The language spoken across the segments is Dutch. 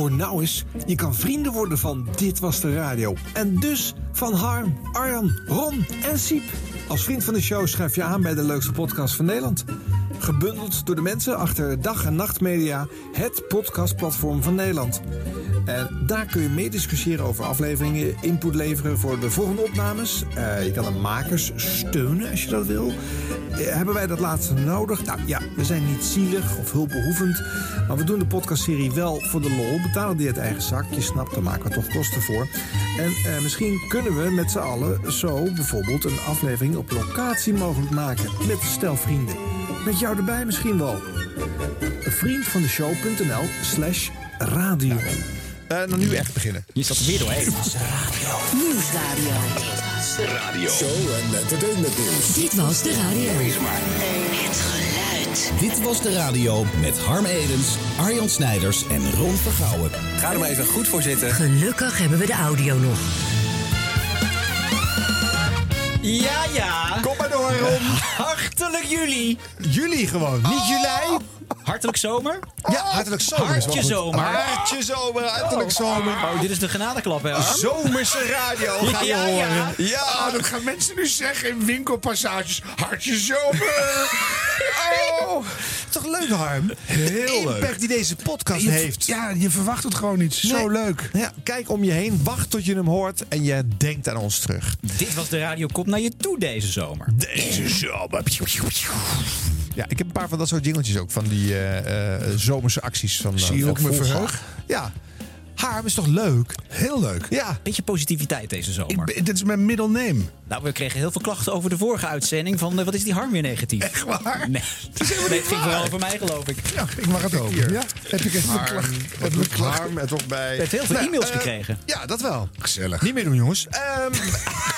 hoor nou eens, je kan vrienden worden van Dit Was De Radio. En dus van Harm, Arjan, Ron en Siep. Als vriend van de show schrijf je aan bij de leukste podcast van Nederland. Gebundeld door de mensen achter Dag en Nacht Media, het podcastplatform van Nederland. En daar kun je mee discussiëren over afleveringen, input leveren voor de volgende opnames. Eh, je kan de makers steunen als je dat wil. Eh, hebben wij dat laatste nodig? Nou ja, we zijn niet zielig of hulpbehoevend. Maar we doen de podcastserie wel voor de lol. Betalen die uit eigen zak. Je snapt, daar maken we toch kosten voor. En eh, misschien kunnen we met z'n allen zo bijvoorbeeld een aflevering op locatie mogelijk maken. Met een stel vrienden. Met jou erbij misschien wel. Vriendvandeshow.nl slash radio. Eh, nou, nu echt beginnen. Je zat er weer doorheen. Nieuwsradio. Radio. Show en entertainment nieuws. Dit was de radio. maar Het geluid. Dit was de radio met Harm Edens, Arjan Snijders en Ron Vergouwen. Ga er maar even goed voor zitten. Gelukkig hebben we de audio nog. Ja, ja. Kom maar door, Ron. Hartelijk jullie. Jullie gewoon, niet jullie. Hartelijk zomer. Ja, hartelijk zomer. Hartje zomer. Hartje zomer, hartelijk zomer. Oh, dit is de genadeklap, hè? Zomerse radio ga je Ja, ja. horen. Ja, Ah, dat gaan mensen nu zeggen in winkelpassages. Hartje zomer. Oh, toch leuk, Harm? Heel leuk. Impact die deze podcast Je- heeft. Ja, je verwacht het gewoon niet. Zo Nee. leuk. Ja, kijk om je heen, wacht tot je hem hoort en je denkt aan ons terug. Dit was de radio Komt naar je toe deze zomer. Deze zomer. Ja, ik heb een paar van dat soort jingeltjes ook. Van die eh, eh, zomerse acties. Van, eh, Zie je van ook me verheug? Ja. Harm is toch leuk? Heel leuk. Ja. Beetje positiviteit deze zomer. Ik dit is mijn middle name. Nou, we kregen heel veel klachten over de vorige uitzending. Van eh, wat is die Harm weer negatief? Echt waar? Nee, nee het ging vooral over mij, geloof ik. Ja, ik mag het over. Ja, heb ik even een klacht. Heb ik. Harm er toch bij. Je hebt heel veel Nou, e-mails eh, gekregen. Ja, dat wel. Gezellig. Niet meer doen, jongens. Ehm,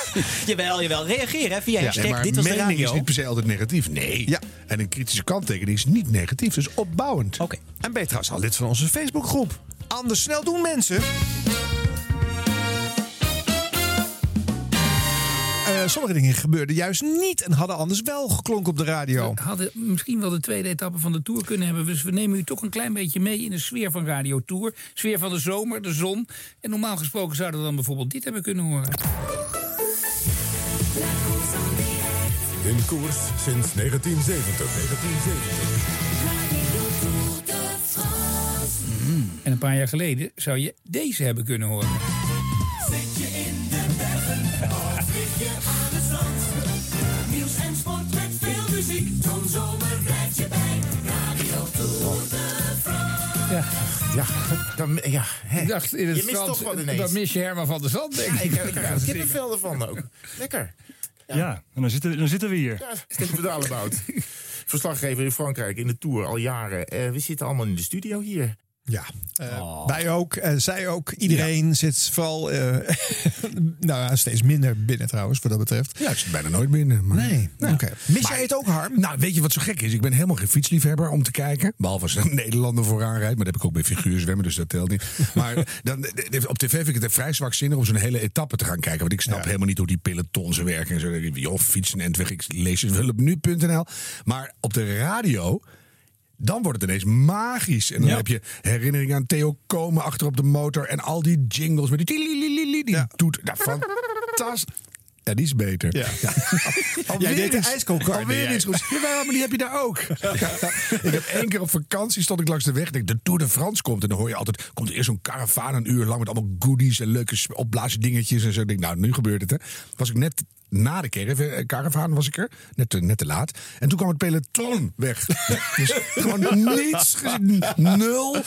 Jawel, jawel. Reageer hè, via Ja, hashtag nee, maar dit was de mening radio. is niet per se altijd negatief. Nee. Ja. En een kritische kanttekening is niet negatief. Dus opbouwend. Oké. en ben je trouwens al lid van onze Facebookgroep. Anders snel doen, mensen. Eh, sommige dingen gebeurden juist niet en hadden anders wel geklonken op de radio. We hadden misschien wel de tweede etappe van de Tour kunnen hebben. Dus we nemen u toch een klein beetje mee in de sfeer van Radio Tour. Sfeer van de zomer, de zon. En normaal gesproken zouden we dan bijvoorbeeld dit hebben kunnen horen. In koers sinds 1970. 1970. En een paar jaar geleden zou je deze hebben kunnen horen. Ja, Ja, dan, ja, hè. ik dacht in het je mist Frans, toch wat ineens. dat mis je Herman van der Zand, denk Ja, ik. ik, ik krijg er kippenvel ervan ook. Lekker. Ja, en dan zitten, dan zitten we hier. Ja, Steven Dalebout. Verslaggever in Frankrijk in de Tour al jaren. Eh, we zitten allemaal in de studio hier. Ja, eh, wij ook, en zij ook. Iedereen zit vooral, eh, nou ja, steeds minder binnen trouwens, wat dat betreft. Ja, ik zit bijna nooit binnen. Maar... Nee, oké. Mis Maar- jij het ook, Harm? Nou, weet je wat zo gek is? Ik ben helemaal geen fietsliefhebber om te kijken. Behalve als er een Nederlander vooraan rijdt. Maar dat heb ik ook bij figuurzwemmen, dus dat telt niet. Maar dan, op tv vind ik het vrij zwakzinnig om zo'n hele etappe te gaan kijken. Want ik snap helemaal niet hoe die pelotons werken. En zo. Joh, fietsen en weg. Ik lees het wel op nu.nl. Maar op de radio... Dan wordt het ineens magisch. En dan heb je herinneringen aan Theo Komen achter op de motor. En al die jingles met die... Die doet... Nou, fantastisch. Ja, die is beter. Ja. Alweer Jij deed de Alweer deed jij. iets goeds. Jawel, maar die heb je daar ook. ik heb één keer op vakantie, stond ik langs de weg. Ik denk, de Tour de France komt. En dan hoor je altijd, komt er eerst zo'n karavaan een uur lang... met allemaal goodies en leuke opblaasdingetjes en zo. Ik denk, nou, nu gebeurt het, hè. Was ik net na de caravan, karavaan was ik er. Net te, net te laat. En toen kwam het peloton weg. dus gewoon niets. gezien. Nul. Er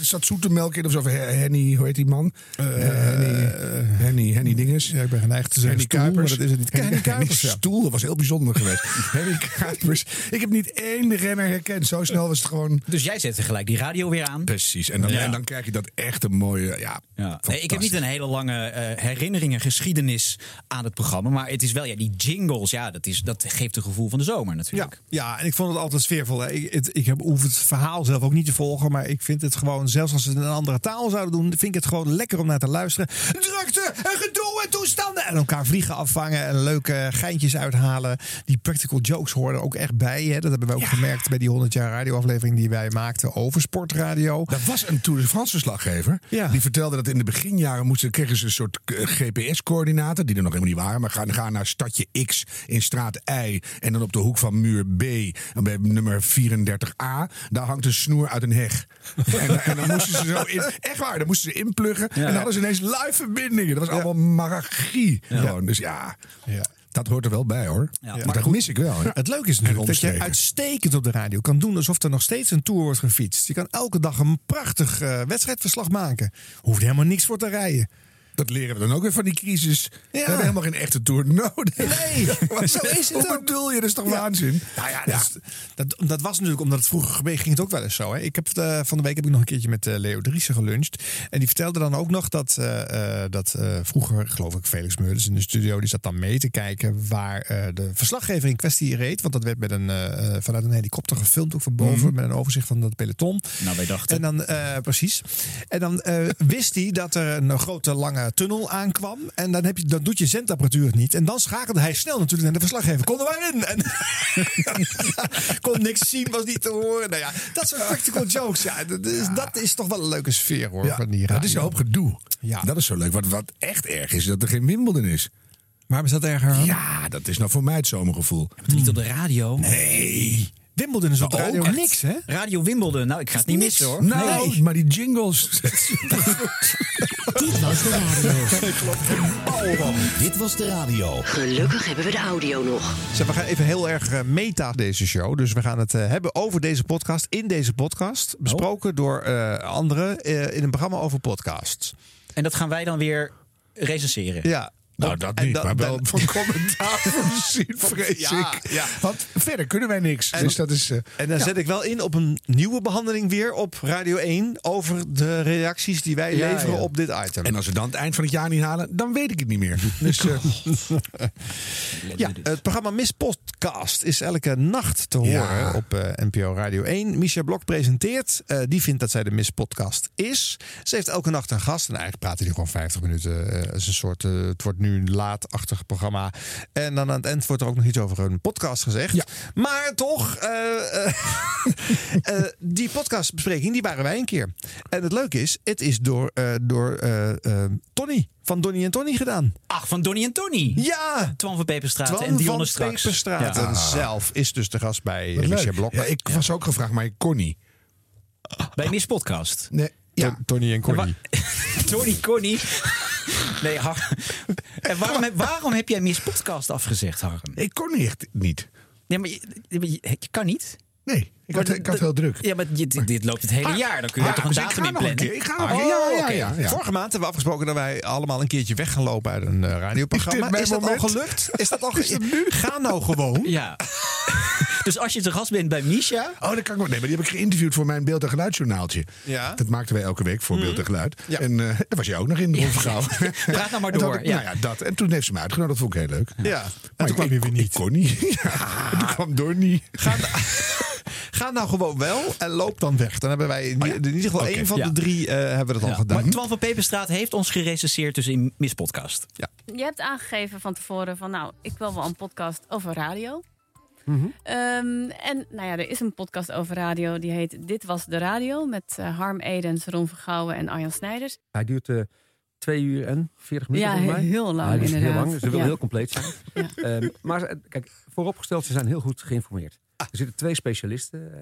zat zoetemelk in of zo. Henny, hoe heet die man? Henny, Henny, Henny Dinges. Ja, ik ben geneigd te zeggen Henny stoel, Kuipers. maar dat is het niet. Henny Henny Kuipers, ja. stoel, dat was heel bijzonder geweest. Henny Kuipers. Ik heb niet één renner herkend. Zo snel was het gewoon... Dus jij zette gelijk die radio weer aan. Precies. En dan, Ja. en dan krijg je dat echt een mooie... Ja, Ja. Nee, ik heb niet een hele lange eh herinneringen, geschiedenis aan het programma. Maar het, is wel, ja, die jingles, ja, dat, is, dat geeft een gevoel van de zomer Ja, natuurlijk. ja, en ik vond het altijd sfeervol. Hè. Ik, het, ik heb, hoef het verhaal zelf ook niet te volgen. Maar ik vind het gewoon, zelfs als ze het in een andere taal zouden doen, vind ik het gewoon lekker om naar te luisteren. Drukte en gedoe en toestanden. En elkaar vliegen afvangen en leuke geintjes uithalen. Die practical jokes hoorden ook echt bij. Hè. Dat hebben we ook gemerkt bij die 100 jaar radioaflevering die wij maakten over sportradio. Dat was een Tour de France verslaggever. Ja. Die vertelde dat in de beginjaren moesten, kregen ze een soort eh, GPS-coördinaten. Die er nog helemaal niet waren. Maar gaan, gaan naar stadje X in straat Y. En dan op de hoek van muur B. En bij nummer 34A. Daar hangt een snoer uit een heg. en, en dan moesten ze zo in. Echt waar, dan moesten ze inpluggen. en dan hadden ze ineens live verbindingen. Dat was allemaal magie. Gewoon. Dus ja, Ja. dat hoort er wel bij hoor. Ja. Maar dat mis ik wel. hè. Het leuke is natuurlijk dat je uitstekend op de radio kan doen alsof er nog steeds een tour wordt gefietst. Je kan elke dag een prachtig eh, wedstrijdverslag maken. Hoeft helemaal niks voor te rijden. Dat leren we dan ook weer van die crisis. We hebben helemaal geen echte tour nodig. Nee, zo is het Hoe ook. bedoel je? Dat is toch Ja. waanzin? Nou ja, dat, dat, dat was natuurlijk omdat het vroeger ging het ook wel eens zo. Hè. Ik heb eh, van de week heb ik nog een keertje met eh, Leo Driessen geluncht. En die vertelde dan ook nog dat, eh, eh, dat eh, vroeger, geloof ik, Felix Meurders in de studio, die zat dan mee te kijken waar eh, de verslaggever in kwestie reed. Want dat werd met een, vanuit een helikopter gefilmd, ook van boven, met een overzicht van dat peloton. Nou, wij dachten. En dan, eh, precies. En dan eh, wist hij dat er een grote lange tunnel aankwam. En dan, heb je, dan doet je zendapparatuur het niet. En dan schakelde hij snel natuurlijk naar de verslaggever. Kon er maar in. En kon niks zien, was niet te horen. Nou ja, dat soort practical jokes. Ja, dat, is, dat is toch wel een leuke sfeer hoor. Ja, van die dat is een hoop gedoe. Ja. Dat is zo leuk. Wat, wat echt erg is, is dat er geen Wimbledon is. Maar is dat erger? aan? Ja, dat is nou voor mij het zomergevoel. Niet op de radio. Nee. Wimbledon is op de radio echt. niks, hè? Radio Wimbledon. Nou, ik ga het niet Niks. missen hoor. Nou, Nee. maar die jingles. Dit was de radio. Dit was de radio. Gelukkig hebben we de audio nog. Zeg, we gaan even heel erg eh, meta deze show. Dus we gaan het eh, hebben over deze podcast. In deze podcast. Besproken door eh, anderen eh, in een programma over podcasts. En dat gaan wij dan weer recenseren. Ja. Nou, dat en niet. dan- maar wel dan- van commentaar voorzien, vrees Ja, ik. ja. Want verder kunnen wij niks. dus dat is... eh, En dan zet ik wel in op een nieuwe behandeling weer op Radio 1 over de reacties die wij Ja, leveren ja. op dit item. en als we dan het eind van het jaar niet halen, dan weet ik het niet meer. Dus eh, ja, het programma Miss Podcast is elke nacht te horen Ja. op eh, NPO Radio 1. Misha Blok presenteert. Eh, die vindt dat zij de Miss Podcast is. Ze heeft elke nacht een gast. En eigenlijk praten die gewoon 50 minuten. Eh, Het is een soort, het wordt nu een laatachtig programma. En dan aan het eind wordt er ook nog iets over een podcast gezegd. Ja. Maar toch, eh, eh, eh, die podcastbespreking, die waren wij een keer. En het leuke is, het is door, eh, door Tony van Donny en Tony gedaan. Ach, van Donny en Tony. Ja! Twan van Peperstraat Twan en Dionne van straks. Peperstraat Ja. zelf is dus de gast bij. Michel Blok. Ja, ik was ook gevraagd, maar ik kon niet. Bij Miss Podcast. Nee, ja. Tony en Connie. Tony Connie. Nee, Har- en waarom, heb- waarom heb jij Miss Podcast afgezegd, Harm? Ik kon niet echt niet. Nee, maar je, je, je kan niet. Nee, ik had, ik had heel druk. Ja, maar je- dit, dit loopt het hele Ah, jaar. Dan kun je ah, toch een dus ik datum ga in nog een plannen. keer, ik ga nog een Oh, keer. Ja, ja, ja, ja. Vorige maand hebben we afgesproken dat wij allemaal een keertje weg gaan lopen uit een eh, radioprogramma. Is dit Is dat al gelukt? Is dat al ge- Ga nou gewoon. Ja. Dus als je te gast bent bij Misha... Oh, dat kan ik ook. Nee, maar die heb ik geïnterviewd voor mijn beeld- en geluidsjournaaltje. Ja. Dat maakten wij elke week voor beeld en geluid. Ja. En eh daar was je ook nog in, Ron Vergouw. Praat nou maar En door, ik- ja. Nou ja, dat. En toen heeft ze me uitgenodigd. Dat vond ik heel leuk. Ja. En Maar toen kwam ik, je weer ik niet. kon niet. Ja. En toen kwam door niet. Ga, ga nou gewoon wel en loop dan weg. Dan hebben wij in, in ieder geval één van ja. de drie eh, hebben we dat al Ja. gedaan. Maar Twan van Peperstraat heeft ons gerecenseerd dus in Miss Podcast. Je hebt aangegeven van tevoren van nou, ik wil wel een podcast over radio. Mhm. Ehm, en nou ja, er is een podcast over radio die heet Dit was de radio met eh, Harm Edens, Ron Vergouwen en Arjan Snijders. Hij duurt eh, twee uur en 40 minuten Ja, volgens mij. heel lang Hij heel lang, dus ze wil Ja. heel compleet zijn. Ja. Ehm, maar eh, kijk, vooropgesteld, ze zijn heel goed geïnformeerd. Er zitten twee specialisten.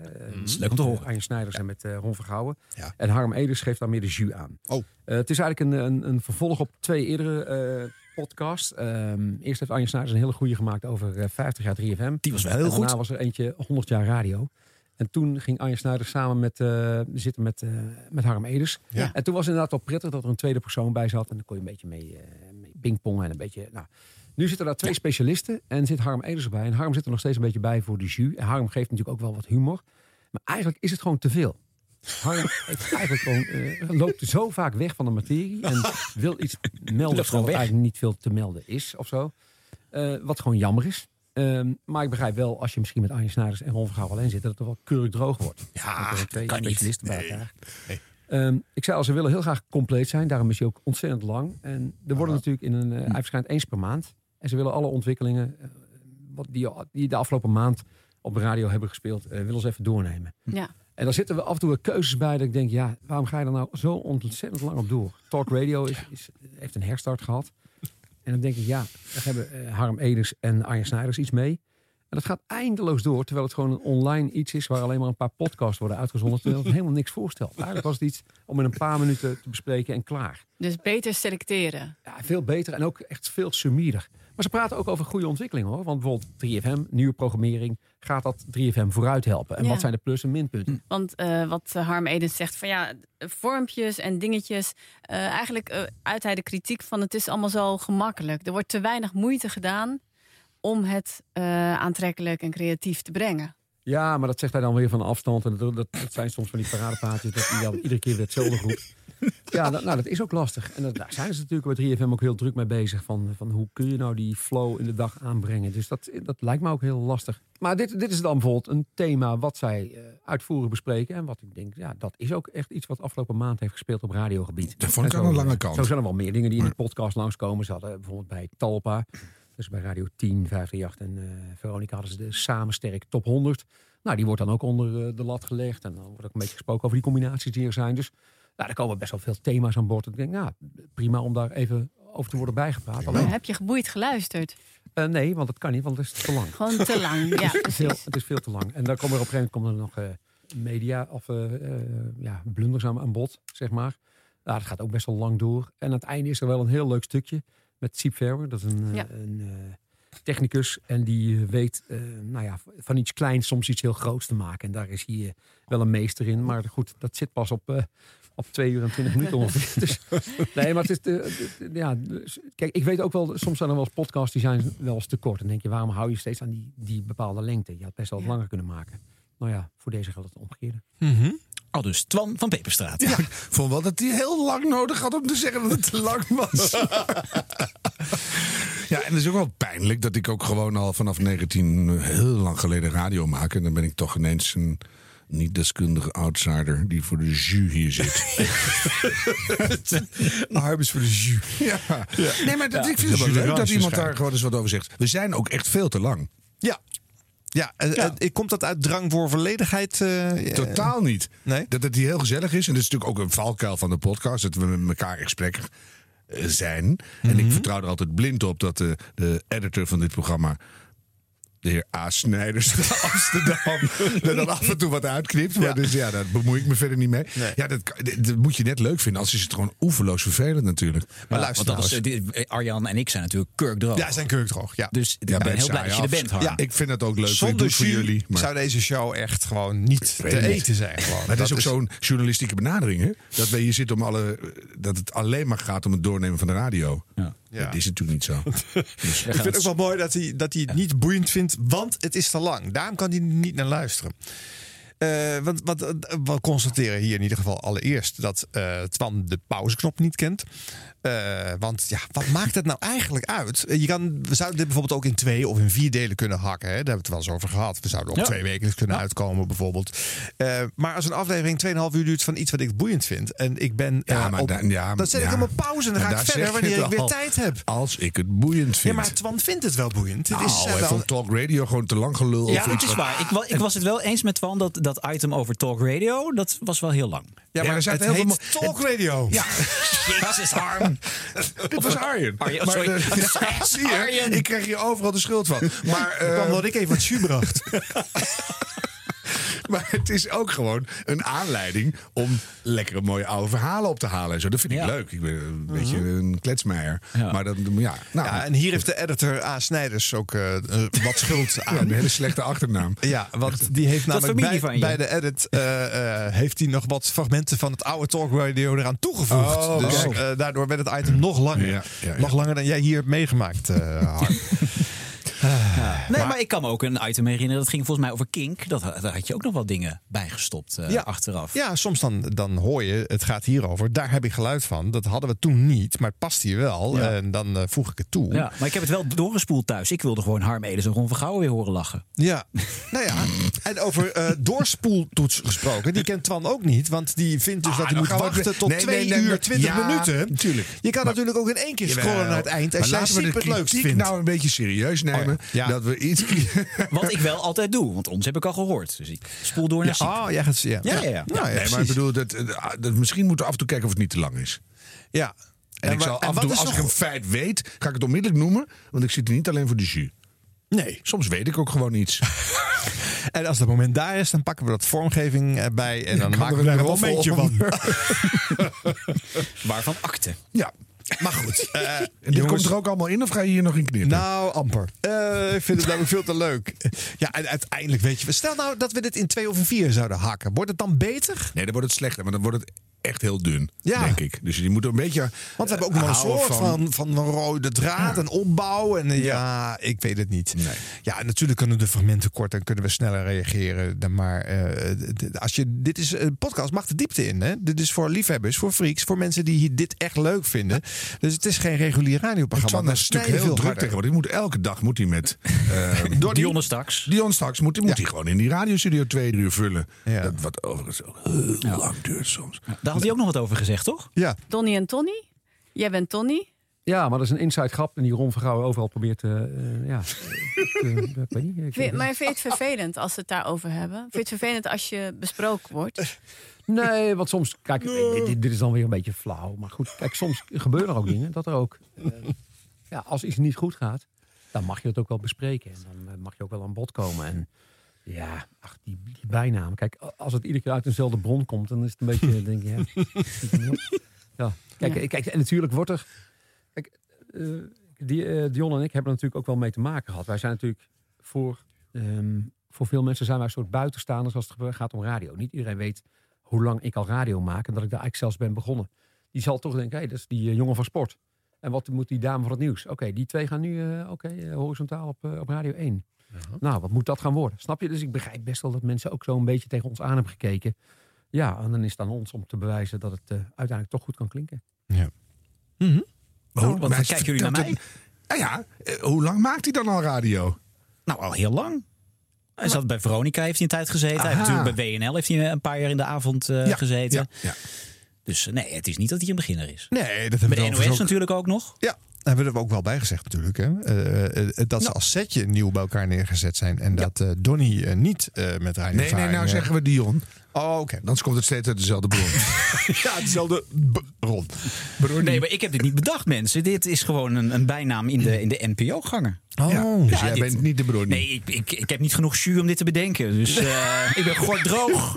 is leuk om te horen. Arjen Snijders en met Ron Vergouwen. Ja. En Harm Eders geeft daar meer de jus aan. Oh. Het is eigenlijk een, een, een vervolg op twee eerdere eh podcasts. Ehm, eerst heeft Arjen Snijders een hele goede gemaakt over eh, 50 jaar 3FM. Die was wel heel En goed. daarna was er eentje 100 jaar radio. En toen ging Arjen Snijders samen met, eh, zitten met, eh, met Harm Eders. Ja. En toen was het inderdaad wel prettig dat er een tweede persoon bij zat. En dan kon je een beetje mee, eh mee pingpongen en een beetje... Nou, nu zitten daar twee specialisten en zit Harm Eders erbij. En Harm zit er nog steeds een beetje bij voor de jus. En Harm geeft natuurlijk ook wel wat humor. Maar eigenlijk is het gewoon te veel. Harm heeft eigenlijk gewoon, eh, loopt zo vaak weg van de materie. En wil iets melden weg. eigenlijk niet veel te melden is of zo. Eh, wat gewoon jammer is. Ehm, maar ik begrijp wel, als je misschien met Arjen Snijders en Ron Vergouw alleen zit, dat het er wel keurig droog wordt. Ja, Dat kan niet. bij elkaar. Ehm, ik zei al, ze willen heel graag compleet zijn. Daarom is hij ook ontzettend lang. En er worden natuurlijk in een... eh, hij verschijnt eens per maand. En ze willen alle ontwikkelingen wat die, die de afgelopen maand op de radio hebben gespeeld, eh, willen ze even doornemen. Ja. En daar zitten we af en toe keuzes bij dat ik denk, ja, waarom ga je er nou zo ontzettend lang op door? Talk Radio is, is, heeft een herstart gehad. En dan denk ik, ja, daar hebben eh, Harm Eders en Arjen Snijders iets mee. En dat gaat eindeloos door, terwijl het gewoon een online iets is waar alleen maar een paar podcasts worden uitgezonden, terwijl het helemaal niks voorstelt. Eigenlijk was het iets om in een paar minuten te bespreken en klaar. Dus beter selecteren. Ja, veel beter en ook echt veel summierder. Maar ze praten ook over goede ontwikkelingen hoor. Want bijvoorbeeld 3FM, nieuwe programmering, gaat dat 3FM vooruit helpen? En Ja. wat zijn de plus- en minpunten? Want eh, wat Harm Edens zegt van ja, vormpjes en dingetjes. eh, eigenlijk eh, uit hij de kritiek van het is allemaal zo gemakkelijk. Er wordt te weinig moeite gedaan om het eh, aantrekkelijk en creatief te brengen. Ja, maar dat zegt hij dan weer van afstand. En dat, dat, dat zijn soms van die paradepaadjes dat hij dan iedere keer weer hetzelfde roept. Ja, dat, nou, dat is ook lastig. En dat, daar zijn ze natuurlijk bij 3FM ook heel druk mee bezig. Van, van hoe kun je nou die flow in de dag aanbrengen. Dus dat, dat lijkt me ook heel lastig. Maar dit, dit is dan bijvoorbeeld een thema wat zij eh, uitvoerig bespreken. En wat ik denk, ja, dat is ook echt iets wat afgelopen maand heeft gespeeld op radiogebied. Dat vond ik aan de lange kant. Zo zijn er wel meer dingen die in de podcast langskomen. Ze hadden bijvoorbeeld bij Talpa. Dus bij Radio 10, 538 en eh, Veronica hadden ze de Samen Sterk Top 100. Nou, die wordt dan ook onder eh, de lat gelegd. En dan wordt ook een beetje gesproken over die combinaties die er zijn. Dus nou, er komen best wel veel thema's aan boord. Ik denk, nou, prima om daar even over te worden bijgepraat. Alleen, Heb je geboeid geluisterd? eh, nee, want dat kan niet, want het is te lang. Gewoon te lang. Ja, Veel, precies. het is veel te lang. En dan komen er op een gegeven moment komen er nog media of ja, blunders aan, aan bod, zeg maar. Nou, dat gaat ook best wel lang door. En aan het einde is er wel een heel leuk stukje met Siep Verwer. Dat is een, eh, Ja. een eh, technicus. En die eh, weet eh, nou ja, van iets kleins soms iets heel groots te maken. En daar is hij wel een meester in. Maar goed, dat zit pas op, eh, op twee uur en twintig minuten ongeveer. Dus, nee, maar het is... De, de- ja, dus, kijk, ik weet ook wel, soms zijn er wel eens podcasts die zijn wel eens te kort. Dan denk je, waarom hou je steeds aan die, die bepaalde lengte? Je had best wel wat langer kunnen maken. Nou ja, voor deze geldt het omgekeerde. Al dus Twan van Peperstraat. Ja, ik vond wel dat hij heel lang nodig had om te zeggen dat het te lang was. ja, en het is ook wel pijnlijk dat ik ook gewoon al vanaf 19 heel lang geleden radio maak. En dan ben ik toch ineens een niet deskundige outsider die voor de jus hier zit. Is voor de jus. ja. Nee, maar dat, Ja. ik vind het wel leuk dat iemand daar gewoon eens wat over zegt. We zijn ook echt veel te lang. Ja. Ja, eh, eh, komt dat uit drang voor volledigheid? eh, Totaal niet. Nee? Dat het hier heel gezellig is. En dat is natuurlijk ook een valkuil van de podcast. Dat we met elkaar in gesprek zijn. En Mhm. ik vertrouw er altijd blind op dat de, de editor van dit programma... De heer A. Snijders van Amsterdam. er dan af en toe wat uitknipt. Maar dus ja, daar bemoei ik me verder niet mee. Ja, dat, dat- dat moet je net leuk vinden. Anders is het gewoon oeverloos vervelend natuurlijk. Maar luister, want dat is, eh, dit- Arjan en ik zijn natuurlijk kurkdroog. Ja, zijn kurkdroog. Ja. Dus ik Ja, ben heel blij dat je er bent. Harm. Ja, ik vind het ook leuk. Zonder voor jullie. Maar zou deze show echt gewoon niet te niet. eten zijn. Gewoon. Maar het is Dat ook zo'n journalistieke benadering, hè? Dat we hier zitten om alle. Dat het alleen maar gaat om het doornemen van de radio. Ja. Dat is natuurlijk niet zo. Dus, Ik vind het ook wel mooi dat hij, dat hij het niet boeiend vindt, want het is te lang. Daarom kan hij niet naar luisteren. Eh, want wat, eh, we constateren hier in ieder geval allereerst dat eh Twan de pauzeknop niet kent. Eh, want ja, wat maakt het nou eigenlijk uit? Eh, Je kan, we zouden dit bijvoorbeeld ook in twee of in vier delen kunnen hakken. Hè? Daar hebben we het wel eens over gehad. We zouden Ja. twee weken kunnen uitkomen bijvoorbeeld. Eh, maar als een aflevering 2,5 uur duurt van iets wat ik boeiend vind. En ik ben ja, eh, maar op, da- ja, dan zet ik ja. hem op pauze en dan Maar ga ik verder wanneer ik weer al. tijd heb. Als ik het boeiend Ja, vind. maar Twan vindt het wel boeiend. Het is hij wel- vond Talk Radio gewoon te lang gelul. Ja, of het is wat- waar. Ik, wa- ik was het wel eens met Twan dat dat item over Talk Radio, dat was wel heel lang. Ja, maar er heet heel veel Talk Radio. Ja, Jezus, Harm. dit was Arjen. Arjen, Maar, sorry. eh, ja, zie je, Arjen. ik krijg hier overal de schuld van. Maar, Ik kwam eh, dat ik even wat jus bracht. maar het is ook gewoon een aanleiding om lekkere mooie oude verhalen op te halen. En zo. Dat vind ik Ja. leuk. Ik ben een beetje een kletsmeijer. Ja. Maar dan, ja, nou, Ja, en hier heeft de editor A. Snijders ook eh, eh, wat schuld ja, aan. een hele slechte achternaam. Ja, want die heeft namelijk bij, van je. bij de edit eh, eh, heeft hij nog wat fragmenten van het oude Talk Radio eraan toegevoegd. Oh, dus eh, daardoor werd het item nog langer. Ja, ja, ja. Nog langer dan jij hier hebt meegemaakt, eh Harm. Ja. Nee, maar, ik kan me ook een item herinneren. Dat ging volgens mij over Kink. Dat, daar had je ook nog wel dingen bijgestopt Ja. achteraf. Ja, soms dan, dan hoor je, het gaat hierover. Daar heb ik geluid van. Dat hadden we toen niet, maar het past hier wel. Ja. En dan eh, voeg ik het toe. Ja, maar ik heb het wel doorgespoeld thuis. Ik wilde gewoon Harm Edens en Ron Vergouwen weer horen lachen. Ja, nou ja. En over eh, doorspoeltoets gesproken. Die kent Twan ook niet. Want die vindt dus Ah, dat hij moet gaan we wachten tot nee, 2 nee, nee, uur nee. 20 Ja, minuten. natuurlijk. Je kan Maar- natuurlijk ook in één keer scrollen naar het eind. Als jij het leukst kritiek vindt. nou een beetje serieus nemen. Oh ja. Dat we iets... Wat ik wel altijd doe, want ons heb ik al gehoord. Dus ik spoel door naar. Oh, ja, gaat, ja. Ja, ja, ja. Nou, nee, maar ik bedoel, dat, dat, dat- misschien moeten we af en toe kijken of het niet te lang is. Ja. En, ik zal en af en toe, als ik een feit weet, ga ik het onmiddellijk noemen. Want ik zit er niet alleen voor de jus. Nee. Soms weet ik ook gewoon iets. En als dat moment daar is, dan pakken we dat vormgeving eh, bij. En dan maken we daar een momentje om. van. Waarvan akte. Ja. Maar goed. eh, En dit jongens, komt er ook allemaal in of ga je hier nog in knippen? Nou, amper. Eh, ik vind het namelijk veel te leuk. Ja, en uiteindelijk weet je... Stel nou dat we dit in twee of in vier zouden hakken. Wordt het dan beter? Nee, dan wordt het slechter, maar dan wordt het echt heel dun, Ja. denk ik. Dus je moet een beetje Want we hebben ook nog een soort van, van, rode draad en opbouw. En eh, ja. ik weet het niet. Ja, natuurlijk kunnen de fragmenten kort en kunnen we sneller reageren. Dan Maar eh, als je, dit is een podcast, mag de diepte in. Hè? Dit is voor liefhebbers, voor freaks, voor mensen die hier dit echt leuk vinden. Dus het is geen regulier radioprogramma. Maar is natuurlijk heel druk harder. tegenwoordig. Die moet elke dag moet hij met... eh Door die- Dionne straks. Dion straks moet, moet Ja. hij gewoon in die radiostudio twee uur vullen. Ja. Dat wat overigens ook heel lang duurt soms. Daar had hij ook nog wat over gezegd, toch? Ja. Donnie en Tony. Jij bent Tony. Ja, maar dat is een inside grap. En die Ron Vergouwen overal probeert... eh, eh, ja, te- ik weet niet. Ik- Vind- maar vind je het vervelend als ze het daarover hebben? Vind je het vervelend als je besproken wordt? Nee, want soms, kijk, dit, dit- dit is dan weer een beetje flauw. Maar goed, kijk, soms gebeuren er ook dingen dat er ook, eh, ja, als iets niet goed gaat, dan mag je het ook wel bespreken. En dan eh, mag je ook wel aan bod komen. En ja, ach, die, die bijnaam. Kijk, als het iedere keer uit dezelfde bron komt, dan is het een beetje, denk je, ja. ja. Kijk, Ja. kijk, en natuurlijk wordt er, kijk, eh, die, eh, Dion en ik hebben er natuurlijk ook wel mee te maken gehad. Wij zijn natuurlijk voor, ehm, voor veel mensen zijn wij een soort buitenstaanders als het gaat om radio. Niet iedereen weet hoe lang ik al radio maak en dat ik daar eigenlijk zelfs ben begonnen. Die zal toch denken, hé, dat is die eh, jongen van sport. En wat moet die dame van het nieuws? Oké, die twee gaan nu oké, horizontaal op, op Radio 1. Nou, wat moet dat gaan worden? Snap je? Dus ik begrijp best wel dat mensen ook zo een beetje tegen ons aan hebben gekeken. Ja, en dan is het aan ons om te bewijzen dat het eh, uiteindelijk toch goed kan klinken. Ja. Hoe- wat maar kijken jullie naar het- Ja, ja, eh, hoe lang maakt hij dan al radio? Nou, al heel lang. Hij zat bij Veronica, heeft hij een tijd gezeten. Hij heeft natuurlijk bij WNL heeft hij een paar jaar in de avond eh, Ja, gezeten. ja, ja. Dus eh, nee, het is niet dat hij een beginner is. Nee, dat hebben Bij we de overigens NOS ook- natuurlijk ook nog. Ja, hebben we er ook wel bij gezegd natuurlijk. Hè? Eh, eh, dat ze als setje nieuw bij elkaar neergezet zijn. En dat eh Donny niet eh, met radio Nee, nee, nou zeggen we Dion. Oh, oké. Anders komt het steeds uit dezelfde bron. ja, hetzelfde bron. Nee, maar ik heb dit niet bedacht, mensen. Dit is gewoon een, een bijnaam in de, in de NPO-gangen. Oh, Ja, dus Ja, jij dit- bent niet de bron. Nee, ik, ik, ik heb niet genoeg jus om dit te bedenken. Dus eh, ik ben gewoon droog.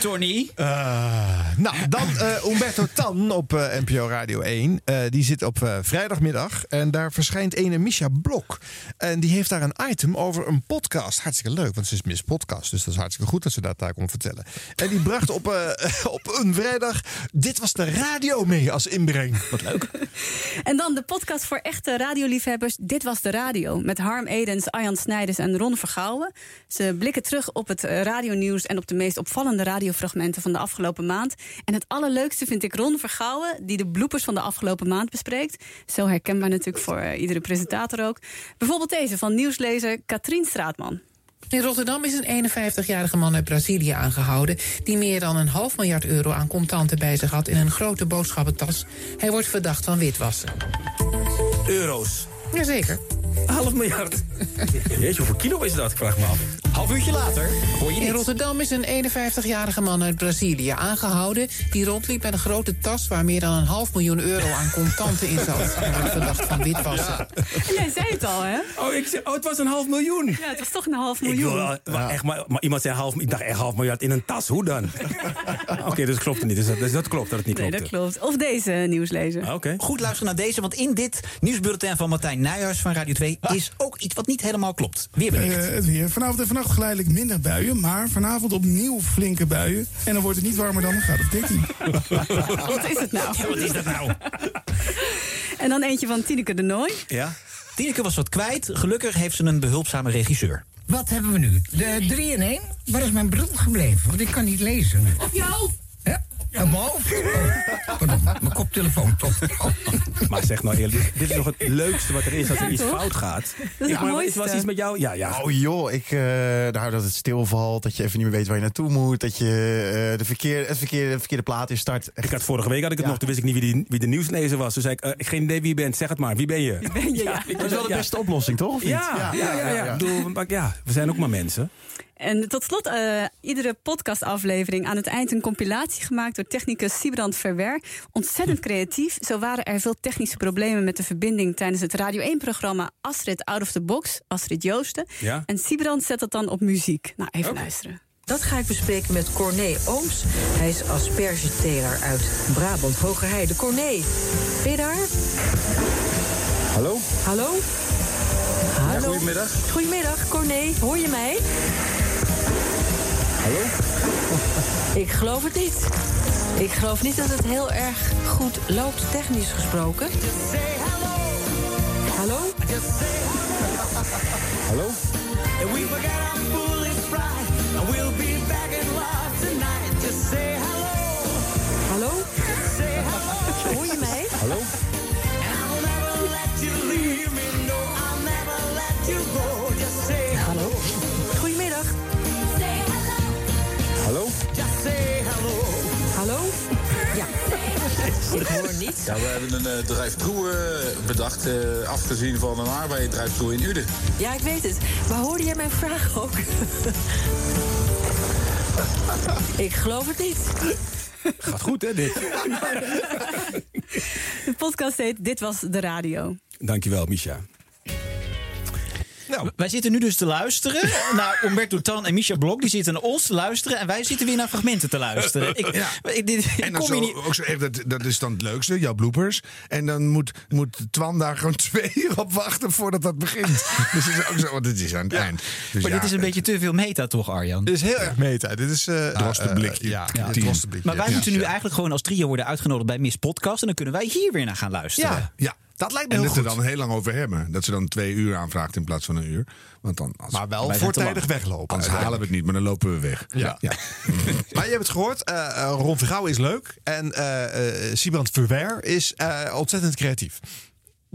Tony. Eh, nou, dan eh Umberto Tan op eh, NPO Radio 1. Eh, die zit op eh, vrijdagmiddag. En daar verschijnt ene Misha Blok. En die heeft daar een item over een podcast. Hartstikke leuk, want ze is Miss Podcast. Dus dat is hartstikke goed dat ze dat daar kon vertellen. En die bracht op, eh, op een vrijdag... Dit was de radio mee als inbreng. Wat leuk. En dan de podcast voor echte radioliefhebbers. Dit was de radio. Met Harm Edens, Arjan Snijders en Ron Vergouwen. Ze blikken terug op het radionieuws en op de meest opvallende radiofragmenten van de afgelopen maand. En het allerleukste vind ik Ron Vergouwen, die de bloepers van de afgelopen maand bespreekt. Zo herkenbaar natuurlijk voor eh, iedere presentator ook. Bijvoorbeeld deze van nieuwslezer Katrien Straatman. In Rotterdam is een 51-jarige man uit Brazilië aangehouden... die meer dan een half miljard euro aan contanten bij zich had... in een grote boodschappentas. Hij wordt verdacht van witwassen. Euro's. Jazeker. Half miljard. Jeetje, hoeveel kilo is dat? Ik vraag me af. Half uurtje later hoor je In. Rotterdam is een 51-jarige man uit Brazilië aangehouden... die rondliep met een grote tas waar meer dan een half miljoen euro aan contanten in zat. Hij wordt verdacht van witwassen. En jij zei het al, hè? Oh, ik zei, oh, het was een half miljoen. Ja, het was toch een half Ik wil, miljoen. maar echt, maar, maar iemand zei half, ik dacht echt half miljard in een tas. Hoe dan? Oké, dus klopt het niet. Dus dat, dus dat klopt dat het niet Nee, klopt. dat klopt. Of deze nieuwslezer. Ah, Oké. Goed luisteren naar deze, want in dit nieuwsbulletin van Martijn Nijhuis van Radio 2 is ook iets wat niet helemaal klopt. Weerbericht. Eh, het weer. Vanavond en vannacht geleidelijk minder buien, maar vanavond opnieuw flinke buien. En dan wordt het niet warmer dan een graad of 13. Wat is het nou? Wat is dat nou? En dan eentje van Tineke de Nooi. Ja? Tineke was wat kwijt. Gelukkig heeft ze een behulpzame regisseur. Wat hebben we nu? De 3 in 1? Waar is mijn bril gebleven? Want ik kan niet lezen. Op je hoofd. Ja, Oh, pardon, mijn koptelefoon toch. Maar zeg nou eerlijk, dit is nog het leukste wat er is als er Ja, iets toch? fout gaat. Dat is het Ik- maar mooiste. Was iets met jou? Ja, ja. Oh joh, ik, eh nou, dat het stilvalt, dat je even niet meer weet waar je naartoe moet, dat je eh, de verkeerde, het verkeerde, de verkeerde plaat in start. Ik had vorige week had ik het nog, toen wist ik niet wie, die, wie de nieuwslezer was. Toen zei ik, eh, ik geen idee wie je bent, zeg het maar, wie ben je? Wie ben je, ja. Dat is wel de ja. beste oplossing, toch? Of niet? Ja, ja, ja. ja, maar ja, we zijn ook maar mensen. En tot slot, eh, iedere podcastaflevering aan het eind een compilatie gemaakt door technicus Sibrand Verwer. Ontzettend creatief. Zo waren er veel technische problemen met de verbinding tijdens het Radio 1-programma Astrid Out of the Box, Astrid Joosten. Ja. En Sibrand zet dat dan op muziek. Nou, even luisteren. Dat ga ik bespreken met Corné Ooms. Hij is aspergeteler uit Brabant, Hogerheide. Corné, ben je daar? Hallo? Hallo? Hallo? goedemiddag. Goedemiddag, Corné. Hoor je mij? Ik geloof het niet. Ik geloof niet dat het heel erg goed loopt, technisch gesproken. Hallo? Hallo? Ik hoor niet. Ja, we hebben een uh, drive-thru eh, bedacht, eh, afgezien van een arbeid drive-thru in Uden. Ja, ik weet het. Maar hoorde jij mijn vraag ook? ik geloof het niet. Gaat goed, hè, dit? De podcast heet Dit was de radio. Dankjewel, Misha. Nou, wij zitten nu dus te luisteren naar Umberto Tan en Misha Blok. Die zitten naar ons te luisteren en wij zitten weer naar fragmenten te luisteren. Ik, Ja. ik, dit, ik En dan kom hier zo, niet... ook zo echt, dat, dat is dan het leukste, jouw bloopers. En dan moet, moet Twan daar gewoon twee uur op wachten voordat dat begint. dus het is ook zo, want het is aan het eind. Dus maar ja, dit is een beetje te veel meta, toch, Arjan? Dit is heel erg meta. Dit is... eh Dwars de eh, blikje. ja. Maar wij Ja. moeten nu eigenlijk gewoon als trio worden uitgenodigd bij Miss Podcast. En dan kunnen wij hier weer naar gaan luisteren. Ja, ja. Dat lijkt me en heel dat goed. er dan heel lang over hebben. Dat ze dan twee uur aanvraagt in plaats van een uur. Want dan, als, Maar wel voortijdig weglopen, Anders halen we het niet, maar dan lopen we weg. Ja. maar je hebt het gehoord. eh eh, Ron Vergouwen is leuk. En eh eh Sibrand Verwer is eh, ontzettend creatief.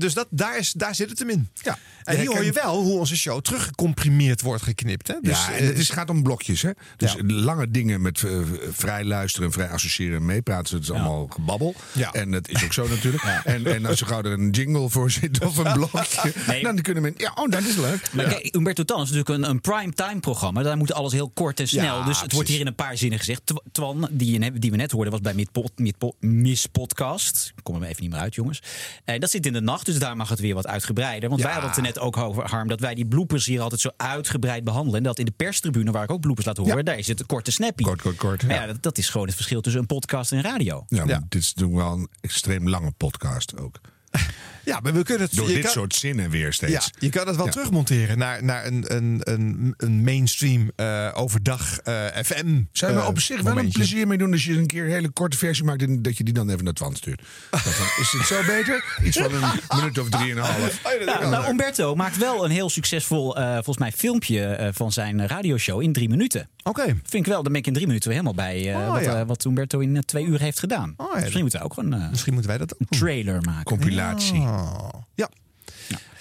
Dus dat, daar, is, daar zit het hem in. Ja. En hier hoor je wel hoe onze show teruggecomprimeerd wordt geknipt. Hè? Dus, ja, en het eh, is, gaat om blokjes. Hè? Dus lange dingen met eh, vrij luisteren en vrij associëren en meepraten. Dat is allemaal gebabbel. En dat is ook zo natuurlijk. En, en als er gauw er een jingle voor zit of een blokje. Nee. Dan kunnen mensen... Ja, oh, dat is leuk. Maar Ja. kijk, Umberto Tan is natuurlijk een, een prime-time programma. Daar moet alles heel kort en snel. Ja, dus het wordt hier in een paar zinnen gezegd. Tw- Twan, die, die we net hoorden, was bij Mid Pod- Mid Po- Miss Podcast. Ik kom er even niet meer uit, jongens. Eh, dat zit in de nacht, dus daar mag het weer wat uitgebreider. Want wij hadden het er net ook over, Harm, dat wij die bloopers hier altijd zo uitgebreid behandelen. En dat in de perstribune, waar ik ook bloopers laat horen, daar is het een korte snappy. Kort, kort, kort. Maar ja, dat, dat is gewoon het verschil tussen een podcast en radio. Ja, maar dit is natuurlijk wel een extreem lange podcast ook. ja, maar we kunnen het... Door je dit kan- soort zinnen weer steeds. Ja, je kan het wel Ja. terugmonteren naar, naar een, een, een, een mainstream eh, overdag eh, FM. Zou je er eh, op zich wel een plezier mee doen als je een keer een hele korte versie maakt en dat je die dan even naar Twan stuurt? Dat dan, is het zo beter? Iets van een minuut of drieënhalf. Ja, nou, Umberto maakt wel een heel succesvol, eh, volgens mij, filmpje eh, van zijn radioshow in drie minuten. Oké. Vind ik wel, dan ben ik in drie minuten weer helemaal bij Oh, wat, ja. wat Umberto in twee uur heeft gedaan. ja, Misschien moeten we ook gewoon Misschien moeten wij dat ook een trailer maken. Compilatie. Oh, ja.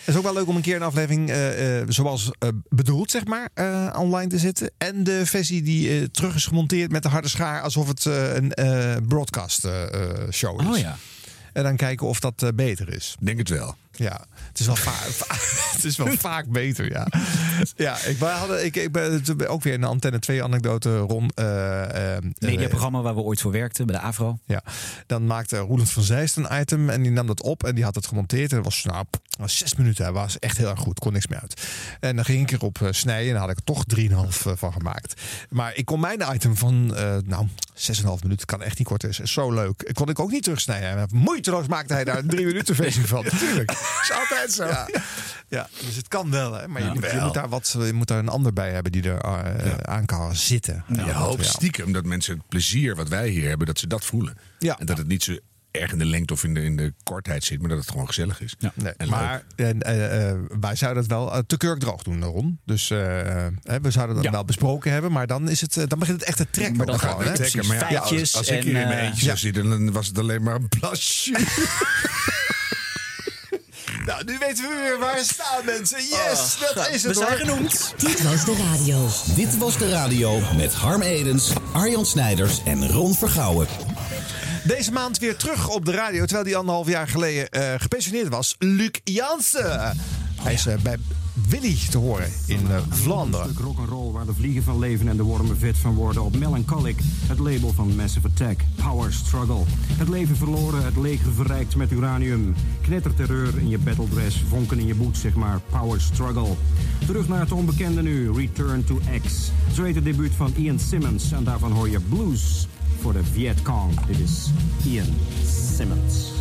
Het is ook wel leuk om een keer een aflevering eh, eh, zoals eh, bedoeld, zeg maar, eh, online te zetten. En de versie die eh, terug is gemonteerd met de harde schaar, alsof het eh, een eh, broadcast show is. Oh ja. En dan kijken of dat beter is. Denk het wel. Ja, het is wel, va- va- het is wel vaak beter, ja. Ja, ik, wij hadden, ik, ik ben ook weer een Antenne 2 anekdote rond... eh, Mediaprogramma waar we ooit voor werkten, bij de AVRO. ja, dan maakte Roeland van Zeist een item en die nam dat op en die had het gemonteerd. En dat was nou, was zes minuten. Hij was echt heel erg goed, kon niks meer uit. En dan ging ik erop eh, snijden en daar had ik er toch 3,5 eh, van gemaakt. Maar ik kon mijn item van, eh nou, 6,5 minuten, kan echt niet kort is. Zo leuk. Kon ik ook niet terugsnijden. En Moeiteloos maakte hij daar een 3 minuten versie van. Tuurlijk. is altijd zo. Ja, ja, dus het kan wel, hè. Maar je, Ja, moet, je, wel. moet daar wat, je moet daar een ander bij hebben die er eh, aan kan zitten. je Ja, hoopt stiekem dat mensen het plezier wat wij hier hebben, dat ze dat voelen. Ja. En dat het niet zo erg in de lengte of in de, in de kortheid zit, maar dat het gewoon gezellig is. Nee, En maar en, eh, eh, wij zouden het wel eh, te kurkdroog doen, Ron. Dus we zouden dat wel besproken hebben, maar dan, is het, dan begint het echt te trekken. Maar dan het hè? trekken. Maar ja, als, als ik hier in mijn eentje zou zitten, dan was het alleen maar een plasje. Nou, nu weten we weer waar we staan, mensen. Yes, Oh, dat is het we zijn genoemd. Dit was de radio. Dit was de radio met Harm Edens, Arjan Snijders en Ron Vergouwen. Deze maand weer terug op de radio, terwijl hij anderhalf jaar geleden eh, gepensioneerd was. Luc Jansen. Hij is eh, bij Willy te horen in eh, Vlaanderen. Een rock'n'roll waar de vliegen van leven en de wormen vet van worden op Melancholic, het label van Massive Attack. Power Struggle. Het leven verloren, het leger verrijkt met uranium. Knetterterreur in je battledress, vonken in je boet, zeg maar. Power Struggle. Terug naar het onbekende nu, Return to X. Zo het debuut van Ian Simmons en daarvan hoor je Blues voor de Vietcong. Dit is Ian Simmons.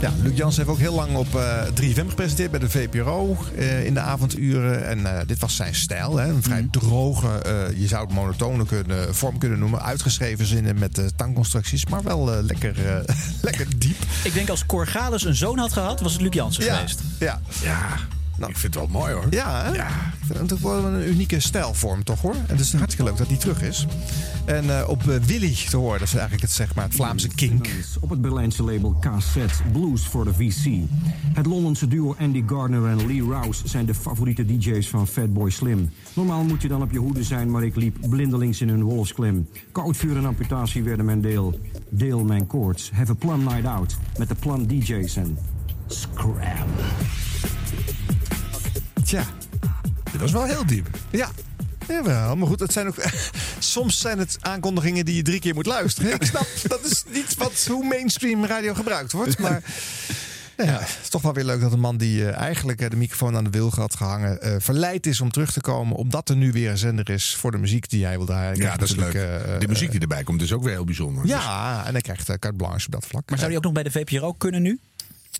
Ja, Luc Jansen heeft ook heel lang op eh 3FM gepresenteerd bij de VPRO eh, in de avonduren. En eh, dit was zijn stijl. Hè? Een vrij droge, eh, je zou het monotone kunnen, vorm kunnen noemen. Uitgeschreven zinnen met eh, tangconstructies, maar wel eh, lekker, eh, lekker diep. Ik denk als Corgalis een zoon had gehad, was het Luc Jansen Ja, geweest. ja. Ja, ik vind het wel mooi hoor. Ja, hè? Ik vind het wel een unieke stijlvorm, toch hoor? En het is hartstikke leuk dat hij terug is. En eh, op eh, Willy te horen, dat is eigenlijk het, zeg maar, het Vlaamse kink. Op het Berlijnse label Cassette Blues voor de VC. Het Londense duo Andy Gardner en Lee Rouse zijn de favoriete DJ's van Fatboy Slim. Normaal moet je dan op je hoede zijn, maar ik liep blindelings in hun wolfsklem. Koud vuur en amputatie werden mijn deel. Deel mijn koorts. Have a plum night out. Met de plum DJ's en Scram. Tja. Dit was wel heel diep. Ja. Jawel, maar goed, het zijn ook, soms zijn het aankondigingen die je drie keer moet luisteren. Ik snap, dat is niet wat, hoe mainstream radio gebruikt wordt. Maar ja, het is toch wel weer leuk dat een man die eh, eigenlijk eh, de microfoon aan de wilg had gehangen... eh, verleid is om terug te komen, omdat er nu weer een zender is voor de muziek die hij wil draaien. Ja, dat is leuk. de muziek die erbij komt is ook weer heel bijzonder. Ja, en hij krijgt uh, carte blanche op dat vlak. Maar zou hij ook nog bij de VPRO kunnen nu?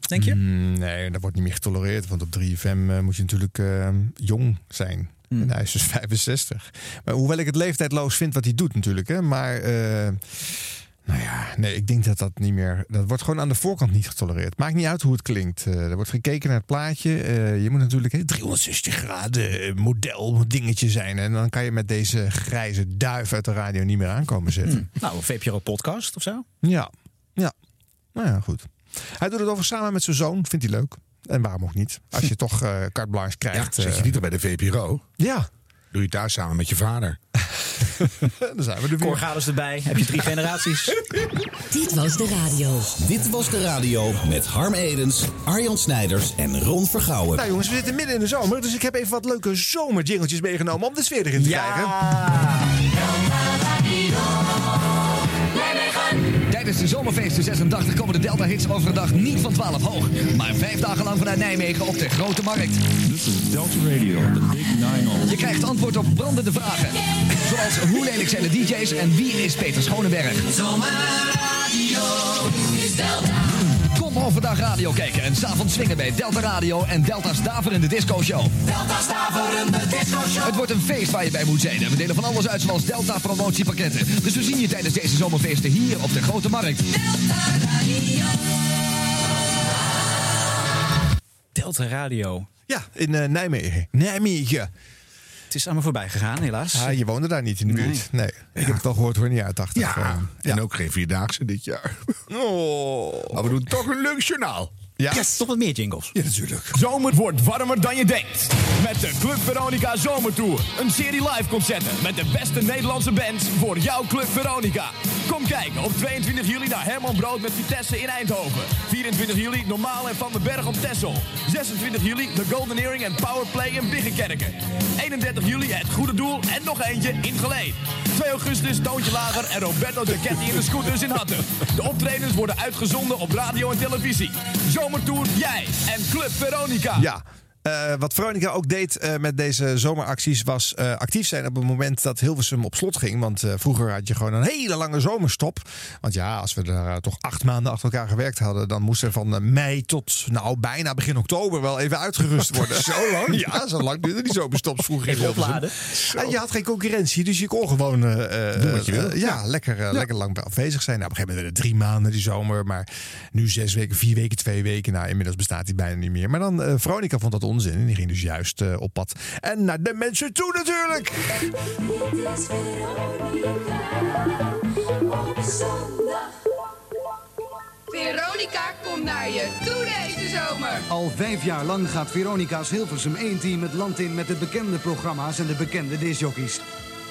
Denk je? Mm, nee, dat wordt niet meer getolereerd. Want op 3FM eh, moet je natuurlijk eh, jong zijn. En hij is dus 65. Maar hoewel ik het leeftijdloos vind wat hij doet natuurlijk. Hè, maar eh, nou ja, nee, ik denk dat dat niet meer... Dat wordt gewoon aan de voorkant niet getolereerd. Maakt niet uit hoe het klinkt. Er wordt gekeken naar het plaatje. Je moet natuurlijk hè, 360 graden model dingetje zijn. En dan kan je met deze grijze duif uit de radio niet meer aankomen zetten. Hmm. Nou, een VPRO-podcast of zo? Ja, ja. Nou ja, goed. Hij doet het over samen met zijn zoon. Vindt hij leuk. En waarom ook niet? Als je toch eh carte blanche Ja, krijgt. zit je eh, niet al bij de VPRO? Ja. Doe je het daar samen met je vader? Dan zijn we er weer. Erbij. Heb je drie generaties? Dit was de radio. Dit was de radio met Harm Edens, Arjan Snijders en Ron Vergouwen. Nou jongens, we zitten midden in de zomer. Dus ik heb even wat leuke zomerjingeltjes meegenomen om de sfeer erin te krijgen. Tijdens de zomerfeesten 86 komen de Delta Hits overdag niet van 12 hoog. Maar vijf dagen lang vanuit Nijmegen op de Grote Markt. This is Delta Radio, the Big Nine Je krijgt antwoord op brandende vragen. Zoals hoe lelijk zijn de DJ's en wie is Peter Schoneberg? Kom overdag radio kijken en s'avonds swingen bij Delta Radio en Delta's Daverende Disco Show. Delta's Daverende Disco Show. Het wordt een feest waar je bij moet zijn. En we delen van alles uit zoals Delta promotiepakketten. Dus we zien je tijdens deze zomerfeesten hier op de Grote Markt. Delta Radio. Ja, in eh, Nijmegen. Nijmegen. Is aan me voorbij gegaan, helaas. Ah, je woonde daar niet in de buurt. Nee. Ik heb het al gehoord hoor, niet uit 80. Ja, en ook geen vierdaagse dit jaar. Oh. Maar we doen toch een leuk journaal. Ja? Yes, toch wat meer jingles. Ja, natuurlijk. Zomer wordt warmer dan je denkt. Met de Club Veronica Zomertour. Een serie live concerten met de beste Nederlandse bands voor jouw Club Veronica. Kom kijken op 22 juli naar Herman Brood met Vitesse in Eindhoven. 24 juli Normaal en Van den Berg op Texel. 26 juli de Golden Earring en Powerplay in Biggenkerken. 31 juli Het Goede Doel en nog eentje in Geleen. 2 augustus Toontje Lager en Roberto de Ketty in de scooters in Hatten. De optredens worden uitgezonden op radio en televisie. Zomertour, jij en Club Veronica. Ja. Eh, wat Veronica ook deed eh, met deze zomeracties was eh, actief zijn op het moment dat Hilversum op slot ging. Want vroeger had je gewoon een hele lange zomerstop. Want ja, als we daar toch acht maanden achter elkaar gewerkt hadden, dan moest er van mei tot nou bijna begin oktober wel even uitgerust worden. Zo lang? Ja, zo lang duurde die zomerstops vroeger. in Hilversum. En je had geen concurrentie, dus je kon gewoon je wil. ja, lekker, lekker lang afwezig zijn. Nou, op een gegeven moment drie maanden die zomer, maar nu zes weken, vier weken, twee weken. Nou, inmiddels bestaat die bijna niet meer. Maar dan, Veronica vond dat onzin en die ging dus juist eh, op pad. En naar de mensen toe natuurlijk. Veronica komt naar je toe deze zomer. Al vijf jaar lang gaat Veronica's Hilversum 1-team het land in met de bekende programma's en de bekende discjockeys.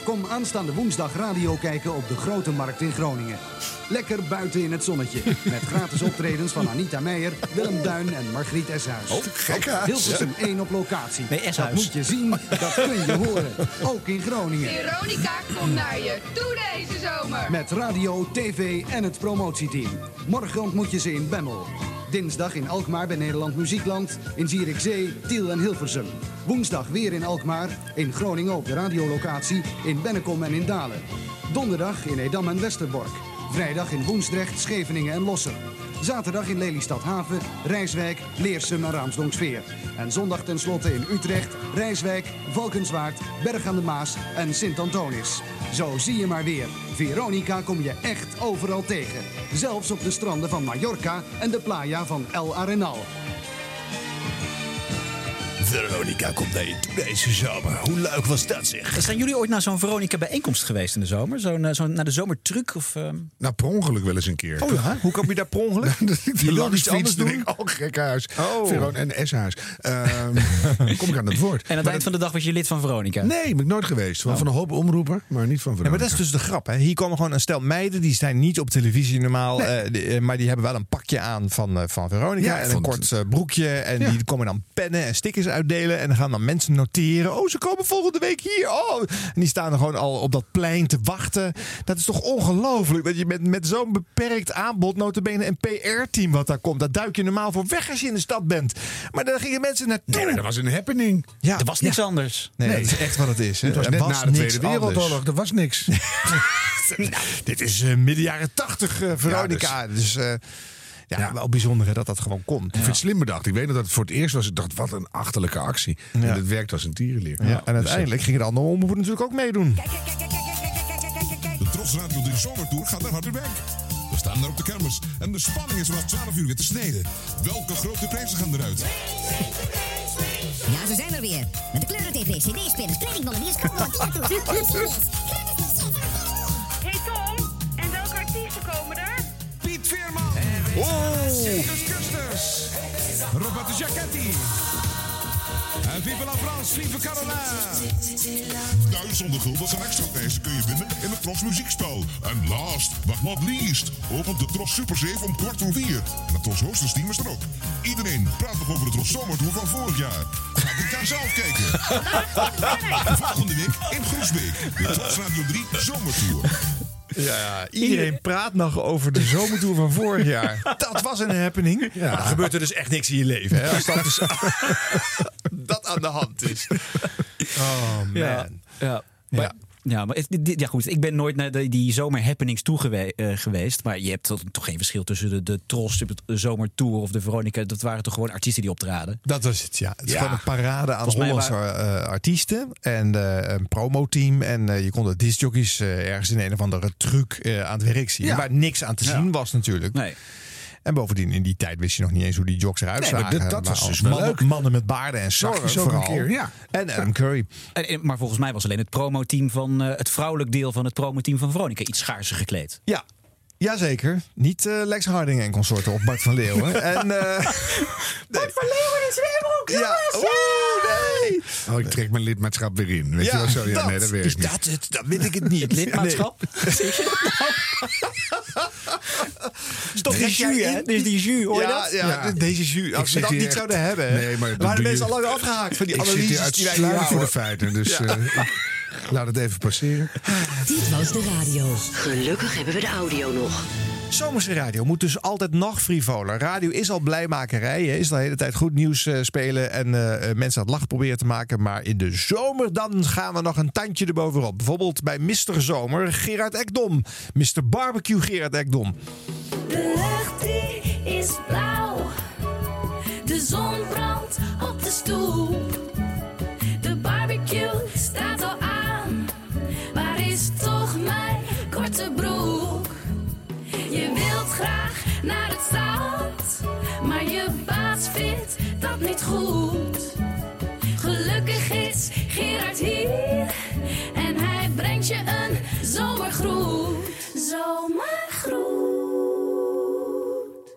Kom aanstaande woensdag radio kijken op de Grote Markt in Groningen. Lekker buiten in het zonnetje. Met gratis optredens van Anita Meijer, Willem Duin en Margriet Eshuis. Oh, gek huis. Hilversum 1 op locatie. Nee, dat Eshuis. moet je zien, dat kun je horen. Ook in Groningen. Veronica komt naar je toe deze zomer. Met radio, tv en het promotieteam. Morgen ontmoet je ze in Bemmel. Dinsdag in Alkmaar bij Nederland Muziekland. In Zierikzee, Tiel en Hilversum. Woensdag weer in Alkmaar. In Groningen op de radiolocatie. In Bennekom en in Dalen. Donderdag in Edam en Westerbork. Vrijdag in Woensdrecht, Scheveningen en Losser. Zaterdag in Lelystad Haven, Rijswijk, Leersum en Raamsdonksveer. En zondag tenslotte in Utrecht, Rijswijk, Valkenswaard, Berg aan de Maas en Sint-Antonis. Zo zie je maar weer. Veronica kom je echt overal tegen. Zelfs op de stranden van Mallorca en de playa van El Arenal. Veronica komt naar je toe deze zomer. Hoe leuk was dat zeg? Zijn jullie ooit naar zo'n Veronica bijeenkomst geweest in de zomer? Zo'n eh, zo'n naar de zomertruc? Of, ehm? Nou, per ongeluk wel eens een keer. Oh ja, hoe kom je daar per ongeluk? Je wil iets anders doen? Ik, oh, gek huis. Oh. Veron en S-huis. Ehm, kom ik aan het woord. En aan het eind van de dag was je lid van Veronica? Nee, ben ik nooit geweest. Wel van een hoop omroepen, maar niet van Ja, Veronica. maar dat is dus de grap. Hè. Hier komen gewoon een stel meiden. Die zijn niet op televisie normaal. eh, die- eh, maar die hebben wel een pakje aan van, van Veronica. Ja, en een kort broekje. En Ja. die komen dan pennen en stickers uitdelen. En dan gaan dan mensen noteren. Oh, ze komen volgende week hier. Oh. En die staan er gewoon al op dat plein te wachten. Dat is toch ongelooflijk. Dat je met, met zo'n beperkt aanbod. Notabene een PR-team wat daar komt. Dat duik je normaal voor weg als je in de stad bent. Maar daar gingen mensen naartoe. Nee, maar dat was een happening. Ja. Er was niks anders. Nee, Nee. dat is echt wat het is. Hè. Het was net was na de Tweede Wereldoorlog. Er was niks. Nou, dit is eh, midden jaren tachtig eh, Veronica. dus eh, ja, wel bijzonder hè, dat dat gewoon kon. Ik vind het slim bedacht. Ik weet nog dat het voor het eerst was. Ik dacht, wat een achterlijke actie. Ja. En het werkt als een tierenleer. Ja, en uiteindelijk gingen de andere omroepen natuurlijk ook meedoen. De Tros Radio 3 Zomertour gaat naar Harderwijk. We staan daar op de kermis en de spanning is vanaf 12 uur weer te sneden. Welke grote prijzen gaan eruit? Ja, ze zijn er weer. Met de kleuren TV, CD-spelers, kledingballen, bioscoop, Oh. Circus Custers. Roberto Giacchetti. En Vive la France, Vive Caroline. Duizenden guldens en extra prijzen kun je winnen in het Tros Muziekspel. En last but not least opent de Tros Super 7 om kwart voor vier. En het Tros Hosters team is er ook. Iedereen praat nog over de Tros Zomertour van vorig jaar. Ga dit jaar zelf kijken. Volgende week in Groesbeek. De Tros Radio 3 Zomertour. Ja, iedereen praat nog over de zomertour van vorig jaar. Dat was een happening. Ja. Dan gebeurt er dus echt niks in je leven. Hè, als dat, dus dat aan de hand is. Oh man. Ja, ja. Maar, ja. maar het- dit- ja, goed. Ik ben nooit naar de, die zomerhappenings toe gewe- eh, geweest. Maar je hebt toch, toch geen verschil tussen de, de Tros, de Zomertour of de Veronica. Dat waren toch gewoon artiesten die optraden? Dat was het, ja. Het is Ja. gewoon een parade aan Hollandse waren- eh, artiesten. En eh, een promoteam. En eh, je kon de discjockeys ergens in een of andere truc aan het werk zien. Ja. Waar niks aan te Ja. zien was natuurlijk. Nee. En bovendien, in die tijd wist je nog niet eens hoe die jocks eruit Nee, zagen. dat- dat was dus mannen, leuk. mannen met baarden en zorg ook een vooral. keer, ja. En Adam Curry. En, en- maar volgens mij was alleen het promoteam van eh, het vrouwelijk deel van het promoteam van Veronica iets schaarser gekleed. Ja. Jazeker. Niet eh, Lex Harding en consorten of Bart van Leeuwen. en, eh Bart van Leeuwen is Zwembroek, Ja. Oeh, nee. Oh, ik trek mijn lidmaatschap weer in. Weet je wel zo? Ja, nee, dat werkt is niet. dat het? Dan weet ik het niet. Het lidmaatschap? is toch die jus, hè? Dit is die jus, hoor je ja, dat? Ja, Ja. deze jus. Ik Als we zit dat niet echt- zouden hebben, Nee, maar dat waren de mensen al lang afgehaakt van die Ik zit hier analyses die wij hier uitsluitend voor de feiten. Dus Ja. Laat het even passeren. Dit was de radio. Gelukkig hebben we de audio nog. Zomerse radio moet dus altijd nog frivoler. Radio is al blijmakerij. hè. Is de hele tijd goed nieuws eh, spelen en eh, eh, mensen aan het lachen proberen te maken. Maar in de zomer dan gaan we nog een tandje erbovenop. Bijvoorbeeld bij Mr. Zomer Gerard Ekdom. Mr. Barbecue Gerard Ekdom. De lucht die is blauw. De zon brandt op de stoep. Dat niet goed. Gelukkig is Gerard hier. En hij brengt je een zomergroet. Zomergroet.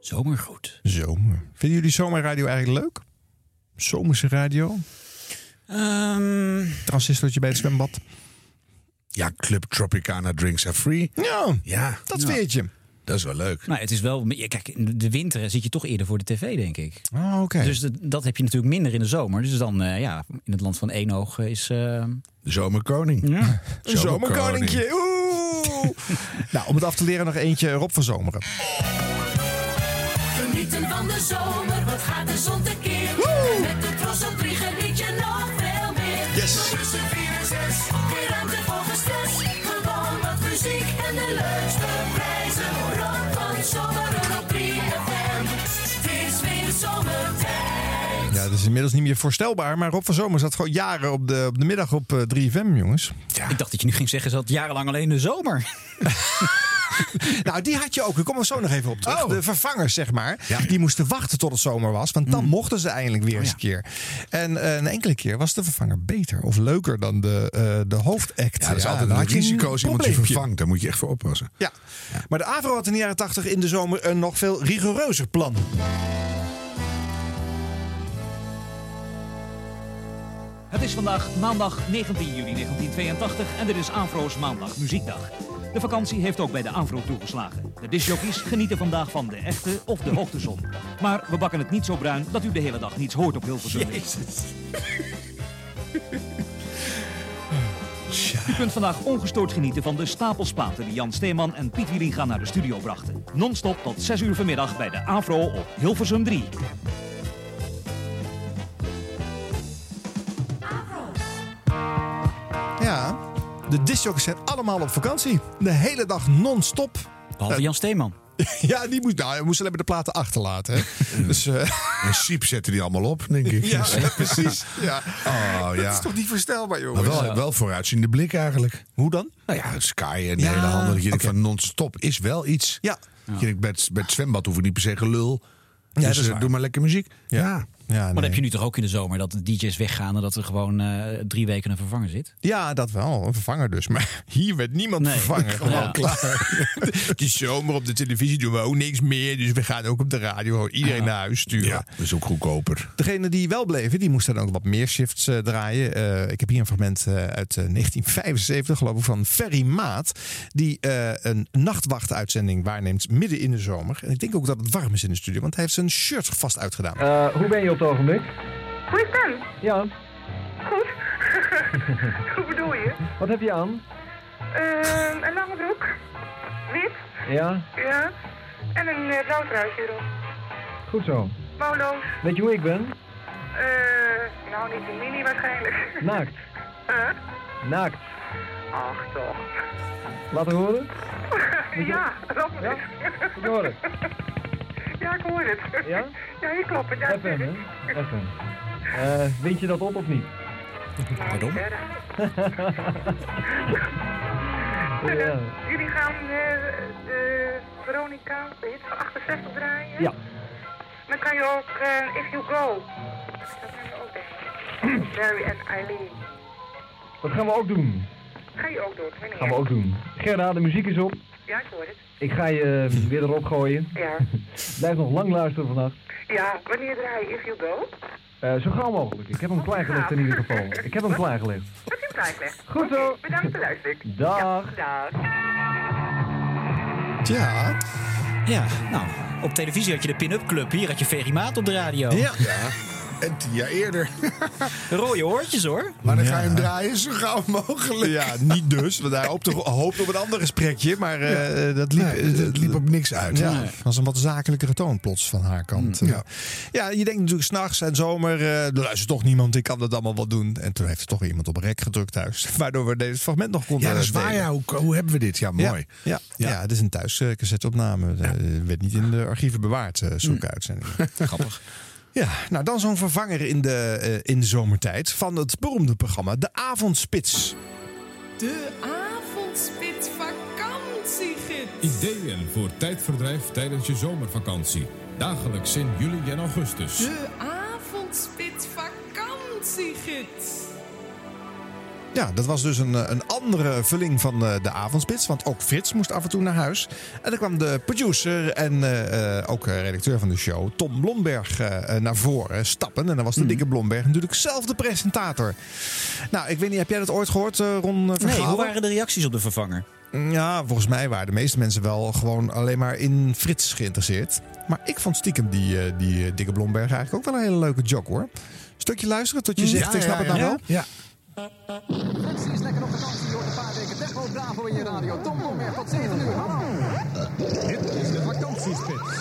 Zomergoed. Zomer. Vinden jullie zomerradio eigenlijk leuk? Zomerse radio? Transistortje bij het zwembad? Ja, Club Tropicana Drinks Are Free. Ja, ja. dat Ja. weet je. Dat is wel leuk. Nou, het is wel. Kijk, in de winter zit je toch eerder voor de tv, denk ik. Oh, oké. Okay. Dus dat, dat, heb je natuurlijk minder in de zomer. Dus dan, uh, ja, in het land van één oog is. Uh... De zomerkoning. Ja. Een zomerkoninkje. Oeh. nou, om het af te leren nog eentje Rob van Zomeren. Genieten van de zomer, wat gaat de zon tekeer? Met de cross op drie geniet je nog veel meer. Yes. Tussen en Ja, dat is inmiddels niet meer voorstelbaar. Maar Rob van Zomer zat gewoon jaren op de, op de middag op eh, 3FM, jongens. Ik dacht dat je nu ging zeggen, ze had jarenlang alleen de zomer. Nou, die had je ook. Daar komen we zo nog even op terug. De vervangers, zeg maar. Die moesten wachten tot het zomer was. Want dan mochten ze eindelijk weer eens een keer. En eh, een enkele keer was de vervanger beter of leuker dan de, eh de hoofdact. Ja, dat is altijd een risico als iemand je vervangt. Daar moet je echt voor oppassen. Ja. Maar de AVRO had in de jaren 80 in de zomer een nog veel rigoureuzer plan. Het is vandaag maandag 19 juli 1982 en dit is Afro's Maandag Muziekdag. De vakantie heeft ook bij de Afro toegeslagen. De discjockeys genieten vandaag van de echte of de hoogtezon. Maar we bakken het niet zo bruin dat u de hele dag niets hoort op Hilversum. U kunt vandaag ongestoord genieten van de stapelsplaten die Jan Steeman en Piet Wieringa naar de studio brachten. Non-stop tot 6 uur vanmiddag bij de Afro op Hilversum 3. De discjockeys zijn allemaal op vakantie. De hele dag non-stop. Behalve Jan Steeman. Ja, die moest, nou, moest alleen maar de platen achterlaten. Hè. dus, eh, En Siep zetten die allemaal op, denk ik. ja, precies. Ja. Oh, Dat ja. is toch niet voorstelbaar, jongens? Maar wel, wel vooruitziende blik eigenlijk. Hoe dan? Nou ja, Sky en Ja, hele handel. Dat je denkt oké. van non-stop is wel iets. Ja. Je denkt, bij, het, bij het zwembad hoeven niet per se gelul. Ja, dus dat is eh, waar. doe maar lekker muziek. Ja. Ja, Maar dat heb je nu toch ook in de zomer, dat de DJ's weggaan en dat er gewoon eh, drie weken een vervanger zit? Ja, dat wel. Een vervanger dus. Maar hier werd niemand Nee. vervangen. Gewoon Ja. klaar. Het is zomer op de televisie doen we ook niks meer. Dus we gaan ook op de radio iedereen naar huis sturen. Ja, dat is ook goedkoper. Degene die wel bleven, die moesten dan ook wat meer shifts eh, draaien. Eh, ik heb hier een fragment uit eh, 1975, geloof ik, van Ferry Maat. Die eh, een nachtwachtuitzending waarneemt midden in de zomer. En ik denk ook dat het warm is in de studio, want hij heeft zijn shirt vast uitgedaan. Eh, hoe ben je op het ogenblik? Hoe is het? Ja, Goed. Hoe bedoel je? wat heb je aan? Ehm, een lange broek. Wit. Ja, Ja. En een uh, roodruisje erop. goed zo. Molo's. Weet je hoe ik ben? Eh, nou niet een mini waarschijnlijk. Naakt. Huh? Naakt. Ach toch. Laten horen? ja, dat Ja? Goed horen. Ja, ik hoor het. Ja? Ja, hier kloppen. Ja, Even, hè? Even. Eh, wind je dat op of niet? Pardon? Ja. Jullie gaan eh, de Veronica, de hit van 68 draaien? Ja. Dan kan je ook eh, If You Go. Dat kan je ook denken. Barry en Eileen. Dat gaan we ook doen. Ga je ook doen, wanneer? Gaan we ook doen. Gerda, de muziek is op. Ja, ik hoor het. Ik ga je eh, weer erop gooien. Ja. Blijf nog lang luisteren vannacht. Ja, wanneer draai je If You Go? Eh, zo gauw mogelijk. Ik heb hem klaargelegd in ieder geval. Ik heb hem klaargelegd. Heb je hem klaargelegd? Goed zo. Bedankt voor het luisteren. Dag. Ja, dag. Tja. Ja, nou, op televisie had je de pin-up club. Hier had je Ferry Maat op de radio. Ja. En tien jaar eerder. Rode oortjes hoor. Maar dan ga je Ja. hem draaien zo gauw mogelijk. Ja, niet dus. Want hij hoopte, hoopte op een ander gesprekje. Maar eh, dat liep, Nee, liep op niks uit. Ja, Nee. was een wat zakelijkere toon plots van haar kant. Ja. Ja, ja je denkt natuurlijk s'nachts en zomer, eh, er luistert toch niemand, ik kan dat allemaal wel doen. En toen heeft er toch iemand op rek gedrukt thuis. Waardoor we deze fragment nog konden Ja, dat is waar. Ja. Hoe, hoe hebben we dit? Ja, mooi. Ja, ja, ja. het is een thuis eh, cassetteopname. Eh, werd niet in de archieven bewaard, eh zulke uitzendingen. Grappig. Ja, nou dan zo'n vervanger in de, eh, in de zomertijd van het beroemde programma De Avondspits. De avondspit vakantiegids. Ideeën voor tijdverdrijf tijdens je zomervakantie. Dagelijks in juli en augustus. De avondspit vakantiegids. Ja, dat was dus een, eh, een andere vulling van eh, de avondspits. Want ook Frits moest af en toe naar huis. En dan kwam de producer en eh, ook redacteur van de show, Tom Blomberg, naar voren stappen. En dan was de dikke Blomberg natuurlijk zelf de presentator. Nou, ik weet niet, heb jij dat ooit gehoord, eh, Ron Nee, Vergalen? hoe waren de reacties op de vervanger? Ja, volgens mij waren de meeste mensen wel gewoon alleen maar in Frits geïnteresseerd. Maar ik vond stiekem die, die dikke Blomberg eigenlijk ook wel een hele leuke joke hoor. Stukje luisteren tot je zegt, ik snap het nou wel. Ja. Fransie is lekker op vakantie, hoort een paar weken Techno Bravo in je radio. Tom Blomberg tot 7 uur, hallo. Dit is de vakantiespits.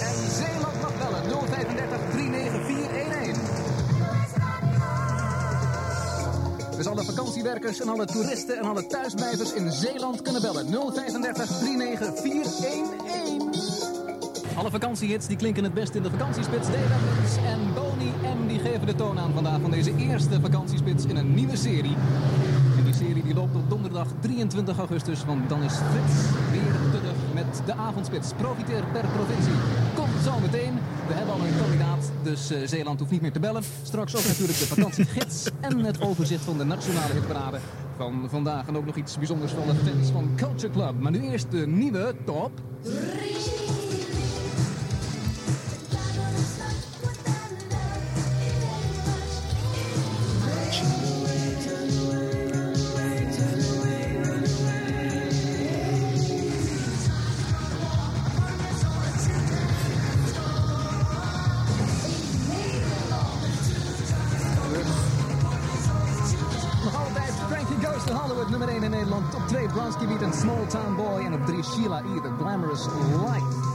En Zeeland mag bellen, 035 39411. Dus alle vakantiewerkers en alle toeristen en alle thuisblijvers in Zeeland kunnen bellen. 035 39411. Alle vakantiehits die klinken het best in de vakantiespits. Davis en Boni M die geven de toon aan vandaag van deze eerste vakantiespits in een nieuwe serie. En die serie die loopt op donderdag 23 augustus, want dan is Frits weer terug met de avondspits. Profiteer per provincie. Komt zo meteen. We hebben al een kandidaat, dus eh, Zeeland hoeft niet meer te bellen. Straks ook natuurlijk de vakantiegids en het overzicht van de nationale hitparade van vandaag. En ook nog iets bijzonders van de fans van Culture Club. Maar nu eerst de nieuwe top... 3. Small Town Boy. Op 3 Sheila E. The Glamorous Life.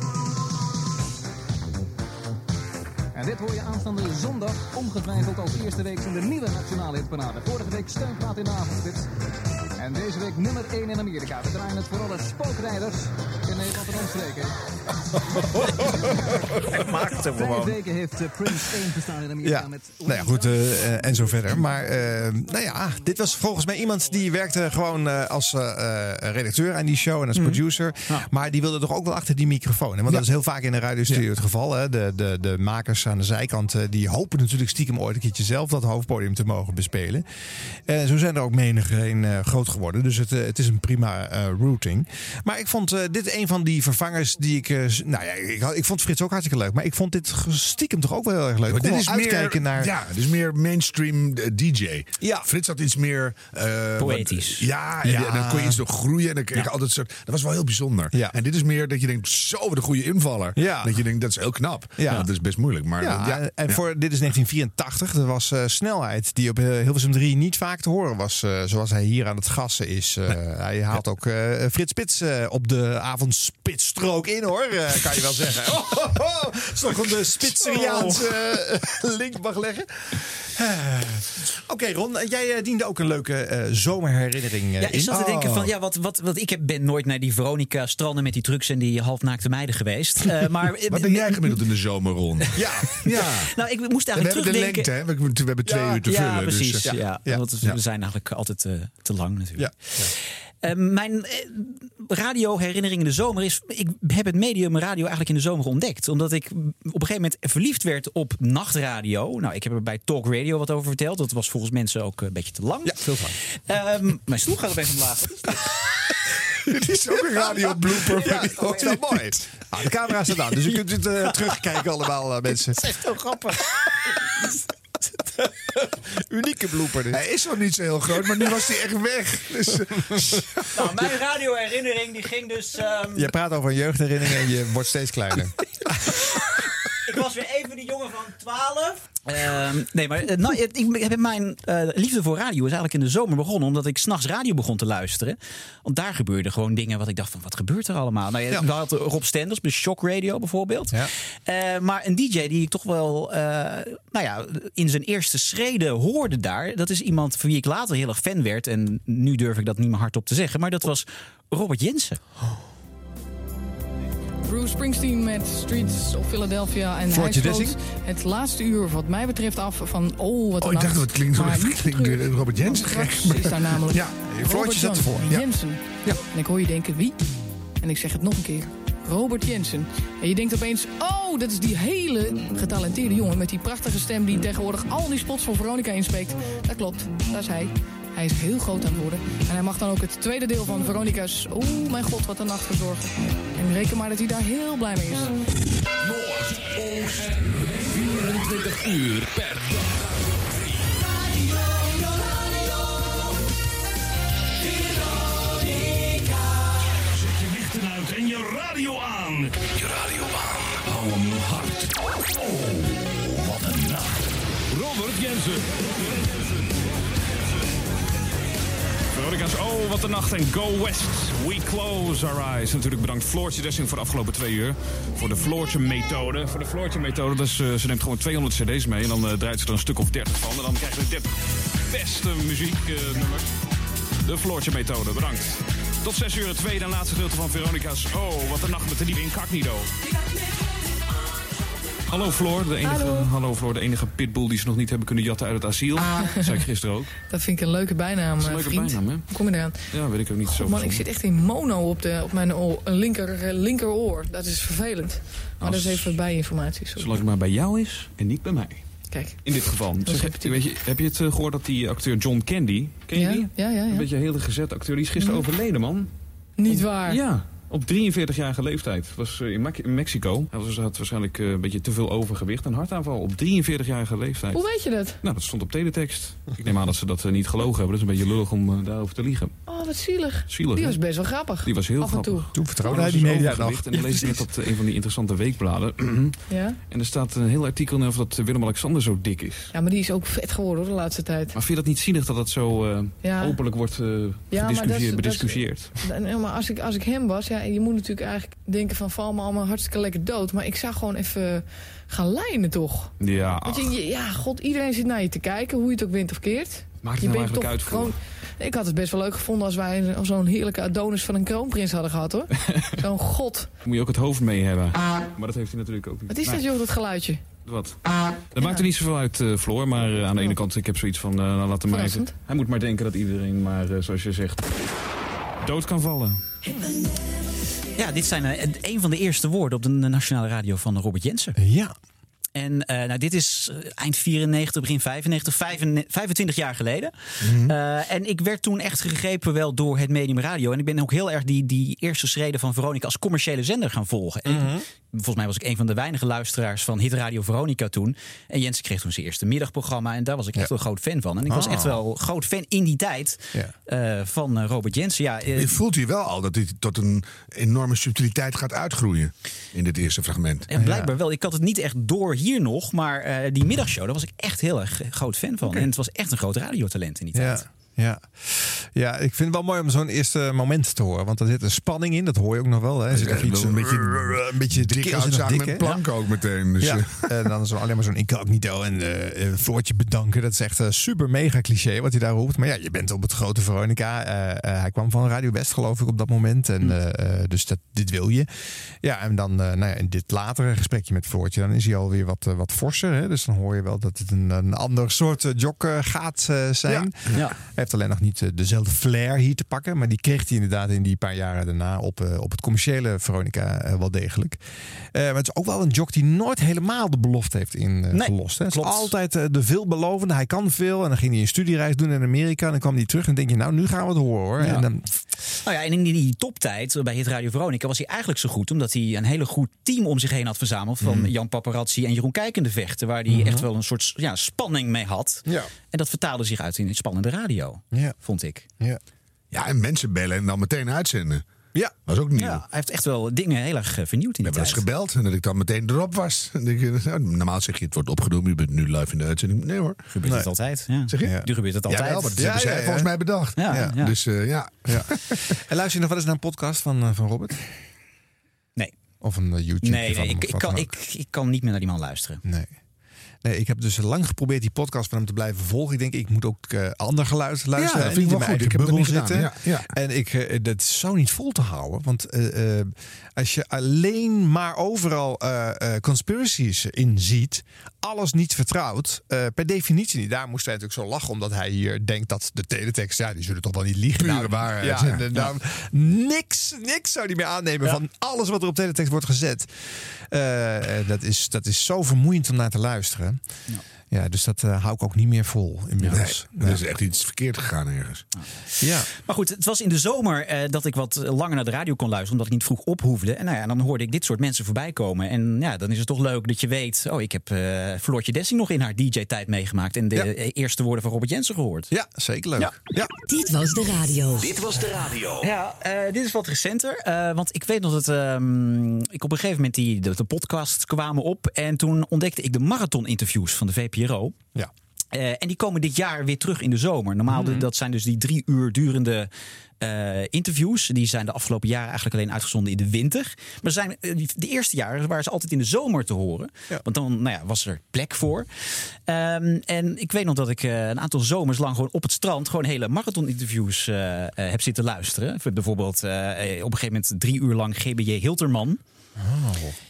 En dit hoor je aanstaande zondag ongetwijfeld als eerste week in de nieuwe nationale hitparade. Vorige week steunplaat in de avondspits. En deze week nummer 1 in Amerika. We draaien het voor alle spookrijders in Nederland en omstreken. Hij maakt hem Vijf gewoon. weken heeft eh, Prince 1 gestaan in Amerika Ja, met nou ja, goed, eh, eh, en zo verder. Maar nou ja, dit was volgens mij iemand die werkte gewoon eh, als redacteur aan die show en als producer. Maar die wilde toch ook wel achter die microfoon. hè? Want dat is heel vaak in een radiostudio het geval. Hè? De, de, de makers aan de zijkant die hopen natuurlijk stiekem ooit een keertje zelf dat hoofdpodium te mogen bespelen. En zo zijn er ook menigeen eh groot geworden. Dus het, het is een prima eh, routing. Maar ik vond eh, dit een van die vervangers die ik... eh, nou ja, ik, ik vond Frits ook hartstikke leuk. Maar ik vond dit stiekem toch ook wel heel erg leuk. Maar dit is meer, naar... Ja, dit is meer mainstream eh, DJ. Ja. Frits had iets meer... eh, Poëtisch. wat- ja, en, Ja. en dan kon je iets nog groeien. En dan kreeg je altijd soort... Dat was wel heel bijzonder. Ja. En dit is meer dat je denkt, zo, een goede invaller. Ja. Dat je denkt, dat is heel knap. Ja. Ja. dat is best moeilijk. Maar Ja, dat- ja. en Ja. voor, dit is 1984. Er was eh, snelheid die op Hilversum 3 niet vaak te horen was. eh, zoals hij hier aan het gassen is. Eh, Hij haalt ook eh, Frits Spits op de avondspitsstrook in hoor. Eh, kan je wel zeggen. Oh, oh, oh. Nog een Spitseriaanse eh, link mag leggen. Eh, Oké Ron, jij eh, diende ook een leuke eh, zomerherinnering eh, Ja, ik zat te denken Oh. van, ja, wat, wat, wat ik heb, ben nooit naar die Veronica stranden met die trucks en die halfnaakte meiden geweest. Eh, maar, Wat ben jij gemiddeld in de zomer, Ron? Ja, ja. Nou, ik moest En we eigenlijk hebben de terugdenken. lengte, hè? We, we hebben twee ja, uur te ja, vullen. Precies, dus, eh, ja, ja. Want we zijn eigenlijk altijd eh, te lang natuurlijk. Ja. Eh, mijn eh, radioherinnering in de zomer is... Ik heb het medium radio eigenlijk in de zomer ontdekt. Omdat ik op een gegeven moment verliefd werd op nachtradio. Nou, ik heb er bij Talk Radio wat over verteld. Dat was volgens mensen ook een beetje te lang. Ja, veel van. Ehm, mijn stoel gaat opeens omlaag. Dit is ook een radio blooper. Ja, dat is wel mooi. Ah, de camera staat aan, dus je kunt het eh, terugkijken allemaal mensen. Dat is echt heel grappig. Unieke blooper dit. Hij is nog niet zo heel groot, maar nu was hij echt weg. Dus, Nou, mijn radioherinnering die ging dus... ehm, Je praat over een jeugdherinnering en je wordt steeds kleiner. Ik was weer even die jongen van 12. nee, maar eh, nou, ik, ik heb mijn eh, liefde voor radio is eigenlijk in de zomer begonnen. Omdat ik s'nachts radio begon te luisteren. Want daar gebeurden gewoon dingen wat ik dacht van, wat gebeurt er allemaal? Nou, ja. We hadden Rob Stenders bij Shock Radio bijvoorbeeld. Eh, maar een DJ die ik toch wel, eh, nou ja, in zijn eerste schreden hoorde daar. Dat is iemand van wie ik later heel erg fan werd. En nu durf ik dat niet meer hardop te zeggen. Maar dat was Robert Jensen. Bruce Springsteen met Streets of Philadelphia. En hij sloot het laatste uur wat mij betreft af van... Oh, wat Oh, ik dacht dat het klinkt, Maar het klinkt Robert Jensen gek. is daar namelijk Ja, Robert Floortje Jan ervoor. Ja. Jensen. En ik hoor je denken, wie? En ik zeg het nog een keer. Robert Jensen. En je denkt opeens, oh, dat is die hele getalenteerde jongen... met die prachtige stem die tegenwoordig al die spots voor Veronica inspreekt. Dat klopt, dat is hij. Hij is heel groot aan het worden. En hij mag dan ook het tweede deel van Veronica's... Oeh, mijn god, wat een nacht verzorgen. En reken maar dat hij daar heel blij mee is. Noord, Oost, 24 uur per dag. Zet je lichten uit en je radio aan. Je radio aan. Hou hem hard. Oh, wat een nacht. Robert Jensen. Veronica's Oh, wat een nacht en Go West. We close our eyes. Natuurlijk bedankt Floortje Dessing voor de afgelopen twee uur. Voor de Floortje methode. Voor de Floortje methode, dus, eh, ze neemt gewoon 200 cd's mee. En dan eh, draait ze er een stuk of 30 van. En dan krijgen we 30 beste muzieknummers. de Floortje methode, bedankt. Tot 6 uur het tweede en laatste gedeelte van Veronica's Oh, wat een nacht met de nieuwe Incognito. Hallo Floor, de enige, Hallo. Floor, de enige pitbull die ze nog niet hebben kunnen jatten uit het asiel. Dat zei ik gisteren ook. Dat vind ik een leuke bijnaam, Dat is een eh, leuke vriend. bijnaam, hè? Hoe kom je eraan? Ja, weet ik ook niet zo. Man, ik zit echt in mono op, de, op mijn oor, linker, eh, linkeroor. Dat is vervelend. Maar dat is even bijinformatie. Sorry. Zolang het maar bij jou is en niet bij mij. Kijk. In dit geval. Zeg, weet je, heb je het eh, gehoord dat die acteur John Candy... Ken je Ja, die? ja, ja, ja. Een beetje een hele gezette acteur. Die is gisteren Mhm. overleden, man. Niet waar. Ja. Op 43-jarige leeftijd. Was in, in Mexico. Hij was, had waarschijnlijk eh, een beetje te veel overgewicht. Een hartaanval op 43-jarige leeftijd. Hoe weet je dat? Nou, dat stond op teletext. Ik neem aan dat ze dat eh, niet gelogen hebben. Dat is een beetje lullig om eh, daarover te liegen. Oh, wat zielig. Zielig, die hè? was best wel grappig. Die was heel Af en toe. grappig. Toen vertrouwde hij die media nog. En dan lees ik net op een van die interessante weekbladen. Ja? En er staat een heel artikel in over dat Willem-Alexander zo dik is. ja, maar die is ook vet geworden hoor, de laatste tijd. Maar vind je dat niet zielig dat dat zo eh, Ja. openlijk wordt eh Ja, is- is- bediscussieerd? Maar als ik, als ik hem was, ja, je moet natuurlijk eigenlijk denken van val me allemaal hartstikke lekker dood. Maar ik zou gewoon even gaan lijnen toch. Ja, Want je- ja, god, iedereen zit naar je te kijken, hoe je het ook wint of keert. Maakt het je nou bent eigenlijk toch uit voor? gewoon. Ik had het best wel leuk gevonden als wij zo'n heerlijke Adonis van een kroonprins hadden gehad hoor. zo'n god. moet je ook het hoofd mee hebben. Maar dat heeft hij natuurlijk ook niet. Wat is dat joh, dat geluidje? Wat? Dat maakt er niet zoveel uit, eh, Floor. Maar eh, aan de ene kant, ik heb zoiets van, eh nou, laat hem even. Hij moet maar denken dat iedereen maar, eh, zoals je zegt, dood kan vallen. Ja, dit zijn eh, een van de eerste woorden op de nationale radio van Robert Jensen. Ja. En eh, nou, dit is eh, eind 94, begin 95, 25 25 jaar geleden. Eh, en ik werd toen echt gegrepen wel door het medium radio. En ik ben ook heel erg die, die eerste schreden van Veronica als commerciële zender gaan volgen. En ik- volgens mij was ik een van de weinige luisteraars van Hit Radio Veronica toen. En Jensen kreeg toen zijn eerste middagprogramma. En daar was ik echt wel een groot fan van. En ik was Ah. echt wel groot fan in die tijd van Robert Jensen. Ja, Je voelt hier wel al dat hij tot een enorme subtiliteit gaat uitgroeien in dit eerste fragment. Ja, blijkbaar wel. Ik had het niet echt door hier nog, maar eh, die middagshow, daar was ik echt heel erg groot fan van. En het was echt een groot radiotalent in die tijd. Ja. Ja. ja, ik vind het wel mooi om zo'n eerste moment te horen. Want er zit een spanning in, dat hoor je ook nog wel. Hè. Er zit nog iets een beetje, een beetje Dik uitzagen met planken ook meteen. Dus, ja. eh, en dan zo, alleen maar zo'n incognito en eh Floortje bedanken. Dat is echt een super mega cliché wat hij daar roept. Maar ja, je bent op het grote Veronica. Eh, eh, hij kwam van Radio West geloof ik op dat moment. En, eh, eh, dus dat, dit wil je. Ja, en dan eh, nou ja, in dit latere gesprekje met Floortje, dan is hij alweer wat, wat forser. Hè? Dus dan hoor je wel dat het een, een ander soort jog eh, gaat eh, zijn. Ja. Hij heeft alleen nog niet eh, dezelfde flair hier te pakken. Maar die kreeg hij inderdaad in die paar jaren daarna op, eh, op het commerciële Veronica eh, wel degelijk. Maar het is ook wel een jog die nooit helemaal de belofte heeft ingelost. is altijd de veelbelovende. Hij kan veel. En dan ging hij een studiereis doen in Amerika. En dan kwam hij terug en denk je, nou, nu gaan we het horen hoor. Ja. En dan, Nou ja, en in die, toptijd bij Hit Radio Veronica was hij eigenlijk zo goed. Omdat hij een hele goed team om zich heen had verzameld. Van Mhm. Jan Paparazzi en Jeroen Kijkende vechten. Waar hij Mhm. echt wel een soort ja, spanning mee had. Ja. En dat vertaalde zich uit in een spannende radio. Ja. Vond ik. Ja. ja, en mensen bellen en dan meteen uitzenden. Ja. Was ook nieuw. Ja, hij heeft echt wel dingen heel erg eh, vernieuwd in Ik die heb wel eens tijd. gebeld en dat ik dan meteen erop was. En ik, eh, nou, normaal zeg je het wordt opgenomen, je bent nu live in de uitzending. Nee hoor. Gebeurt het altijd? Ja. Zeg je? Nu gebeurt het altijd. Ja, wel, dat Ja, hebben zij ja, ja. volgens mij bedacht. Ja, ja. Dus eh, ja. Ja. En luister je nog wel eens naar een podcast van, van Robert? Nee. Of een YouTube? Nee, van nee ik, ik, kan, ik, ik kan niet meer naar die man luisteren. Nee. Nee, ik heb dus lang geprobeerd die podcast van hem te blijven volgen. Ik denk, ik moet ook eh, ander geluid luisteren. dat en vind ik wel goed. Ik heb het zitten. ja, En ik, eh, dat is zo niet vol te houden. Want eh, eh, als je alleen maar overal eh eh, conspiracies in ziet, alles niet vertrouwt, eh, per definitie niet. Daar moest hij natuurlijk zo lachen, omdat hij hier denkt dat de teletext, ja, die zullen toch wel niet liegen. Pure Nou, waarheid, Ja, ja. en, eh, niks, niks zou hij meer aannemen van alles wat er op teletext wordt gezet. Eh, eh, dat, is, dat is zo vermoeiend om naar te luisteren. Ja, dus dat eh, hou ik ook niet meer vol inmiddels. Nee, er is echt iets verkeerd gegaan ergens. Ja. Maar goed, het was in de zomer eh, dat ik wat langer naar de radio kon luisteren, omdat ik niet vroeg ophoefde. En nou ja, dan hoorde ik dit soort mensen voorbij komen. En ja, dan is het toch leuk dat je weet, oh, ik heb eh Floortje Dessing nog in haar DJ-tijd meegemaakt en de eerste woorden van Robert Jensen gehoord. Ja, zeker leuk. Ja. Dit was de radio. Dit was de radio. Ja, eh, dit is wat recenter. eh, want ik weet nog dat ehm, ik op een gegeven moment die, de, de podcasts kwamen op. En toen ontdekte ik de marathon-interviews van de VPRO. Ja. Eh, en die komen dit jaar weer terug in de zomer. Normaal, de- dat zijn dus die drie uur durende eh, interviews. Die zijn de afgelopen jaren eigenlijk alleen uitgezonden in de winter. Maar zijn, eh, die- de eerste jaren waren ze altijd in de zomer te horen. Want dan nou ja, was er plek voor. Ehm, en ik weet nog dat ik eh, een aantal zomers lang gewoon op het strand... gewoon hele marathon-interviews heb zitten luisteren. Bijvoorbeeld eh, op een gegeven moment drie uur lang GBJ Hilterman...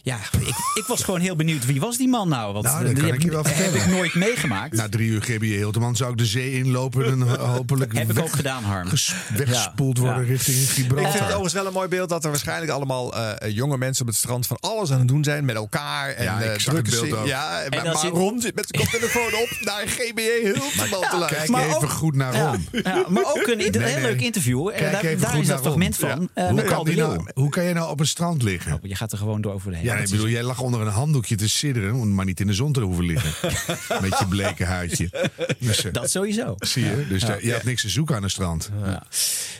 Ja, ik, ik was gewoon heel benieuwd wie was die man nou? Want Nou, eh, dat die kan heb, ik je wel heb vertellen. ik nooit meegemaakt. Na drie uur GB Hilterman zou ik de zee inlopen en ho- hopelijk Heb ik ook gedaan, Harm. ges- weggespoeld Ja. worden Ja. richting Ik vind het Gibraltar. overigens wel een mooi beeld dat er waarschijnlijk allemaal eh, jonge mensen op het strand van alles aan het doen zijn met elkaar. En Ja, ik eh, beeld ook. Ja, En maar, dan maar zit- Ron zit met zijn koptelefoon op naar GBE Hilterman te luisteren. Kijk Maar even ook- goed naar Ron. ja, maar ook een, Nee, heel nee. leuk interview. Eh, Kijk daar is dat fragment van. eh, nou, hoe kan jij nou op een strand liggen? Je gaat er gewoon door over de Ja, ik bedoel, jij lag onder een handdoekje te sidderen, om maar niet in de zon te hoeven liggen. Met je bleke huidje. Dus, eh, Dat sowieso. zie je? Dus Ja. je had niks te zoeken aan het strand. Ja.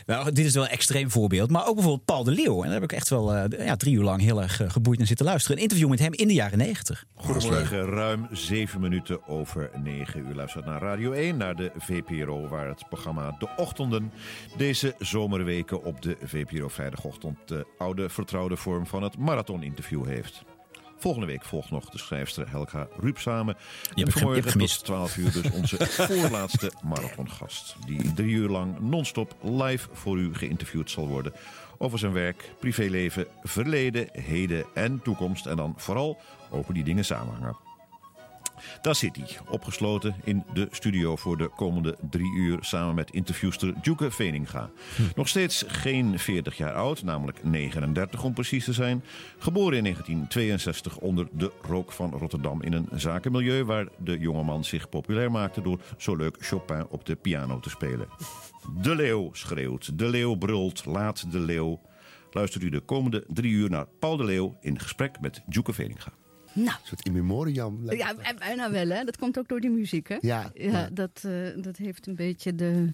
Nou, dit is wel een extreem voorbeeld. Maar ook bijvoorbeeld Paul de Leeuw. En daar heb ik echt wel eh, ja, drie uur lang heel erg eh, geboeid naar zitten luisteren. Een interview met hem in de jaren negentig. Goedemorgen, ruim zeven minuten over negen. U luistert naar Radio 1, naar de VPRO, waar het programma De Ochtenden deze zomerweken op de VPRO vrijdagochtend de oude vertrouwde vorm van het marathoninterview heeft. Volgende week volgt nog de schrijfster Helga Ruup samen. heb en je vanmorgen tot 12 uur dus onze voorlaatste marathongast. Die drie uur lang non-stop live voor u geïnterviewd zal worden. Over zijn werk, privéleven, verleden, heden en toekomst. En dan vooral over die dingen samenhangen. Daar zit hij, opgesloten in de studio voor de komende drie uur... samen met interviewster Djoeke Veninga. Nog steeds geen 40 jaar oud, namelijk 39 om precies te zijn. Geboren in 1962 onder de rook van Rotterdam... in een zakenmilieu waar de jongeman zich populair maakte... door zo leuk Chopin op de piano te spelen. De leeuw schreeuwt, de leeuw brult, laat de leeuw. Luistert u de komende drie uur naar Paul de Leeuw... in gesprek met Djoeke Veninga. Nou. Een soort in memoriam. Ja, bijna wel, hè? Dat komt ook door die muziek, hè? Ja, ja. Dat, eh, dat heeft een beetje de,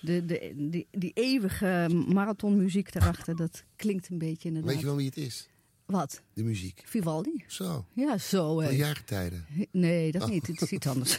de, de, die, die eeuwige marathonmuziek erachter. Dat klinkt een beetje inderdaad. Weet je wel wie het is? Wat? De muziek. Vivaldi. Zo. Ja, zo. Van jaargetijden. Nee, dat Oh. niet. Het is iets anders.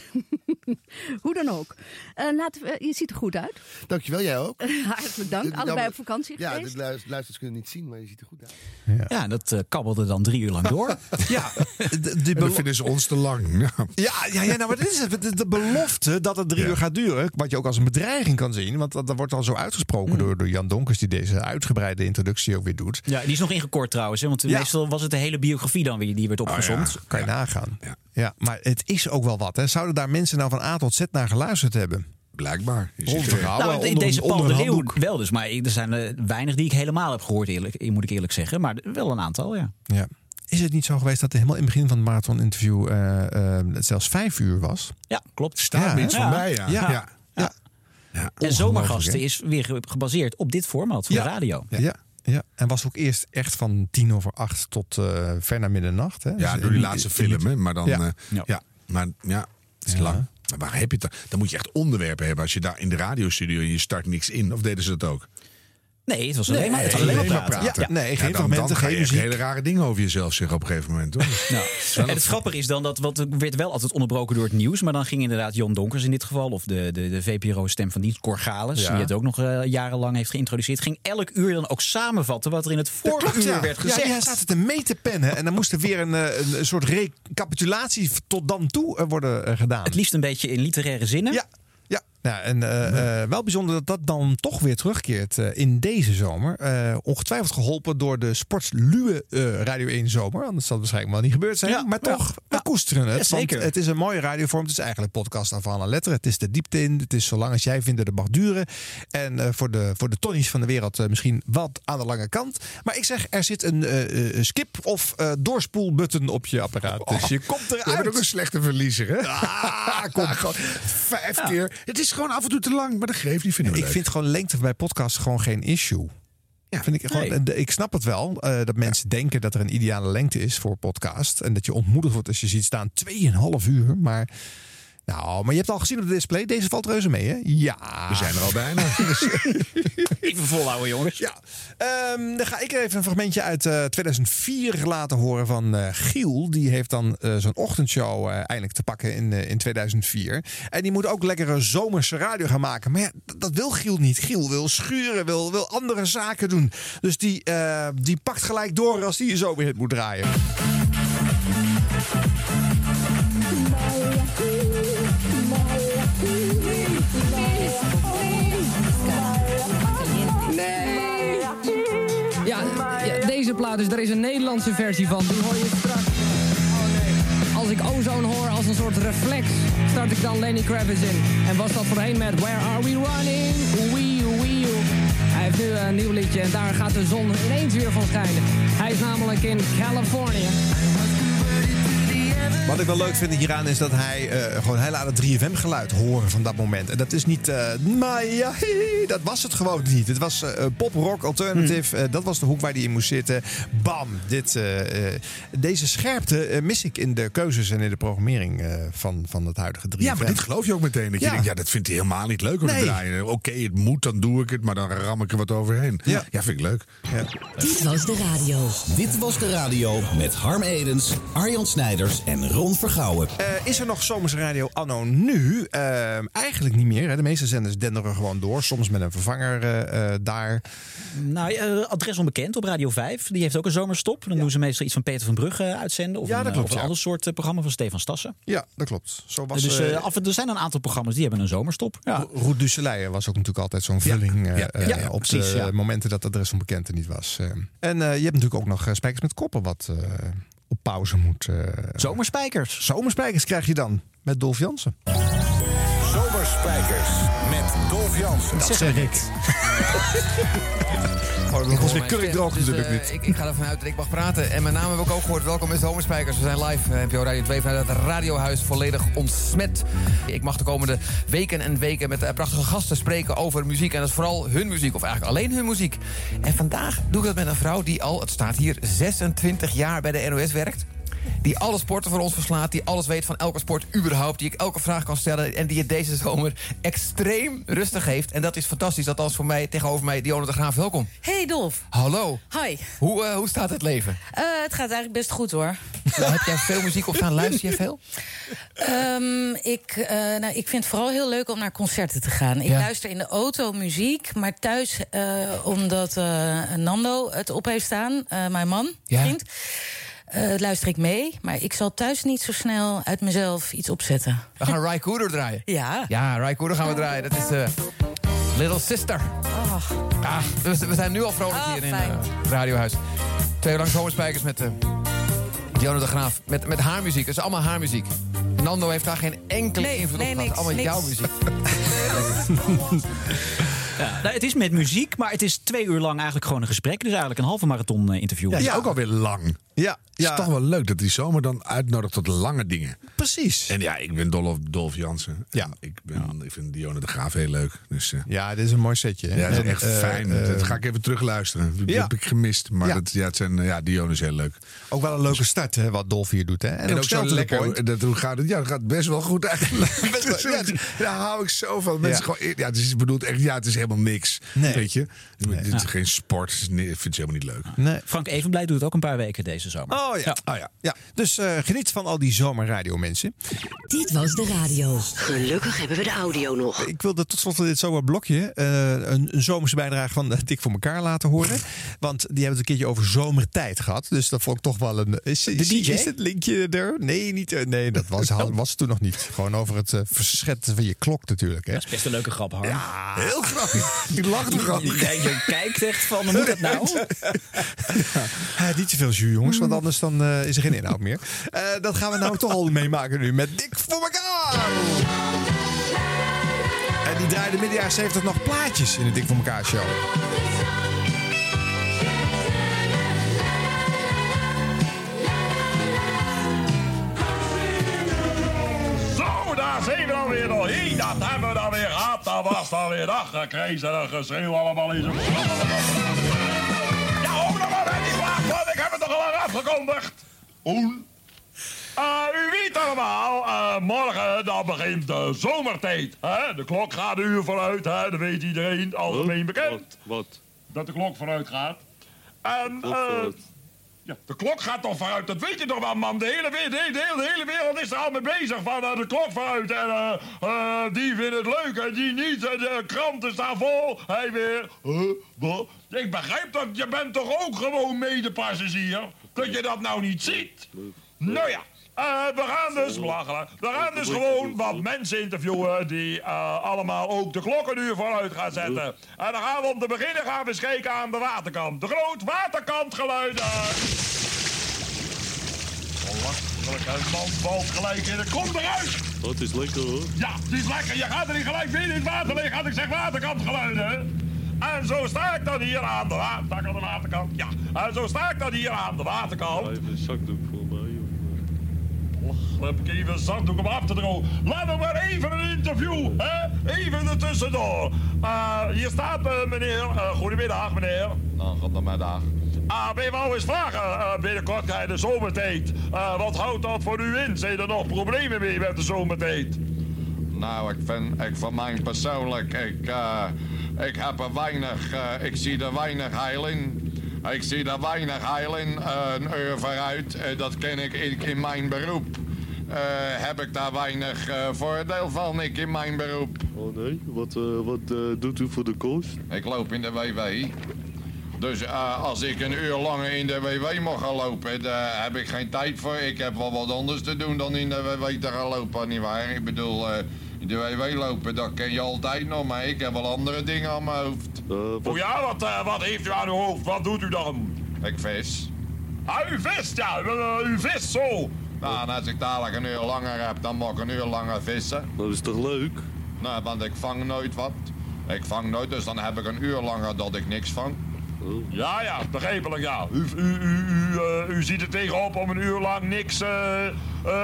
Hoe dan ook. Eh, laten we, je ziet er goed uit. Dankjewel, jij ook. Hartelijk dank. Allebei op vakantie Ja, geweest. de luis- luisteraars kunnen het niet zien, maar je ziet er goed uit. Ja, dat eh, kabbelde dan drie uur lang door. Ja, de, de En dan belo- vinden ze ons te lang. Ja. ja, ja, ja, nou, maar dit is het. De, de belofte dat het drie Ja. uur gaat duren, wat je ook als een bedreiging kan zien. Want dat, dat wordt al zo uitgesproken door, door Jan Donkers, die deze uitgebreide introductie ook weer doet. Ja, die is nog ingekort trouwens. Hè, want Ja. Meestal was het de hele biografie dan weer die werd opgezond. Kan je nagaan. Ja. maar het is ook wel wat. Hè. Zouden daar mensen nou van A tot Z naar geluisterd hebben? Blijkbaar. Nou, onder, deze onder Paul een de Leeuw handdoek. wel dus. Maar er zijn er weinig die ik helemaal heb gehoord, eerlijk, moet ik eerlijk zeggen. Maar wel een aantal, ja. Ja. Is het niet zo geweest dat er helemaal in het begin van het marathon-interview eh, eh, het zelfs vijf uur was? Ja, klopt. Staat Ja, iets hè? van mij, ja. Ja. ja. Ja. En Zomergasten hè? is weer ge- gebaseerd op dit format van Ja. de radio. Ja. Ja. En was ook eerst echt van tien over acht tot eh, ver naar middernacht. Hè? Ja, Dus door in die laatste film, hè. Maar dan... Ja. Ja, Ja. ja. maar ja, het is Ja. lang. Maar waar heb je het dan? Dan moet je echt onderwerpen hebben. Als je daar in de radiostudio en je start niks in. Of deden ze dat ook? Nee, het was alleen maar, het was alleen maar praten. Ja, nee, geen Ja, dan- fragmenten, dan ga geen muziek. hele rare dingen over jezelf zeggen op een gegeven moment. Hoor. Nou, en het een- grappige is dan dat, want er werd wel altijd onderbroken door het nieuws, maar dan ging inderdaad Jon Donkers in dit geval, of de, de, de VPRO-stem van dienst, Cor Gales, Ja. die het ook nog eh, jarenlang heeft geïntroduceerd, ging elk uur dan ook samenvatten wat er in het vorige klopt, uur ja. werd Ja, gezegd. die zaten te mee te pennen. En dan moest er weer een, eh, een, een soort recapitulatie tot dan toe eh, worden gedaan. Het liefst een beetje in literaire zinnen. Ja. Ja, ja en eh, eh, wel bijzonder dat dat dan toch weer terugkeert eh, in deze zomer. Ongetwijfeld geholpen door de Sportsluwe Radio 1 zomer. Anders zal het waarschijnlijk wel niet gebeurd zijn. Ja, maar toch, we koesteren het. Ja, zeker. Want het is een mooie radiovorm. Het is eigenlijk podcast aan van alle letteren. Het is de diepte in. Het is zolang als jij vindt dat het mag duren. En voor, de, voor de tonnies van de wereld misschien wat aan de lange kant. Maar ik zeg, er zit een skip of doorspoelbutton op je apparaat. Dus je komt Je eruit. bent ook een slechte verliezer, hè? Ah, kom. Gewoon vijf keer. Het is gewoon af en toe te lang, maar dat geeft niet. Vinden we Ik leuk. vind gewoon lengte bij podcasts gewoon geen issue. Ja, vind ik, gewoon, Nee. ik snap het wel eh, dat mensen denken dat er een ideale lengte is voor podcast. En dat je ontmoedigd wordt als je ziet staan 2,5 uur. Maar, nou, maar je hebt al gezien op de display, deze valt reuze mee, hè? Ja. We zijn er al bijna. Even volhouden, jongens. Ja. Ehm, dan ga ik even een fragmentje uit eh, 2004 laten horen van eh, Giel. Die heeft dan eh, zo'n ochtendshow eh, eindelijk te pakken in, eh, in 2004. En die moet ook lekkere zomerse radio gaan maken. Maar ja, dat, dat wil Giel niet. Giel wil schuren, wil, wil andere zaken doen. Dus die, eh, die pakt gelijk door als hij een zomerhit moet draaien. Plaat, dus er is een Nederlandse versie van. Die hoor je straks. Oh. Als ik ozone hoor als een soort reflex, start ik dan Lenny Kravitz in. En was dat voorheen met Where Are We Running? Wee, wee, Hij heeft nu een nieuw liedje en daar gaat de zon ineens weer van schijnen. Hij is namelijk in Californië. Wat ik wel leuk vind hieraan is dat hij eh, gewoon hij laat het 3FM geluid horen van dat moment. En dat is niet, eh maar ja, dat was het gewoon niet. Het was eh, pop, rock, alternative. Eh, dat was de hoek waar hij in moest zitten. Bam, dit, eh, eh, deze scherpte mis ik in de keuzes en in de programmering eh, van, van het huidige 3FM. Ja, maar dit geloof je ook meteen. Dat je Ja. denkt, ja, dat vindt hij helemaal niet leuk om te draaien. Oké, het moet, dan doe ik het, maar dan ram ik er wat overheen. Ja. vind ik leuk. Dit was de radio. Dit was de radio met Harm Edens, Arjan Snijders en Ron Vergouwen. Eh, is er nog Zomers Radio anno nu? Eh, eigenlijk niet meer. Hè. De meeste zenders denderen gewoon door. Soms met een vervanger eh, daar. Nou, eh, adres onbekend op Radio 5. Die heeft ook een zomerstop. Dan doen ze meestal iets van Peter van Brugge uitzenden. Of Ja, een, dat eh, klopt, Of een ja. ander soort programma van Stefan Stassen. Ja, dat klopt. Zo was dus af en er zijn een aantal programma's die hebben een zomerstop. Ja. Roet du Soleil was ook natuurlijk altijd zo'n vulling ja, ja, op precies, de ja. momenten dat adres onbekend er niet was. En eh, je hebt natuurlijk ook nog Spijkers met Koppen wat eh, op pauze moet. eh. Zomerspijkers. Zomerspijkers krijg je dan met Dolf Jansen. Zomerspijkers met Dolf Jansen. Dat zeg ik. Oh, dat was weer kurk droog Dus, natuurlijk eh, niet. Ik, ik ga ervan uit dat ik mag praten. En mijn naam heb ik ook gehoord. Welkom bij Zomerspijkers. We zijn live, eh, NPO Radio 2, vanuit het radiohuis volledig ontsmet. Ik mag de komende weken en weken met eh, prachtige gasten spreken over muziek. En dat is vooral hun muziek, of eigenlijk alleen hun muziek. En vandaag doe ik dat met een vrouw die al, het staat hier, 26 jaar bij de NOS werkt. Die alle sporten voor ons verslaat. Die alles weet van elke sport überhaupt. Die ik elke vraag kan stellen. En die het deze zomer extreem rustig heeft. En dat is fantastisch. Dat als voor mij tegenover mij Dionne de Graaf. Welkom. Hey Dolf. Hallo. Hi. Hoe, eh, hoe staat het leven? Eh, het gaat eigenlijk best goed hoor. Nou, heb jij veel muziek op staan? Luister je veel? Ehm, ik, eh, nou, ik vind het vooral heel leuk om naar concerten te gaan. Ik Ja. luister in de auto muziek, maar thuis, omdat Nando het op heeft staan, mijn man, Ja. vriend, eh, luister ik mee. Maar ik zal thuis niet zo snel uit mezelf iets opzetten. We gaan Ry Cooder draaien. Ja. Ja, Ry Cooder gaan we draaien. Dat is eh, Little Sister. Ah, we, we zijn nu al vrolijk Oh, hier in fijn. eh, het Radiohuis. Twee uur lang zomerspijkers met uh, Dionne de Graaf. Met, met haar muziek. Het is allemaal haar muziek. Nando heeft daar geen enkele Nee, invloed nee, op gehad. Allemaal niks. jouw muziek. Ja, nou, het is met muziek, maar het is twee uur lang eigenlijk gewoon een gesprek. Dus eigenlijk een halve marathon eh, interview. Ja, is ook alweer lang. Ja, Het is toch wel leuk dat die zomer dan uitnodigt tot lange dingen. Precies. En ja, ik ben dol op Dolf Jansen. Ja. Ik, ben, ik vind Dionne de Graaf heel leuk. Dus, eh, Ja, dit is een mooi setje. hè? ja, dat is echt eh, fijn. dat ga ik even terugluisteren. Dat ja. heb ik gemist. Maar Ja. Dat, ja, het zijn, ja, Dionne is heel leuk. Ook wel een leuke start, hè, wat Dolf hier doet. Hè? En, En, ook zo lekker. point. Dat, hoe gaat het? Ja, het gaat best wel goed eigenlijk. Best wel, ja. Daar hou ik zo van. Mensen Ja. gewoon, ja, het is bedoeld echt, ja, het is helemaal niks. Nee. Weet je? Dit is Ja. geen sport. Nee, ik vind het helemaal niet leuk. Nee. Frank Evenblij doet het ook een paar weken deze zomer. Oh ja. Oh, ja. ja. Dus eh, geniet van al die zomerradio mensen. Dit was de radio. Gelukkig hebben we de audio nog. Ik wilde tot slot van dit zomerblokje eh, een, een zomerse bijdrage van de Dik voor elkaar laten horen. Want die hebben het een keertje over zomertijd gehad. Dus dat vond ik toch wel een. Is, is, DJ? is het linkje er? Nee, niet, eh, nee dat was, was het toen nog niet. Gewoon over het eh, verschetten van je klok natuurlijk. Hè? Dat is best een leuke grap, Harm. Ja, heel grappig. Ik lach er. Ja, je kijkt echt van, hoe dat nou? Eh, niet te veel jus, jongens, want anders dan, eh, is er geen inhoud meer. Eh, dat gaan we nou toch al meemaken nu met Dik voor elkaar. En die draaide midden jaren 70 nog plaatjes in de Dik voor elkaar show. Zijn we dan weer doorheen. Dat hebben we dan weer gehad. Dat was dan weer dag gekregen en geschreeuw allemaal in zijn Ja, oh, dan maar met die plaat, want ik heb het toch al lang afgekondigd. Oen. Eh, u weet allemaal, eh, morgen dan begint de zomertijd. Hè? De klok gaat een uur vooruit, hè? dat weet iedereen, algemeen bekend. Wat? Dat de klok vooruit gaat. En, ja, de klok gaat toch vooruit, dat weet je toch wel, man. De hele, hele, wereld is er al mee bezig van eh, de klok vooruit. En eh, eh, die vinden het leuk en die niet. En de kranten staan vol. Hij weer. Ik begrijp dat, je bent toch ook gewoon medepassagier? Dat je dat nou niet ziet? Nou ja. Eh, we gaan dus, belachelijk, we gaan dus gewoon wat mensen interviewen die eh, allemaal ook de klok een uur vooruit gaan zetten. En dan gaan we om te beginnen gaan we aan de waterkant. De groot waterkantgeluiden. Belachelijk, man valt gelijk in. Komt eruit. Oh, het is lekker hoor. Ja, het is lekker. Je gaat er niet gelijk weer in het water liggen. Had ik zeg waterkantgeluiden. En zo sta ik dan hier aan de, wa sta ik aan de waterkant. Ja, en zo sta ik dan hier aan de waterkant. Even een zakdoek voor mij. Heb ik even een zakdoek om af te drogen. Laten we maar even een interview, hè? Even ertussendoor. Eh hier staat eh, meneer. eh, goedemiddag, meneer. Nou, goedemiddag. Ah, ben je wel eens vragen? eh, binnenkort krijg je de zomertijd. Wat houdt dat voor u in? Zijn er nog problemen mee met de zomertijd? Nou, ik vind, ik van mij persoonlijk, ik, ik heb er weinig, ik zie er weinig heil in. Ik zie er weinig heil in, een uur vooruit. dat ken ik in, in mijn beroep. Eh, heb ik daar weinig eh, voordeel van, ik in mijn beroep. Oh nee, wat, eh, wat doet u voor de kost? Ik loop in de WW. Dus eh, als ik een uur langer in de WW mag gaan lopen, daar heb ik geen tijd voor. Ik heb wel wat anders te doen dan in de WW te gaan lopen, nietwaar? Ik bedoel, eh, in de WW lopen, dat ken je altijd nog, maar ik heb wel andere dingen aan mijn hoofd. Oh ja, wat, wat heeft u aan uw hoofd? Wat doet u dan? Ik vis. Ah, u vist, ja. u vist zo. Nou, en als ik dadelijk een uur langer heb, dan mag ik een uur langer vissen. Dat is toch leuk? Nou, want ik vang nooit wat. Ik vang nooit, dus dan heb ik een uur langer dat ik niks vang. Ja, ja, begrijpelijk, ja. U, u, u, u, eh, u ziet er tegenop om een uur lang niks eh, eh,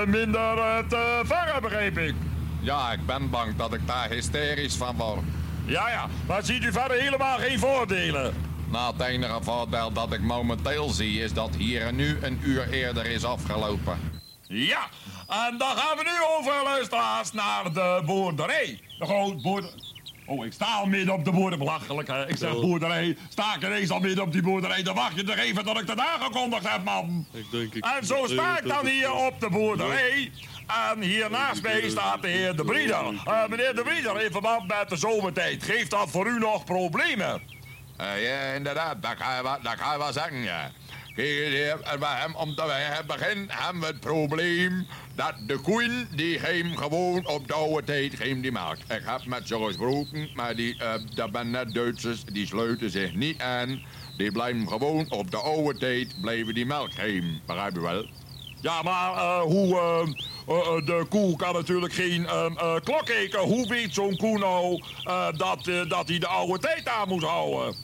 minder te vangen, begreep ik. Ja, ik ben bang dat ik daar hysterisch van word. Ja, ja, maar ziet u verder helemaal geen voordelen? Nou, het enige voordeel dat ik momenteel zie is dat hier en nu een uur eerder is afgelopen. Ja, en dan gaan we nu over, luisteraars, naar de boerderij. De groot boerderij. Oh, ik sta al midden op de boerderij. Belachelijk, hè? Ik zeg boerderij. Sta ik ineens al midden op die boerderij. Dan wacht je toch even tot ik dat aangekondigd heb, man. Ik denk ik... En zo sta ik dan hier op de boerderij. En hier naast mij staat de heer De Brieder. Eh, meneer De Brieder, in verband met de zomertijd. Geeft dat voor u nog problemen? Eh, ja, inderdaad, dat je wel, dat ga je wel zeggen, ja. Om te beginnen hebben we het probleem dat de koeien, die geven gewoon op de oude tijd geven die melk. Ik heb met ze gesproken, maar die, eh, dat ben net Duitsers, die sluiten zich niet aan. Die blijven gewoon op de oude tijd, blijven die melk geven. Begrijp je wel? Ja, maar eh, hoe... eh, de koe kan natuurlijk geen klok kijken. Hoe weet zo'n koe nou dat eh, dat hij de oude tijd aan moet houden?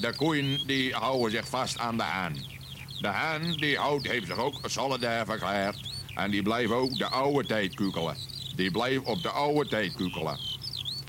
De koeien die houden zich vast aan de haan. De haan die houdt, heeft zich ook solidair verklaard. En die blijft ook de oude tijd kukelen. Die blijft op de oude tijd kukelen.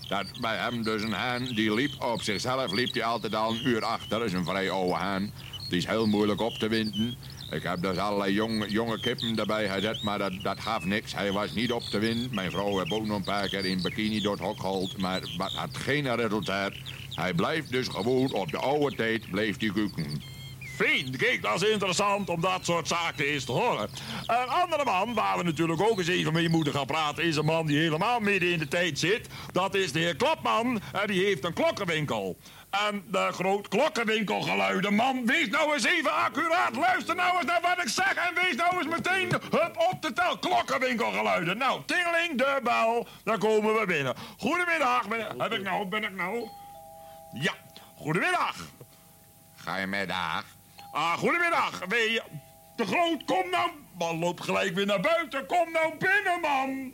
Dat bij hem dus een haan, die liep op zichzelf, liep hij altijd al een uur achter. Dat is een vrij oude haan. Het is heel moeilijk op te winden. Ik heb dus allerlei jonge, jonge kippen erbij gezet, maar dat, dat gaf niks. Hij was niet op te winnen. Mijn vrouw heeft ook nog een paar keer in bikini door het hok gehaald, maar het had geen resultaat. Hij blijft dus gewoon op de oude tijd, bleef die kuken. Fijn, kijk, dat is interessant om dat soort zaken eens te horen. Een andere man, waar we natuurlijk ook eens even mee moeten gaan praten... is een man die helemaal midden in de tijd zit. Dat is de heer Klapman. En die heeft een klokkenwinkel. En de groot klokkenwinkelgeluiden man, wees nou eens even accuraat. Luister nou eens naar wat ik zeg en wees nou eens meteen hup op de tel. Klokkenwinkelgeluiden. Nou, tingeling de bel, dan komen we binnen. Goedemiddag, meneer. Heb ik nou, ben ik nou? Ja, goedemiddag. Daar? Ah, goedemiddag. Je... De Groot, kom nou... Man, loop gelijk weer naar buiten. Kom nou binnen, man.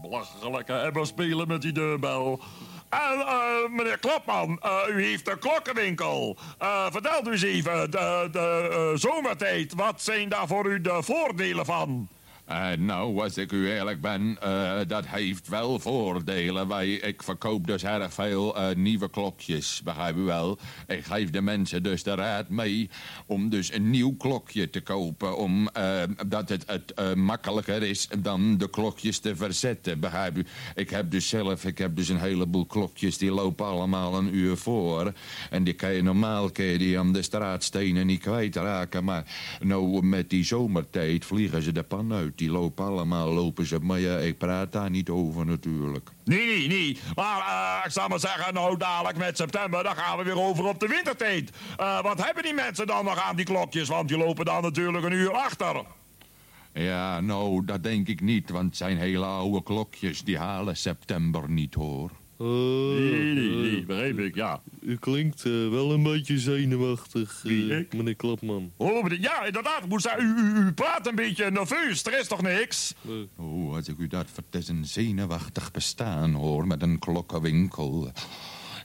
Belachelijk, hè, we spelen met die deurbel. En, eh, meneer Klapman, eh, u heeft een klokkenwinkel. Eh, vertelt u eens even, de, de zomertijd, wat zijn daar voor u de voordelen van? Eh, nou, als ik u eerlijk ben, eh, dat heeft wel voordelen. Wij, ik verkoop dus erg veel eh, nieuwe klokjes, begrijp u wel. Ik geef de mensen dus de raad mee om dus een nieuw klokje te kopen. Om, eh, dat het, het makkelijker is dan de klokjes te verzetten, begrijp u. Ik heb dus zelf, ik heb dus een heleboel klokjes, die lopen allemaal een uur voor. En die kan je normaal kun je die aan de straatstenen niet kwijtraken. Maar nou, met die zomertijd vliegen ze de pan uit. Die lopen allemaal, lopen ze. Maar ja, ik praat daar niet over natuurlijk. Nee, nee, nee. Maar eh, ik zal maar zeggen, nou dadelijk met september, dan gaan we weer over op de wintertijd. Eh, wat hebben die mensen dan nog aan die klokjes? Want die lopen dan natuurlijk een uur achter. Ja, nou, dat denk ik niet, want het zijn hele oude klokjes. Die halen september niet, hoor. Nee, nee, nee, begrijp ik, ja. U klinkt eh, wel een beetje zenuwachtig, eh, meneer Klapman. Oh, meneer- ja, inderdaad. Zeggen, u, u, u praat een beetje nerveus. Er is toch niks? Oh, als ik u dat Het is een zenuwachtig bestaan, hoor, met een klokkenwinkel.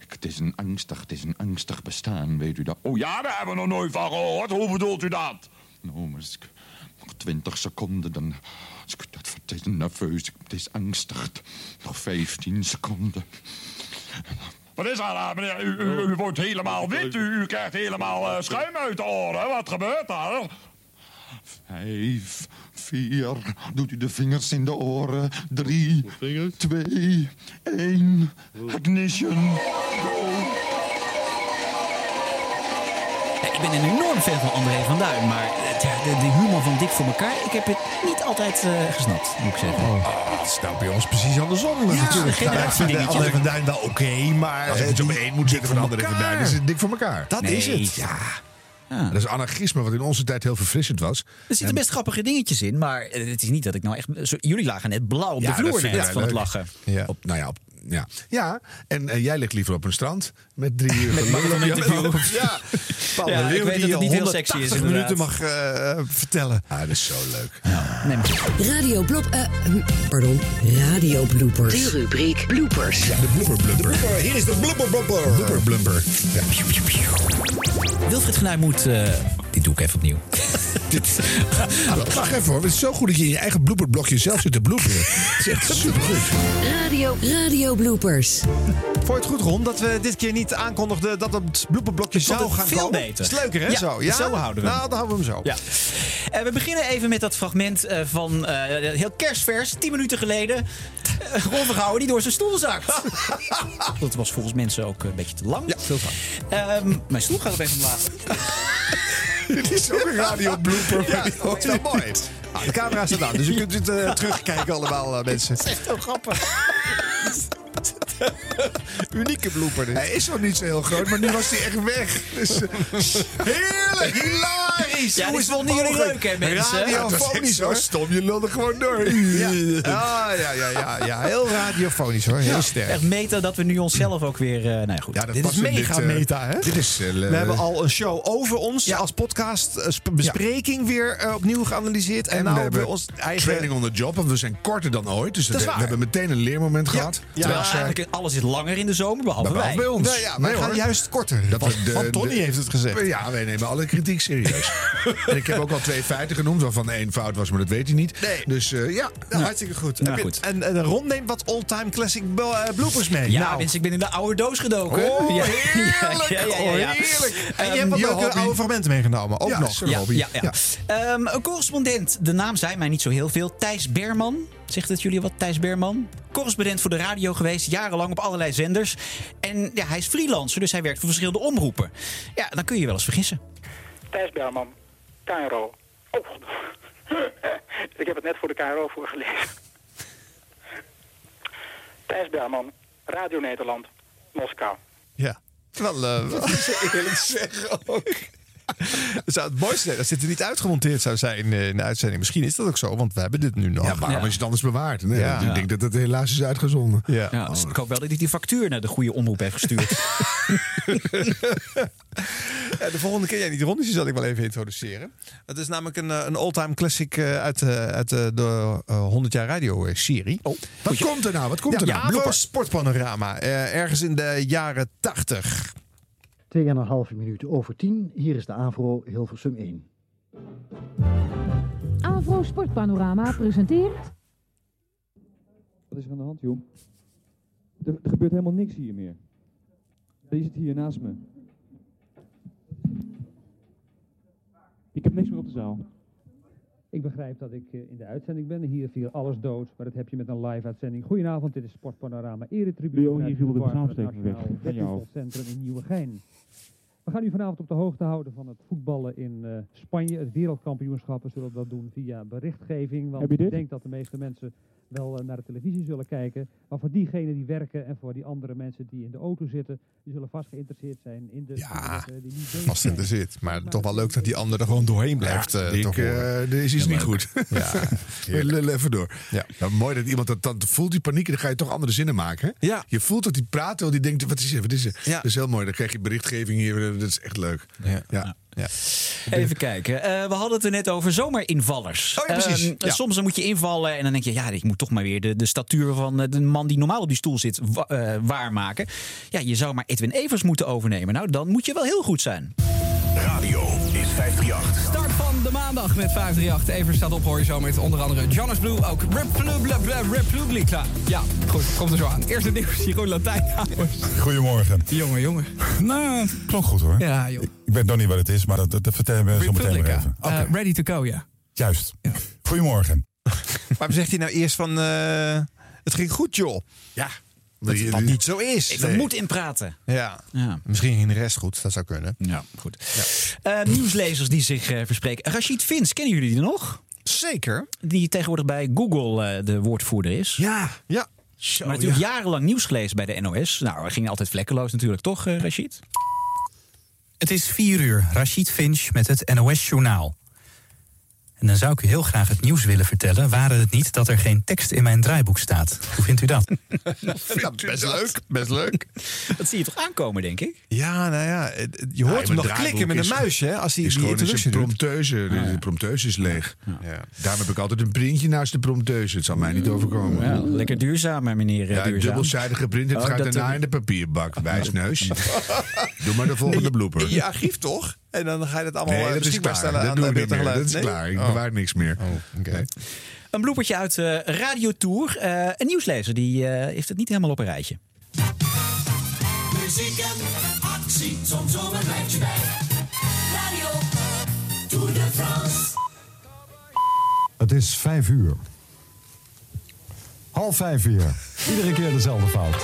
Ik- Het is een angstig, het is een angstig bestaan, weet u dat? Oh ja, daar hebben we nog nooit van gehoord. Hoe bedoelt u dat? Nou, maar twintig seconden, dan... Als ik dat ver- Het is nerveus, het is angstig. Nog vijftien seconden. Wat is er aan, meneer? U, u, u wordt helemaal wit. U, u krijgt helemaal eh, schuim uit de oren. Wat gebeurt er? Vijf, vier, doet u de vingers in de oren. Drie, twee, één, ignition. Ja, ik ben een enorm fan van André van Duin, maar eh, ja, de, de humor van Dik voor elkaar, ik heb het niet altijd eh, gesnapt, moet ik zeggen. Dat is nou bij ons precies andersom. Ja, natuurlijk. generatiedingetje. André van Duin wel oké, maar... Als ik het op één moet zetten van André van Duin, is het dik voor elkaar. Dat is het. Ja. Dat is anarchisme, wat in onze tijd heel verfrissend was. Er zitten best grappige dingetjes in, maar eh, het is niet dat ik nou echt... jullie lagen net blauw op Ja, de vloer net van het lachen. Ja. Op, nou ja, op, ja. ja, en eh, jij ligt liever op een strand met drie uur Met een interview. Ja, Paul Ja, de ik weet dat het niet heel sexy 180 is, inderdaad. minuten mag eh, vertellen. Ah, dat is zo leuk. Nee, maar- Radio Blop... eh, hm, pardon. Radio Bloopers. De rubriek Bloopers. De blubber blubber. Hier is de blubber. Blubber blubber. Ja. Wilfried Genuij moet... dit doe ik even opnieuw. Dit, wacht even hoor, het is zo goed dat je in je eigen blooperblokje zelf zit te bloeperen. Het is echt supergoed. Radio, Radio Bloopers. Je het goed, Ron, dat we dit keer niet aankondigden dat het blooperblokje zou het gaan veel komen? beter. Is het leuker, hè? Ja, zo, ja? zo houden we hem. Nou, dan houden we hem zo. Ja. Eh, we beginnen even met dat fragment eh, van eh, heel kerstvers, 10 minuten geleden. Ron Vergouwen die door zijn stoel zakt. dat was volgens mensen ook een beetje te lang. Ja, veel Ehm, mijn stoel gaat opeens omlaag. Dit is ook een radio blooper. Ja, dat is wel mooi. Ah, de camera staat aan, dus je kunt dit eh, terugkijken allemaal, eh, mensen. Dat is echt heel grappig. Unieke blooper dit. Hij is nog niet zo heel groot, maar nu was hij echt weg. Dus, eh, Heerlijk, Ja, Hoe dit is het vonden jullie mogelijk? leuk, hè, mensen? ja, Radiofonisch, zo hoor. stom. Je lulde gewoon door. Ja. Ah, ja, ja, ja, ja, heel radiofonisch hoor. Heel sterk. Echt meta dat we nu onszelf ook weer... eh nou ja, goed. Ja, dat Dit is mega eh, meta, hè? Dit is... eh, We hebben al een show over ons als podcast sp- bespreking weer opnieuw geanalyseerd. En, En nou we hebben we ons eigen... training on the job. En we zijn korter dan ooit. Dus we hebben meteen een leermoment gehad. Ja, Terwijl eigenlijk alles is langer in de zomer, behalve wij. bij ons. Ja, wij Nee, gaan juist korter. Dat want, de- want Tony heeft het gezegd. Ja, wij nemen alle kritiek serieus. En ik heb ook al twee feiten genoemd, waarvan één fout was, maar dat weet hij niet. Nee. Dus eh, ja. Nou, hartstikke goed. Nou. En, en Ron neemt wat all-time classic eh, bloopers mee. Ja, nou. mensen, ik ben in de oude doos gedoken. Oh, Ja. heerlijk. Ja, ja, ja, ja, ja. Oh, heerlijk. En je Ehm, hebt wat leuke hobby. oude fragmenten meegenomen. Ook Ja, nog. zijn Ja, hobby. ja, ja. Ehm, een correspondent, de naam zei mij niet zo heel veel. Thijs Berman. Zegt het jullie wat, Thijs Berman? Correspondent voor de radio geweest, jarenlang op allerlei zenders. En ja, hij is freelancer, dus hij werkt voor verschillende omroepen. Ja, dan kun je je wel eens vergissen. Thijs Berman, KRO. Oh, ik heb het net voor de KRO voorgelezen. Thijs Berman, Radio Nederland, Moskou. Ja. Wel, eh, wel eerlijk zeggen ook. Dat zou het mooiste zijn als dit er niet uitgemonteerd zou zijn eh, in de uitzending. Misschien is dat ook zo, want we hebben dit nu nog. Ja, waarom Ja. is het anders bewaard? Nee, Ja. Ik denk dat het helaas is uitgezonden. Ja. Ja, dus ik hoop wel dat hij die factuur naar de goede omroep heeft gestuurd. Ja, de volgende keer, ja, niet Ron, dus die zal ik wel even introduceren. Het is namelijk een, eh, een all-time classic eh, uit, uit de eh, 100 jaar radio serie. Oh, Wat komt er nou? Wat komt ja, er nou? Sportpanorama, eh, ergens in de jaren 80. 2,5 minuten over 10. Hier is de Avro Hilversum 1. Avro Sportpanorama presenteert... Wat is er aan de hand, joh? Er, er gebeurt helemaal niks hier meer. Je zit hier naast me. Ik heb niks meer op de zaal. Ik begrijp dat ik eh, in de uitzending ben. Hier viel alles dood, maar dat heb je met een live uitzending. Goedenavond, dit is Sportpanorama Eretribune. Leon, vanuit hier viel de het bestaanssteker weg. Nationaal Van jou. Weddenschapscentrum in Nieuwegein. We gaan u vanavond op de hoogte houden van het voetballen in eh, Spanje. Het wereldkampioenschap. We zullen dat doen via berichtgeving. Want Heb je dit? ik denk dat de meeste mensen wel eh, naar de televisie zullen kijken. Maar voor diegenen die werken en voor die andere mensen die in de auto zitten, die zullen vast geïnteresseerd zijn in de Ja, studenten die niet Vast zijn. interesseert. Maar toch wel leuk dat die ander er gewoon doorheen blijft. eh, ik, eh, horen. er is iets Ja, niet goed. Ja, We lullen even door. Ja. Nou, mooi dat iemand dat dan voelt, die paniek, en dan ga je toch andere zinnen maken. Hè? Ja. Je voelt dat hij praat, terwijl die denkt, wat is er, wat is? Ja. Dat is heel mooi. Dan krijg je berichtgeving hier, dat is echt leuk. Ja. Ja. Even kijken. Eh, we hadden het er net over zomerinvallers. Oh ja, precies. Ehm, Ja. Soms dan moet je invallen en dan denk je... ja, ik moet toch maar weer de, de statuur van eh, de man die normaal op die stoel zit wa- eh, waarmaken. Ja, je zou maar Edwin Evers moeten overnemen. Nou, dan moet je wel heel goed zijn. Radio is 538. Start van de maandag met 538. Evers staat op, hoor je zo met onder andere Jonas Blue. Ook Republica. Ja, goed, komt er zo aan. Eerste nieuws, Jeroen Latijn. Goedemorgen. Jongen, jongen. Nou, het klonk goed hoor. Ja, joh. Ik weet nog niet wat het is, maar dat, dat, dat vertellen we zo meteen Republica. even. Oké, Eh, ready to go, ja. juist. Goedemorgen. Waarom zegt hij nou eerst van... eh, het ging goed, joh. Ja, dat dat niet zo is. Even Nee. moed inpraten. Ja. Ja. Misschien ging de rest goed. Dat zou kunnen. Ja, goed. Eh, nieuwslezers die zich eh, verspreken. Rashid Vins, kennen jullie die nog? Zeker. Die tegenwoordig bij Google eh, de woordvoerder is. Ja. Ja. maar natuurlijk jarenlang nieuws gelezen bij de NOS. Nou, hij ging altijd vlekkeloos natuurlijk, toch, eh, Rashid? Het is 4 uur. Rashid Finch met het NOS-journaal. En dan zou ik u heel graag het nieuws willen vertellen... waren het niet dat er geen tekst in mijn draaiboek staat. Hoe vindt u dat? Ja, best leuk. Best leuk. Dat zie je toch aankomen, denk ik? Ja, nou ja. Je hoort hem nog klikken met een muisje. hè, Als hij is die gewoon eens een introductie doet. prompteuze. De, de prompteuze is leeg. Daarom heb ik altijd een printje naast de prompteuze. Het zal mij niet overkomen. Ja, lekker duurzaam, hè, meneer eh, Ja, Duurzaam. dubbelzijdige print. Het Oh, gaat dat- daarna in de papierbak. Wijsneus. Doe maar de volgende blooper. In je archief toch? En dan ga je het allemaal Nee, eh, dat beschikbaar stellen Dat aan doe de ik niet meer. Dat is Nee? klaar. Ik Oh. bewaar niks meer. Oké. Een bloepertje uit de Radiotour. Eh een nieuwslezer die eh, heeft het niet helemaal op een rijtje. Muziek en actie, zo'n zomer blijft je bij. Radio Tour de France. Het is vijf uur. Half vijf weer. Iedere keer dezelfde fout.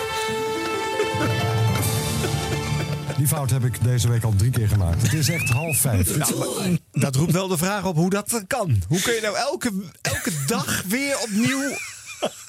Die fout heb ik deze week al drie keer gemaakt. Het is echt half vijf. Nou, dat roept wel de vraag op hoe dat kan. Hoe kun je nou elke, elke dag weer opnieuw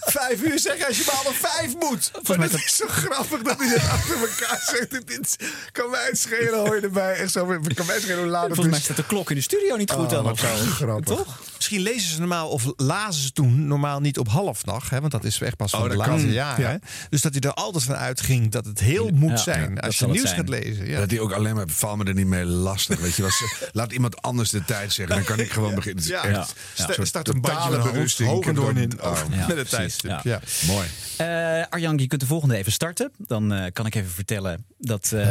vijf uur zeggen als je maar al om vijf moet? Maar het is zo grappig dat hij achter elkaar zegt. Dit- kan mij het schelen, hoor je erbij. Echt zo, kan mij het schelen hoe laat het Volgens mij staat de klok in de studio niet goed Oh, dan of zo. grappig. Toch? Misschien lezen ze normaal of lazen ze toen normaal niet op halfnacht. Hè, want dat is echt pas van Oh, de dat laatste kan. jaren. Ja. hè. Dus dat hij er altijd van uitging dat het heel moet Ja, zijn als je het nieuws zijn. gaat lezen. Ja. Dat hij ook alleen maar, val me er niet mee lastig. Weet je, was, laat iemand anders de tijd zeggen. Dan kan ik gewoon beginnen. Het Ja. echt Sta- start een bandje met een berusting. en door in. Oh. Met de precies. tijdstip. Ja. Mooi. Eh, Arjan, je kunt de volgende even starten. Dan eh, kan ik even vertellen dat eh,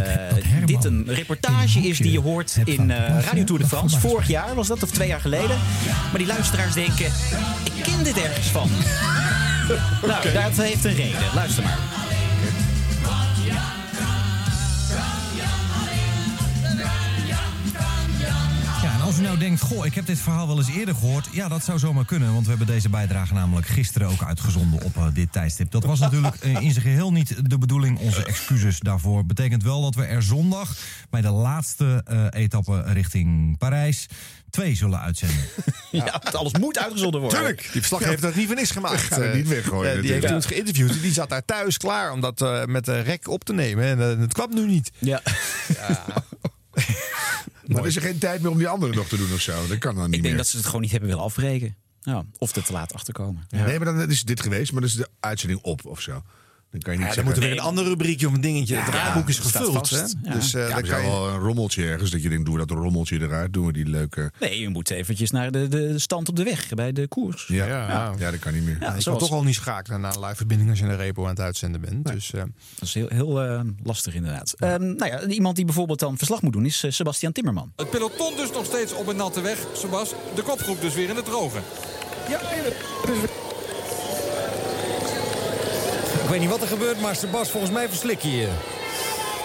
dit een reportage is die je hoort in Radio Tour de France. Vorig jaar was dat, of twee jaar geleden. Maar die luisteraars denken, ik ken dit ergens van. nou, dat heeft een reden. Luister maar. Ja, en als u nou denkt, goh, ik heb dit verhaal wel eens eerder gehoord. Ja, dat zou zomaar kunnen, want we hebben deze bijdrage namelijk gisteren ook uitgezonden op eh, dit tijdstip. Dat was natuurlijk eh, in zijn geheel niet de bedoeling. Onze excuses daarvoor. Betekent wel dat we er zondag bij de laatste eh, etappe richting Parijs twee zullen uitzenden. Ja, want alles moet uitgezonden worden. Tuurlijk, die verslaggever heeft dat niet voor niks gemaakt. Je niet weggooien, die heeft ons geïnterviewd. Die zat daar thuis klaar om dat eh, met de rek op te nemen. En eh, het kwam nu niet. Ja. Maar is er geen tijd meer om die andere nog te doen of zo? Dat kan dan niet Ik denk meer. dat ze het gewoon niet hebben willen afbreken. Ja, of er te laat achterkomen. Nee, maar dan is dit geweest, maar dan is de uitzending op of zo. Dan kan je niet Ja, dan zeggen... moet er weer een ander rubriekje of een dingetje. het draaiboek is gevuld. vast. Hè? Ja. Dus eh ja, dan er kan is je... wel een rommeltje ergens. Dat je denkt, doen we dat rommeltje eruit? Doen we die leuke... Nee, je moet eventjes naar de, de stand op de weg bij de koers. Ja, Ja. dat kan niet meer. Ja, Ja, je zoals- kan toch al niet schakelen naar een live verbinding als je een repo aan het uitzenden bent. Dus eh, Dat is heel, heel eh, lastig inderdaad. Ehm, nou ja, iemand die bijvoorbeeld dan verslag moet doen is Sebastian Timmerman. Het peloton dus nog steeds op een natte weg. Sebas, de kopgroep dus weer in het droge. Ja, het... Ik weet niet wat er gebeurt, maar Sebas, volgens mij verslik je je.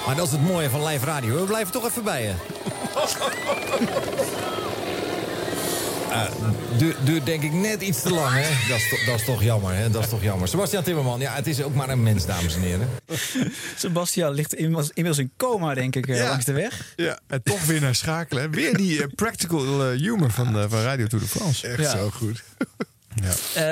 Maar dat is het mooie van live radio. We blijven toch even bij je. Eh, du- duurt denk ik net iets te lang, hè? Dat is, to- dat is toch jammer, hè? Dat is toch jammer. Sebastian Timmerman, ja, het is ook maar een mens, dames en heren. Sebastian ligt inmiddels, inmiddels in coma, denk ik, eh, Ja. langs de weg. ja, en toch weer naar schakelen. hè. Weer die eh, practical humor van, van Radio Tour de France. Echt Ja. zo goed. Ja.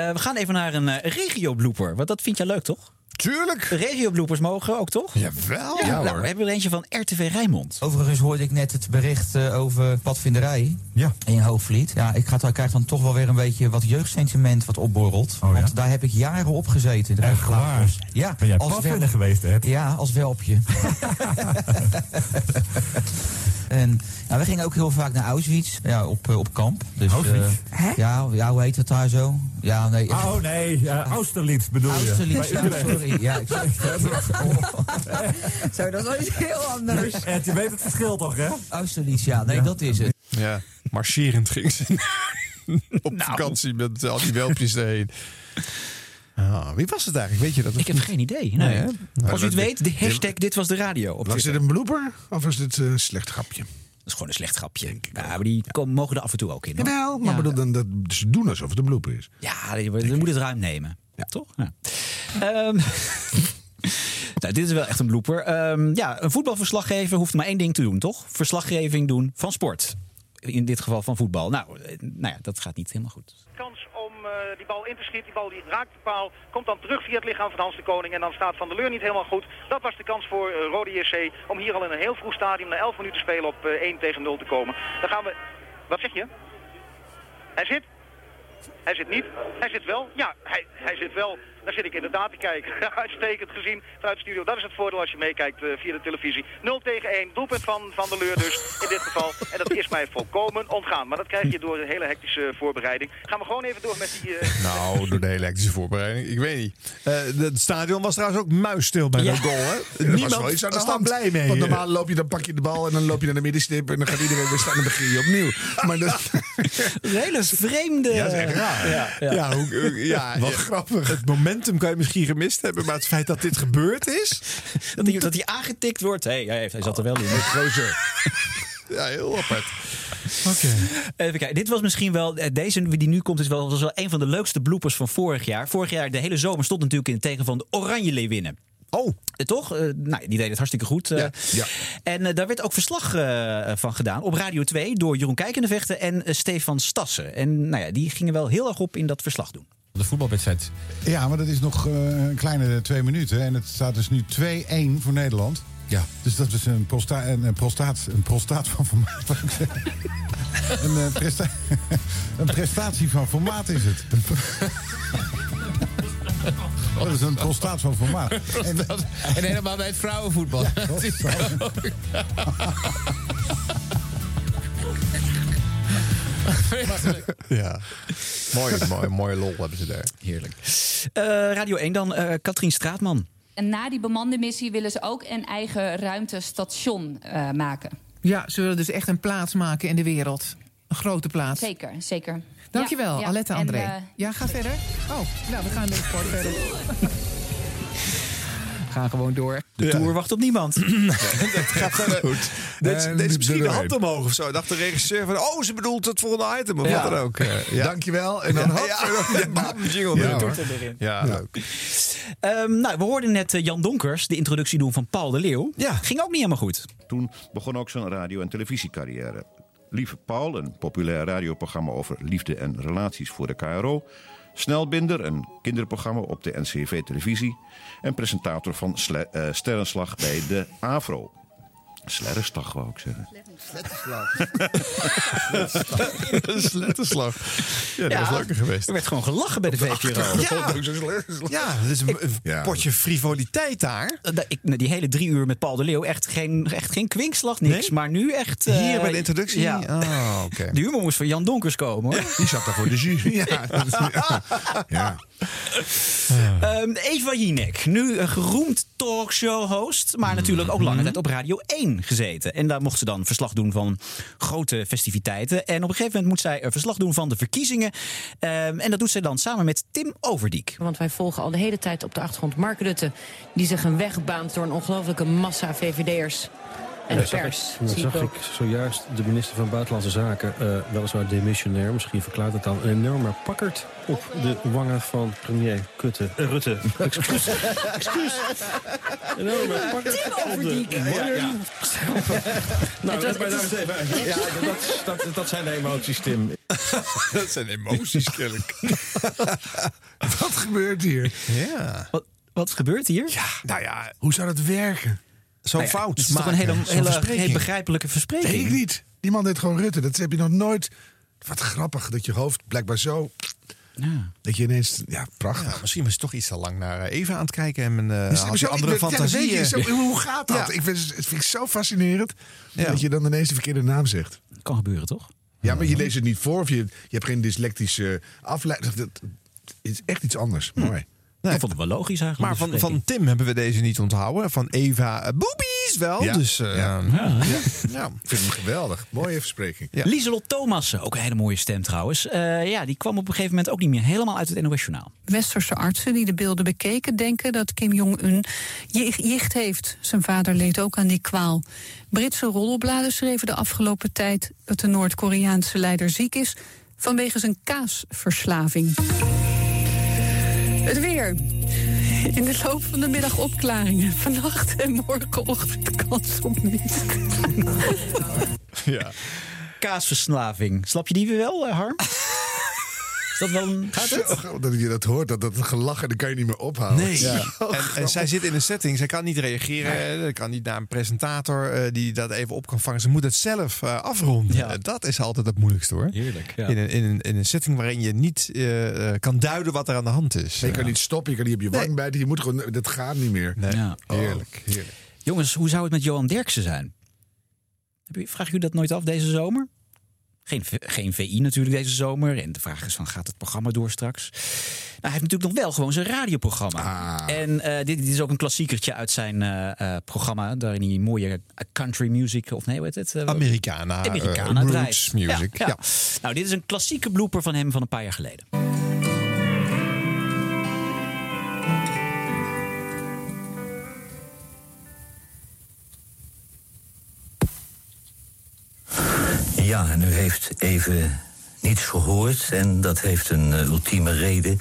Eh, we gaan even naar een regio-blooper. Want dat vind jij leuk, toch? Tuurlijk. Regio-bloopers mogen ook, toch? Jawel. Ja, nou, we hebben er eentje van RTV Rijnmond. Overigens hoorde ik net het bericht eh, over padvinderij Ja. in Hoogvliet. Ja, ik, ga, ik krijg dan toch wel weer een beetje wat jeugdsentiment wat opborrelt. Oh, ja? Want daar heb ik jaren op gezeten. Echt waar? Ja, Ben jij als padvinder geweest, hè? Ja, als welpje. en ja, we gingen ook heel vaak naar Auschwitz, ja, op, eh, op kamp. Dus, Auschwitz? eh, ja, ja, hoe heet het daar zo? Ja, nee. Oh nee, ja, Austerlitz bedoel je. Austerlitz, ja, sorry. Ja, ik Zo, dat is wel iets heel anders. Ed, je weet het verschil toch, hè? Austerlitz, ja, nee, dat is het. Ja, marcherend ging ze op vakantie met al die welpjes erheen. Ah, wie was het eigenlijk? Weet je dat? Ik heb geen idee. Nee? Als u het weet, de hashtag dit was de radio. Op Was Twitter. dit een blooper of was dit een slecht grapje? Dat is gewoon een slecht grapje. Ja, maar die komen, mogen er af en toe ook in. hoor. Jawel, maar Ja. bedoel, dan, dat, ze doen alsof het een blooper is. Ja, je, je moet het ruim nemen. Toch? Ja. Ehm, nou, dit is wel echt een blooper. Ehm, ja, een voetbalverslaggever hoeft maar één ding te doen, toch? Verslaggeving doen van sport. In dit geval van voetbal. Nou, eh, nou ja, dat gaat niet helemaal goed. Kans eh, die bal in te. Die bal die raakt de paal. Komt dan terug via het lichaam van Hans de Koning. En dan staat Van der Leur niet helemaal goed. Dat was de kans voor eh, Rode JC. Om hier al in een heel vroeg stadium na 11 minuten spelen op eh, 1 tegen 0 te komen. Dan gaan we... Wat zeg je? Hij zit? Hij zit niet. Hij zit wel. Ja, hij, hij zit wel. Daar zit ik inderdaad te kijken. Uitstekend gezien vanuit de studio. Dat is het voordeel als je meekijkt eh, via de televisie. 0 tegen 1. Doelpunt van Van der Leur dus in dit geval. En dat is mij volkomen ontgaan. Maar dat krijg je door een hele hectische voorbereiding. Gaan we gewoon even door met die... eh, Nou, door de hele elektrische voorbereiding. Ik weet niet. Eh, de- het stadion was trouwens ook muisstil bij dat goal. Hè? Was wel Niemand was daar blij mee. Want normaal loop je, dan pak je de bal en dan loop je naar de middenstip en dan gaat iedereen weer staan en dan begin je opnieuw. Maar dat, Een hele vreemde... Ja, dat is echt raar. Ja, ja. Ja, hoe, ja, Wat ja, grappig. Het momentum kan je misschien gemist hebben, maar het feit dat dit gebeurd is. Dat hij, dat hij aangetikt wordt. Hé, hey, hij zat er wel in. gozer. Ja, heel apart. Even kijken, dit was misschien wel, eh, deze die nu komt, is wel, was wel een van de leukste bloopers van vorig jaar. Vorig jaar, de hele zomer stond natuurlijk in het teken van de Oranje Leeuwinnen. Oh. Toch? Eh, nou, die deed het hartstikke goed. eh. ja. En eh, daar werd ook verslag eh, van gedaan op Radio 2 door Jeroen Kijkendevechten en eh, Stefan Stassen. En nou ja, die gingen wel heel erg op in dat verslag doen. De voetbalwedstrijd. Ja, maar dat is nog eh, een kleine twee minuten. En het staat dus nu 2-1 voor Nederland. Ja. Dus dat is een, prosta een, een prostaat, een prostaat van formaat. een, eh, presta een prestatie van formaat is het. Dat is een prostaat van formaat. En, En helemaal bij het vrouwenvoetbal. Ja. mooi, mooi, mooie lol hebben ze daar. Heerlijk. Eh, Radio 1 dan, eh Katrien Straatman. En na die bemande missie willen ze ook een eigen ruimtestation eh, maken. Ja, ze willen dus echt een plaats maken in de wereld. Een grote plaats. Zeker, zeker. Dankjewel, Ja, ja. Alette En, André. ja, ga verder. Oh, nou, we gaan de sport verder. Gaan gewoon door. De Tour wacht op niemand. dat gaat. Goed. Dit, dit is misschien de hand omhoog of zo. Dacht de regisseur van, oh, ze bedoelt het volgende item of Ja. wat dan ook. Eh, ja. Dankjewel. En dan hop, ja, en dan- ja, bam, jingle. Ja, leuk. Ehm, nou, we hoorden net eh, Jan Donkers de introductie doen van Paul de Leeuw. Ja. Ging ook niet helemaal goed. Toen begon ook zijn radio- en televisiecarrière. Lieve Paul, een populair radioprogramma over liefde en relaties voor de KRO. Snelbinder, een kinderprogramma op de NCV-televisie. En presentator van eh, Sterrenslag bij de AVRO. Slerrenslag wou ik zeggen. Sletterslag. Ja, dat was leuker geweest. Er werd gewoon gelachen bij de VPRO. Ja, ja dat is een, Ja. potje frivoliteit daar. Eh, Ik, nou, die hele drie uur met Paul de Leeuw, echt geen, echt geen kwinkslag, niks. Nee? Maar nu echt... eh, Hier bij de introductie? Ja. Oh, oké. De humor moest van Jan Donkers komen, hoor. Die zat daar voor de jury. Ja, dat is- ja. ja. Ehm, Eva Jinek, nu een geroemd talkshow-host, maar natuurlijk ook lange tijd op Radio 1 gezeten. En daar mocht ze dan verslag doen van grote festiviteiten. En op een gegeven moment moet zij verslag doen van de verkiezingen. Ehm, en dat doet zij dan samen met Tim Overdiek. Want wij volgen al de hele tijd op de achtergrond Mark Rutte... die zich een weg baant door een ongelofelijke massa VVD'ers en de pers. ik- Dan zag ik zojuist de minister van Buitenlandse Zaken, eh, weliswaar demissionair, misschien verklaart het dan, een enorme pakkerd op de wangen van premier Kutte, eh, Rutte. Excuus. Excuus. Enorme pakkerd op de wangen. Nou, daar is- even uit. Ja, dat, dat, dat zijn de emoties, Tim. dat zijn emoties, kennelijk. Wat gebeurt hier? Ja. Wat, wat gebeurt hier? Ja, nou ja, Hoe zou dat werken? Zo'n Nou ja, fout Het is toch een hele, hele, verspreking. hele begrijpelijke verspreking. Weet ik niet. Die man deed gewoon Rutte. Dat heb je nog nooit. Wat grappig dat je hoofd blijkbaar zo. Dat je ineens. Ja, prachtig. Ja, misschien was je toch iets te lang naar eh, Eva aan het kijken en Dus had je zo- andere ja, zo- hoe gaat dat? Ja. Ik vind, het vind ik zo fascinerend Ja. dat je dan ineens de verkeerde naam zegt. Kan gebeuren, toch? Ja, maar je leest het niet voor of je, je hebt geen dyslectische afleiding. Dat is echt iets anders. Mooi. Ik vond het wel logisch eigenlijk. Maar van, van Tim hebben we deze niet onthouden. Van Eva eh, Boobies wel. Ja. Dus eh, Ja. ja. Ja. Ik vind hem geweldig. Mooie verspreking. Ja. Lieselot Thomassen, ook een hele mooie stem trouwens. Eh, ja, die kwam op een gegeven moment ook niet meer helemaal uit het NOS-journaal. Westerse artsen die de beelden bekeken denken dat Kim Jong-un ji- jicht heeft. Zijn vader leed ook aan die kwaal. Britse roddelbladen schreven de afgelopen tijd dat de Noord-Koreaanse leider ziek is vanwege zijn kaasverslaving. Het weer. In de loop van de middag opklaringen. Vannacht en morgenochtend kans op mist. Ja. Kaasverslaving. Snap je die weer wel, eh, Harm? Is dat wel een... Gaat het? Zo, dat je dat hoort, dat, dat gelachen, dan kan je niet meer ophouden. Nee. Ja. En, en zij zit in een setting. Zij kan niet reageren. Ze kan niet naar een presentator eh, die dat even op kan vangen. Ze moet het zelf eh, afronden. Ja. Eh, Dat is altijd het moeilijkste hoor. Heerlijk, ja. In, een, in, een, in een setting waarin je niet eh, eh, kan duiden wat er aan de hand is. Je kan niet stoppen, je kan niet op je wang bijten. Je moet gewoon, dat gaat niet meer. Nee. Ja. Heerlijk, heerlijk. Jongens, hoe zou het met Johan Derksen zijn? Heb je- Vraag je u dat nooit af deze zomer? Geen, geen VI natuurlijk deze zomer. En de vraag is van, gaat het programma door straks? Nou, hij heeft natuurlijk nog wel gewoon zijn radioprogramma. En eh, dit, dit is ook een klassiekertje uit zijn eh, programma. Daarin hij mooie country music, of nee, hoe heet het? Americana, Americana roots music, Ja, ja. ja. Nou, dit is een klassieke blooper van hem van een paar jaar geleden. Ja, en u heeft even niets gehoord. En dat heeft een eh, ultieme reden.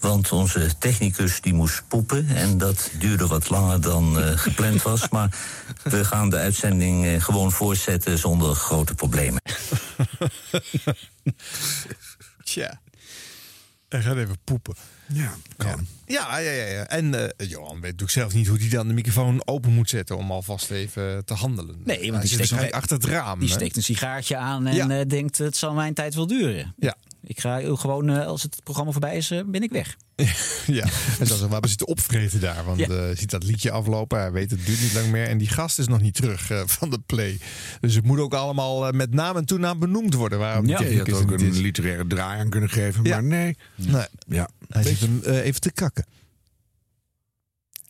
Want onze technicus die moest poepen. En dat duurde wat langer dan eh, gepland was. Maar we gaan de uitzending eh, gewoon voortzetten zonder grote problemen. Tja. Hij gaat even poepen. Ja, kan. Ja, ja, ja. ja. En eh, Johan weet natuurlijk zelf niet hoe hij dan de microfoon open moet zetten om alvast even te handelen. Nee, want Hij die zit steekt, achter het raam. die hè? steekt een sigaartje aan en Ja. eh, denkt het zal mijn tijd wel duren. Ja. Ik ga gewoon, eh, als het programma voorbij is, eh, ben ik weg. Ja, en dan waar we zitten opvreten daar. Want Ja. eh, je ziet dat liedje aflopen. Hij weet het duurt niet lang meer. En die gast is nog niet terug eh, van de play. Dus het moet ook allemaal met naam en toenaam benoemd worden. Waarom Ja, je had ook er een is. literaire draai aan kunnen geven, Ja. maar nee. Nee. Ja. Hij zit hem even te kakken.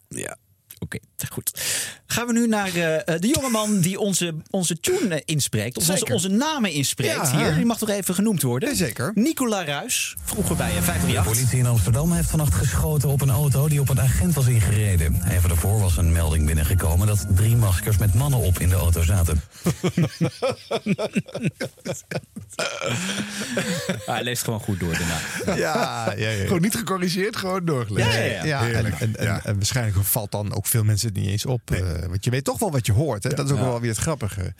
Ja. Oké, goed. Gaan we nu naar eh, eh, de jongeman die onze, onze tune eh, inspreekt. Of onze, onze namen inspreekt Ja. hier. Die mag toch even genoemd worden? Zeker. Nicola Ruis, vroeger bij eh, De 538. politie in Amsterdam heeft vannacht geschoten op een auto die op een agent was ingereden. Even daarvoor was een melding binnengekomen dat drie maskers met mannen op in de auto zaten. Hij leest gewoon goed door daarna. Ja, ja, ja. Gewoon niet gecorrigeerd, gewoon doorgelezen. Ja, ja, ja. Ja, en, Heerlijk. en, en waarschijnlijk valt dan ook veel mensen het niet eens op. eh, want je weet toch wel wat je hoort. Hè? Dat is ook Ja. wel weer het grappige.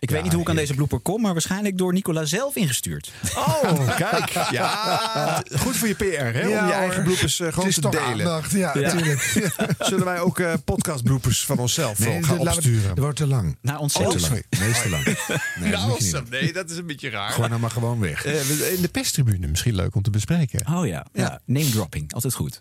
Ik weet niet hoe ik aan deze blooper kom, maar waarschijnlijk door Nicola zelf ingestuurd. Oh, kijk. Ja, goed voor je PR, hè? Ja, om je hoor. eigen bloepers eh, gewoon Het is te toch delen. aandacht, ja, natuurlijk. Zullen wij ook eh podcast bloepers van onszelf Nee, ook gaan opsturen? Dat wordt te lang. Naar Oh, onszelf. lang. Nee, is te lang. Nee, dat nou, doen. nee, dat is een beetje raar. Gewoon nou maar gewoon weg. Eh, we- in de perstribune, misschien leuk om te bespreken. Oh ja, ja. name dropping, altijd goed.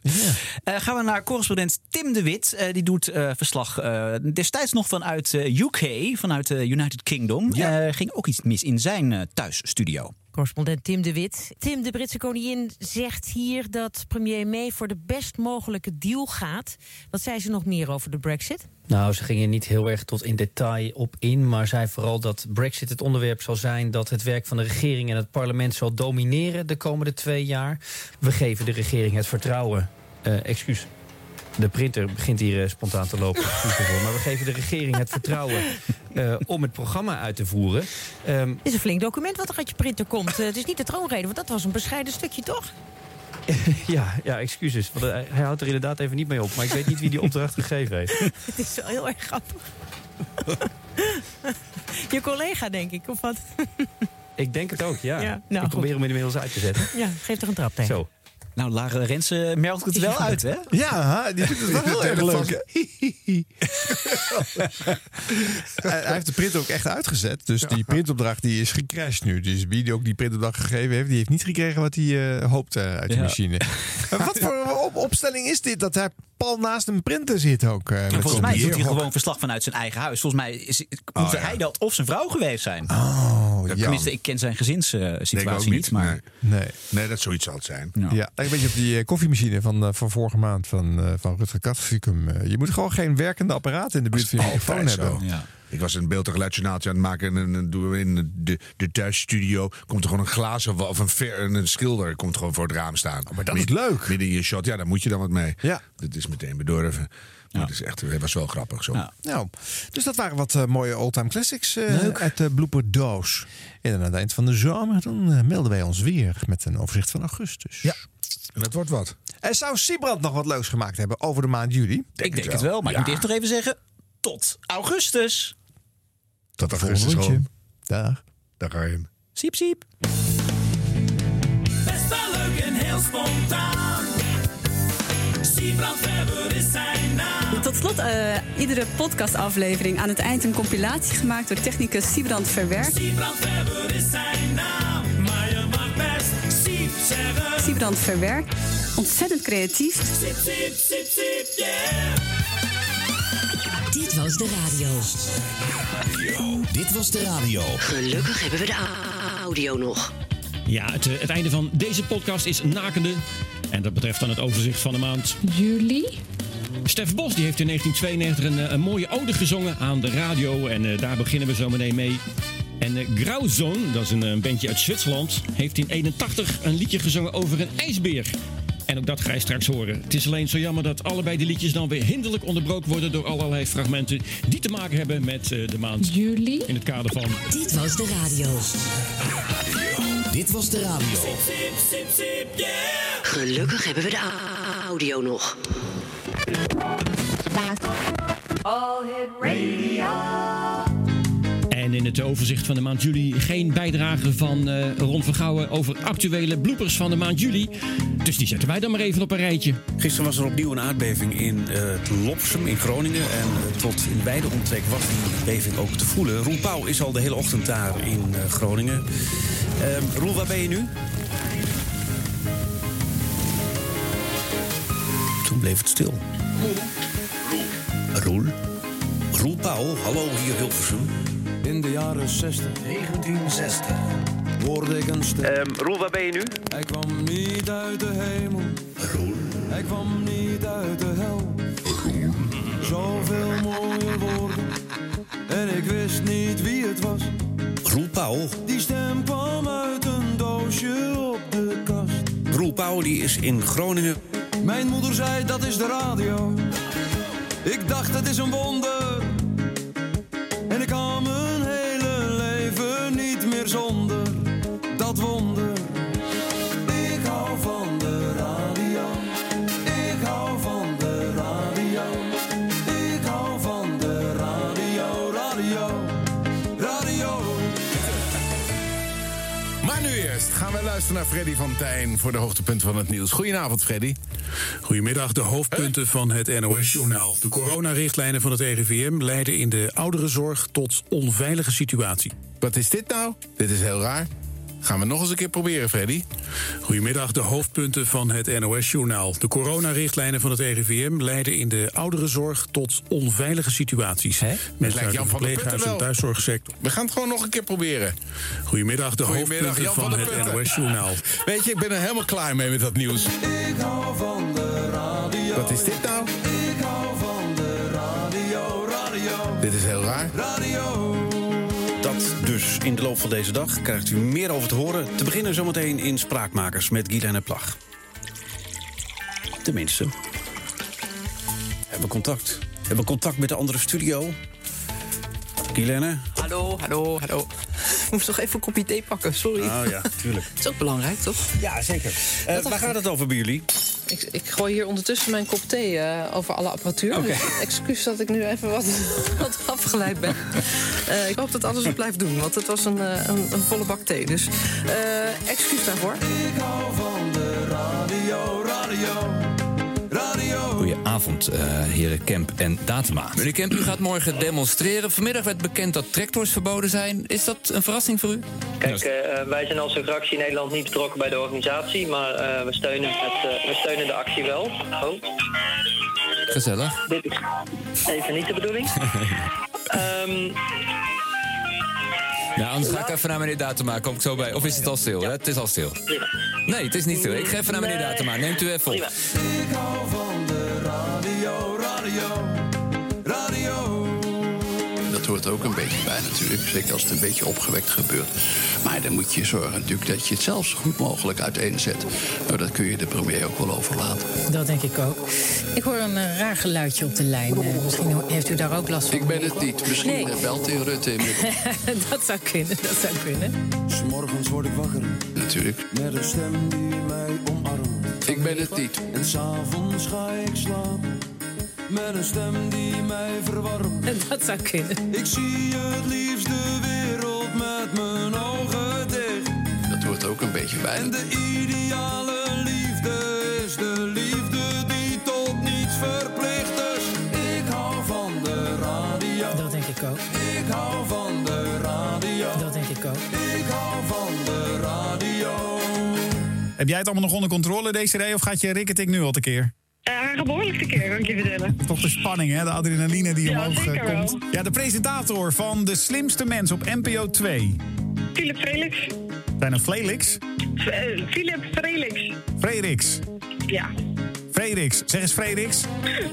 Eh, gaan we naar correspondent Tim de Wit. Eh, die doet eh, verslag eh, destijds nog vanuit eh, UK, vanuit de United Kingdom. Eh, ging ook iets mis in zijn eh, thuisstudio. Correspondent Tim de Wit. Tim, de Britse koningin zegt hier dat premier May voor de best mogelijke deal gaat. Wat zei ze nog meer over de brexit? Nou, ze gingen niet heel erg tot in detail op in, maar zei vooral dat Brexit het onderwerp zal zijn dat het werk van de regering en het parlement zal domineren de komende twee jaar. We geven de regering het vertrouwen. Eh, excuus. De printer begint hier eh, spontaan te lopen. Maar we geven de regering het vertrouwen eh, om het programma uit te voeren. Ehm, Het is een flink document wat er uit je printer komt. Eh, het is niet de troonrede, want dat was een bescheiden stukje, toch? ja, ja, excuses. Want, hij houdt er inderdaad even niet mee op. Maar ik weet niet wie die opdracht gegeven heeft. Het is wel heel erg grappig. je collega, denk ik, of wat? Ik denk het ook, ja. Ja, nou, ik probeer goed. hem inmiddels uit te zetten. Ja, geef toch een trap tegen. Zo. Nou, Lara Rensen merkt het wel uit, hè? Ja, die vindt het wel heel erg leuk. hij hij heeft de print ook echt uitgezet. Dus die printopdracht die is gecrashed nu. Dus wie die ook die printopdracht gegeven heeft, die heeft niet gekregen wat hij eh, hoopte uit de Ja. machine. Wat voor op- opstelling is dit dat hij pal naast een printer zit ook? eh, met volgens mij doet hij gewoon verslag vanuit zijn eigen huis. Volgens mij is, moet Oh, ja. hij dat of zijn vrouw geweest zijn. Oh, ja. Tenminste, ik ken zijn gezinssituatie niet. Maar Nee. Nee, dat zoiets zal het zijn. Ja. Ja, een beetje op die eh, koffiemachine van, eh, van vorige maand van, eh, van Rutger Katrikum. Eh, je moet gewoon geen werkende apparaat in de buurt van je zo. hebben. Ja. Ik was een beeld- en geluidsjournaaltje aan het maken. En dan doen we in de, de thuisstudio. Komt er gewoon een glazen of een, ver, een schilder komt gewoon voor het raam staan. maar dat Midden- is leuk. Midden in je shot. Ja, daar moet je dan wat mee. Ja. Dat is meteen bedorven. Maar het, is echt, het was wel grappig zo. Ja. Nou, dus dat waren wat mooie oldtime classics uit de blooperdoos. En aan het eind van de zomer dan melden wij ons weer met een overzicht van augustus. Ja. En dat wordt wat. En zou Siebrand nog wat leuks gemaakt hebben over de maand juli? ik denk het wel. Maar ik moet eerst nog even zeggen, tot augustus. Tot rondje. school. Dag. Daar ga je hem. Siep, siep. Best wel leuk en heel spontaan. Siebrand Weber is zijn naam. Tot slot, eh, iedere podcastaflevering aan het eind een compilatie gemaakt door technicus Siebrand Verwerk. Siebrand Weber is zijn naam. Siebrand Verwerk. Ontzettend creatief. Siep, siep, siep, yeah. Dit was de radio. Dit was de radio. Gelukkig hebben we de audio nog. Ja, het, eh, het einde van deze podcast is nakende. En dat betreft dan het overzicht van de maand. Juli? Stef Bos die heeft in 1992 een, eh, een mooie ode gezongen aan de radio. En eh, daar beginnen we zo meteen mee. En uh, Grauzone, dat is een, een bandje uit Zwitserland, heeft in 81 een liedje gezongen over een ijsbeer. En ook dat ga je straks horen. Het is alleen zo jammer dat allebei de liedjes dan weer hinderlijk onderbroken worden door allerlei fragmenten die te maken hebben met eh, de maand Juli. in het kader van Dit was de radio. Dit was de radio. Yeah. Gelukkig hebben we de audio nog. All hit radio. En in het overzicht van de maand juli geen bijdrage van uh, Ron Vergouwen over actuele bloepers van de maand juli. Dus die zetten wij dan maar even op een rijtje. Gisteren was er opnieuw een aardbeving in uh, Lopsum in Groningen. En eh, tot in beide omtrek was die beving ook te voelen. Roel Pauw is al de hele ochtend daar in Groningen. Ehm, Roel, waar ben je nu? Toen bleef het stil. Roel. Roel. Roel Pauw, hallo hier Hilversum. In de jaren 60, 1960, hoorde ik een stem. Roel, waar ben je nu? Hij kwam niet uit de hemel. Roel. Hij kwam niet uit de hel. Roel. Zoveel mooie woorden. En ik wist niet wie het was. Roel Pauw. Die stem kwam uit een doosje op de kast. Roel Pauw die is in Groningen. Mijn moeder zei dat is de radio. Ik dacht het is een wonder. Zonder dat wonder. Luisteren naar Freddy van Tijn voor de hoogtepunten van het nieuws. Goedenavond, Freddy. Goedemiddag, de hoofdpunten van het NOS-journaal. De coronarichtlijnen van het RIVM leiden in de ouderenzorg tot onveilige situatie. Wat is dit nou? Dit is heel raar. Gaan we nog eens een keer proberen, Freddy? Goedemiddag, de hoofdpunten van het NOS-journaal. De coronarichtlijnen van het RIVM leiden in de ouderenzorg tot onveilige situaties. Het Mensen lijkt uit Jan de van der verpleeghuis Putten en thuiszorgsector. We gaan het gewoon nog een keer proberen. Goedemiddag, de Goedemiddag, hoofdpunten Jan van, van het. NOS-journaal. Weet je, ik ben er helemaal klaar mee met dat nieuws. Ik hou van de radio. Wat is dit nou? Ik hou van de radio, radio, Dit is heel raar. radio. Dus in de loop van deze dag krijgt u meer over te horen. Te beginnen zometeen in Spraakmakers met Guylaine Plag. Tenminste. Hebben we contact. Hebben we contact met de andere studio. Guylaine? Hallo, hallo, hallo. Ik moest toch even een kopje thee pakken, sorry. Oh ja, tuurlijk. Dat is ook belangrijk, toch? Ja, zeker. Eh, waar gaat het over bij jullie? Ik, ik gooi hier ondertussen mijn kop thee eh, over alle apparatuur. Oké. Dus excuus dat ik nu even wat, wat afgeleid ben. Eh, ik hoop dat alles het blijft doen, want het was een, eh, een, een volle bak thee. Dus eh, excuus daarvoor. Ik hou van de radio, radio. Goedenavond, eh, heren Kemp en Datema. Meneer Kemp, u gaat morgen demonstreren. Vanmiddag werd bekend dat tractors verboden zijn. Is dat een verrassing voor u? Kijk, eh, wij zijn als fractie in Nederland niet betrokken bij de organisatie, maar eh, we, steunen het, eh, we steunen de actie wel. Oh, Gezellig. dit is even niet de bedoeling. Ehm, Ja, anders ga ik even naar meneer Datema. Kom ik zo bij. Of is het al stil? Het is al stil. Nee, het is niet stil. Ik ga even naar meneer Nee. Datema. Neemt u even op. radio, radio, radio. Dat hoort er ook een beetje bij natuurlijk. Zeker als het een beetje opgewekt gebeurt. Maar dan moet je zorgen natuurlijk dat je het zelf zo goed mogelijk uiteenzet. Nou, dat kun je de premier ook wel overlaten. Dat denk ik ook. Ik hoor een eh, raar geluidje op de lijn. Eh, misschien heeft u daar ook last van. Ik ben het niet. Misschien Nee. eh, belt hij Rutte inmiddels. dat zou kunnen, dat zou kunnen. S'morgens word ik wakker Natuurlijk. met een stem die mij omarmt. Ik ben het niet. En s'avonds ga ik slapen met een stem die mij verwarmt. Dat zou kunnen. Ik zie het liefst de wereld met mijn ogen dicht. Dat hoort er ook een beetje bij. En de ideale Heb jij het allemaal nog onder controle, deze of gaat je Rick nu al tekeer? Uh, een behoorlijk keer, kan ik je vertellen. Toch de spanning, hè? De adrenaline die Ja, omhoog eh, zeker wel. komt. Ja, de presentator van De Slimste Mens op NPO 2. Philip Felix. Zijn er Felix? Eh, Philip Felix. Frederiks. Ja. Frederiks. Zeg eens Frederiks.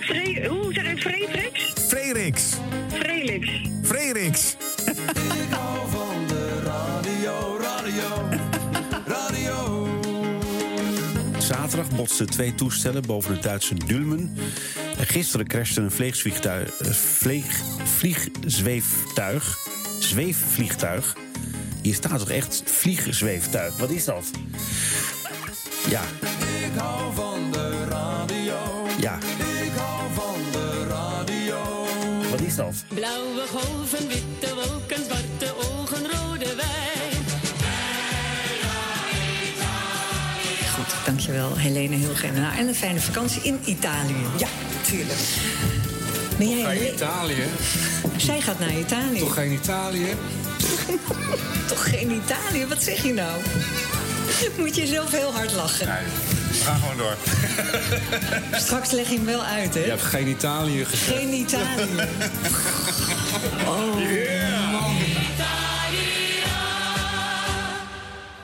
Fre Hoe zeg je het? Frederiks? Frederiks. Felix. Zaterdag botsten twee toestellen boven het Duitse Dulmen. En gisteren crashte een eh, vleeg, vliegzweeftuig. Zweefvliegtuig. Hier staat toch echt vliegzweeftuig? Wat is dat? Ja, Ik hou van de radio. ja, Ik hou van de radio. wat is dat? Blauwe golven, witte wolken, zwarte dankjewel Helene Hilgen. Nou, en een fijne vakantie in Italië. Ja, tuurlijk. Ben jij Ga een- Italië? Zij gaat naar Italië. Toch geen Italië? Toch geen Italië? Wat zeg je nou? Moet je zelf heel hard lachen. We gaan gewoon door. Straks leg je hem wel uit, hè? Je hebt geen Italië gezegd. Geen Italië. Oh, man.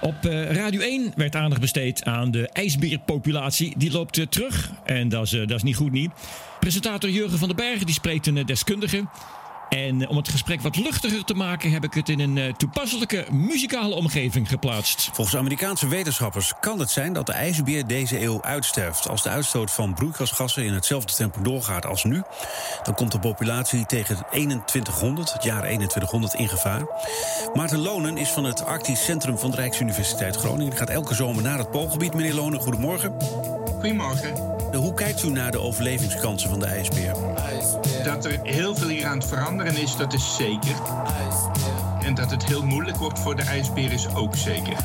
Op eh, Radio 1 werd aandacht besteed aan de ijsbeerpopulatie. Die loopt eh, terug en dat is, eh, dat is niet goed niet. Presentator Jurgen van den Bergen die spreekt een deskundige. En om het gesprek wat luchtiger te maken heb ik het in een eh, toepasselijke muzikale omgeving geplaatst. Volgens Amerikaanse wetenschappers kan het zijn dat de ijsbeer deze eeuw uitsterft. Als de uitstoot van broeikasgassen in hetzelfde tempo doorgaat als nu, dan komt de populatie tegen 2100, het jaar 2100, in gevaar. Maarten Lonen is van het Arctisch Centrum van de Rijksuniversiteit Groningen. Hij gaat elke zomer naar het Poolgebied. Meneer Lonen, goedemorgen. Goedemorgen. Hoe kijkt u naar de overlevingskansen van de ijsbeer? Dat er heel veel hier aan het veranderen is, dat is zeker. En dat het heel moeilijk wordt voor de ijsbeer is ook zeker.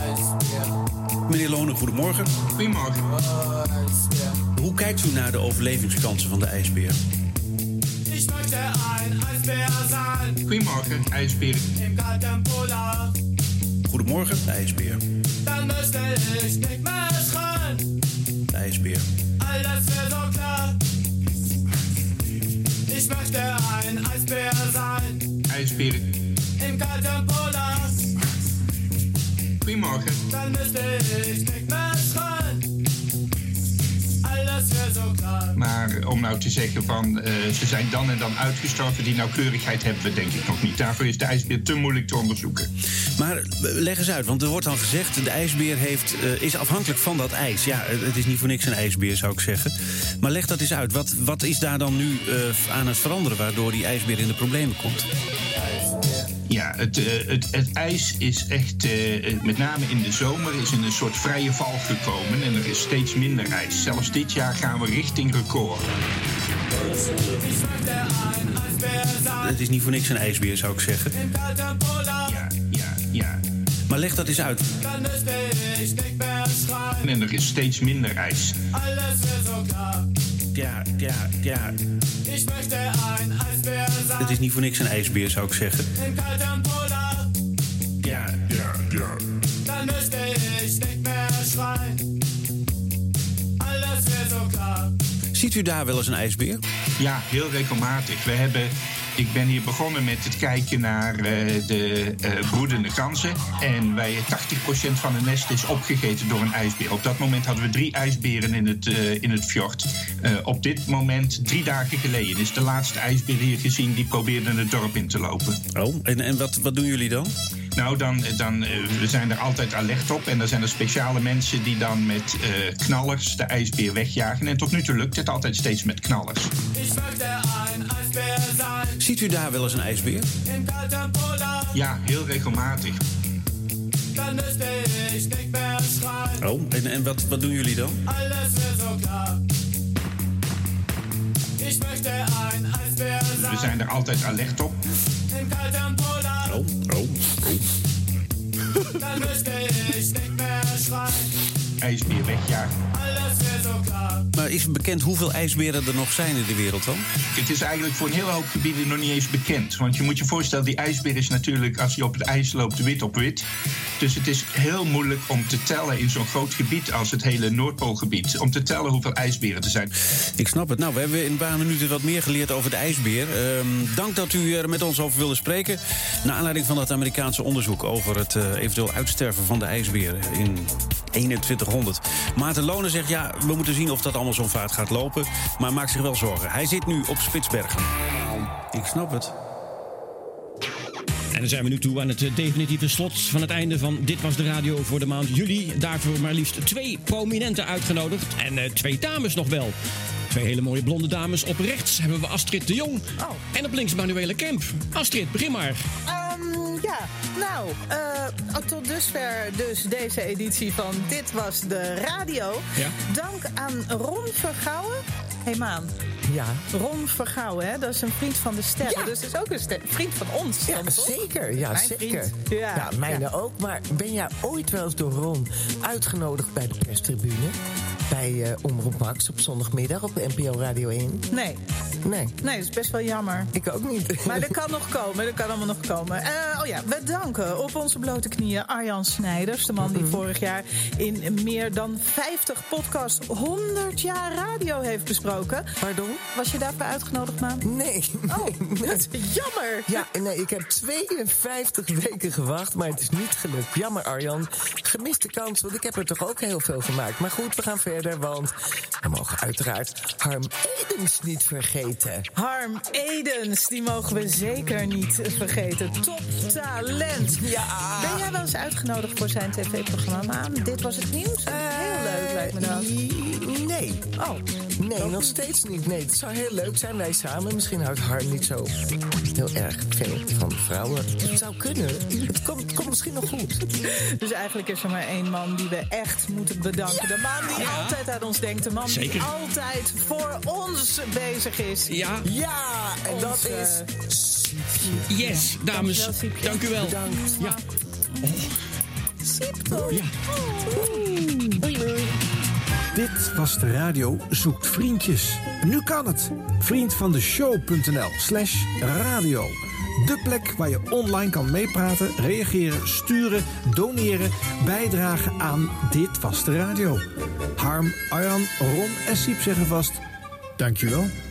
Meneer Lonen, goedemorgen. Goedemorgen. Hoe kijkt u naar de overlevingskansen van de ijsbeer? Goedemorgen, ijsbeer. Goedemorgen, de ijsbeer. Mehr schreien. De ijsbeer. Alles klar. Ich möchte ein Eisbär sein. ijsbeer. Im kalten Polar. Goedemorgen. Dann müsste ich nicht mehr schreien. Maar om nou te zeggen van eh, ze zijn dan en dan uitgestorven, die nauwkeurigheid hebben we denk ik nog niet. Daarvoor is de ijsbeer te moeilijk te onderzoeken. Maar leg eens uit, want er wordt al gezegd... de ijsbeer heeft, eh, is afhankelijk van dat ijs. Ja, het is niet voor niks een ijsbeer, zou ik zeggen. Maar leg dat eens uit. Wat, wat is daar dan nu eh, aan het veranderen... waardoor die ijsbeer in de problemen komt? Ja, het, eh, het, het ijs is echt, eh, eh, met name in de zomer, is in een soort vrije val gekomen. En er is steeds minder ijs. Zelfs dit jaar gaan we richting record. Het is niet voor niks een ijsbeer, zou ik zeggen. Ja, ja, ja. Maar leg dat eens uit. En er is steeds minder ijs. Ja, ja, ja. Ich möchte ein Eisbär sein. Het is niet voor niks een ijsbeer, zou ik zeggen. Kalten Polar. Ja, ja, ja. Dann müsste ich nicht mehr schreien. Alles wäre so klar. Ziet u daar wel eens een ijsbeer? Ja, heel regelmatig. We hebben, ik ben hier begonnen met het kijken naar eh, de eh, broedende ganzen. En wij, 80% van de nest is opgegeten door een ijsbeer. Op dat moment hadden we drie ijsberen in het, eh, in het fjord. Op dit moment, drie dagen geleden, is de laatste ijsbeer hier gezien... die probeerde het dorp in te lopen. Oh, en, en wat, wat doen jullie dan? Nou, dan, dan eh, we zijn er altijd alert op. En er zijn er speciale mensen die dan met eh, knallers de ijsbeer wegjagen. En tot nu toe lukt het altijd steeds met knallers. Ziet u daar wel eens een ijsbeer? Ja, heel regelmatig. Oh, en, en wat, wat doen jullie dan? We zijn er altijd alert op. Im kalten Polar. Oh, oh, Dann müsste ich nicht mehr schreien. IJsbeer klar. Maar is het bekend hoeveel ijsberen er nog zijn in de wereld dan? Het is eigenlijk voor een hele hoop gebieden nog niet eens bekend. Want je moet je voorstellen, die ijsbeer is natuurlijk, als hij op het ijs loopt, wit op wit. Dus het is heel moeilijk om te tellen in zo'n groot gebied als het hele Noordpoolgebied. Om te tellen hoeveel ijsberen er zijn. Ik snap het. Nou, we hebben in een paar minuten wat meer geleerd over de ijsbeer. Ehm, dank dat u er met ons over wilde spreken. Naar aanleiding van dat Amerikaanse onderzoek over het eh, eventueel uitsterven van de ijsberen in 2100. Maarten Lonen zegt ja, we moeten zien of dat allemaal zo'n vaart gaat lopen. Maar maak zich wel zorgen. Hij zit nu op Spitsbergen. Ik snap het. En dan zijn we nu toe aan het eh, definitieve slot van het einde van Dit Was De Radio voor de maand juli. Daarvoor maar liefst twee prominenten uitgenodigd. En eh, twee dames nog wel. Twee hele mooie blonde dames. Op rechts hebben we Astrid de Jong. En op links Manuele Kemp. Astrid, begin maar. Ja, nou, eh, tot dusver dus deze editie van Dit Was De Radio. Ja. Dank aan Ron Vergouwen. Hey Maan. Ja. Ron Vergouwen, hè? dat is een vriend van de sterren. Ja. Dus is ook een vriend van ons. Ja, dan, zeker. Ja, Mijn zeker. vriend. Ja, Ja, mijne ja. ook. Maar ben jij ooit wel eens door Ron uitgenodigd bij de perstribune? bij eh, Omroep Max op zondagmiddag op NPO Radio 1? Nee. Nee. Nee, dat is best wel jammer. Ik ook niet. Maar dat kan nog komen, dat kan allemaal nog komen. Eh, oh ja, we danken op onze blote knieën Arjan Snijders. De man die Mhm. vorig jaar in meer dan 50 podcasts 100 jaar radio heeft besproken. Pardon? Was je daarvoor uitgenodigd, Maan? Nee. Oh, is jammer. Ja, nee, ik heb 52 weken gewacht, maar het is niet gelukt. Jammer, Arjan. Gemiste kans, want ik heb er toch ook heel veel gemaakt. Maar goed, we gaan verder, want we mogen uiteraard Harm Edens niet vergeten. Harm Edens, die mogen we zeker niet vergeten. Top talent. Ja. Ben jij wel eens uitgenodigd voor zijn tv-programma, Maan? Dit was het nieuws? Heel leuk lijkt me dat. Nee. Oh. Nee, nog steeds niet. Nee, het zou heel leuk zijn, wij samen. Misschien houdt Harm niet zo heel erg veel van vrouwen. Het zou kunnen. Het komt, het komt misschien nog goed. Dus eigenlijk is er maar één man die we echt moeten bedanken. De man die Ja. altijd aan ons denkt. De man Zeker. die altijd voor ons bezig is. Ja. Ja, en dat is... Yes, dames. Dank u wel. Bedankt. Ja. Siep toch? Ja. Dit was de radio Zoekt Vriendjes. Nu kan het. Vriend van de show.nl slash radio. De plek waar je online kan meepraten, reageren, sturen, doneren, bijdragen aan Dit Was de Radio. Harm, Arjan, Ron en Siep zeggen vast... Dankjewel.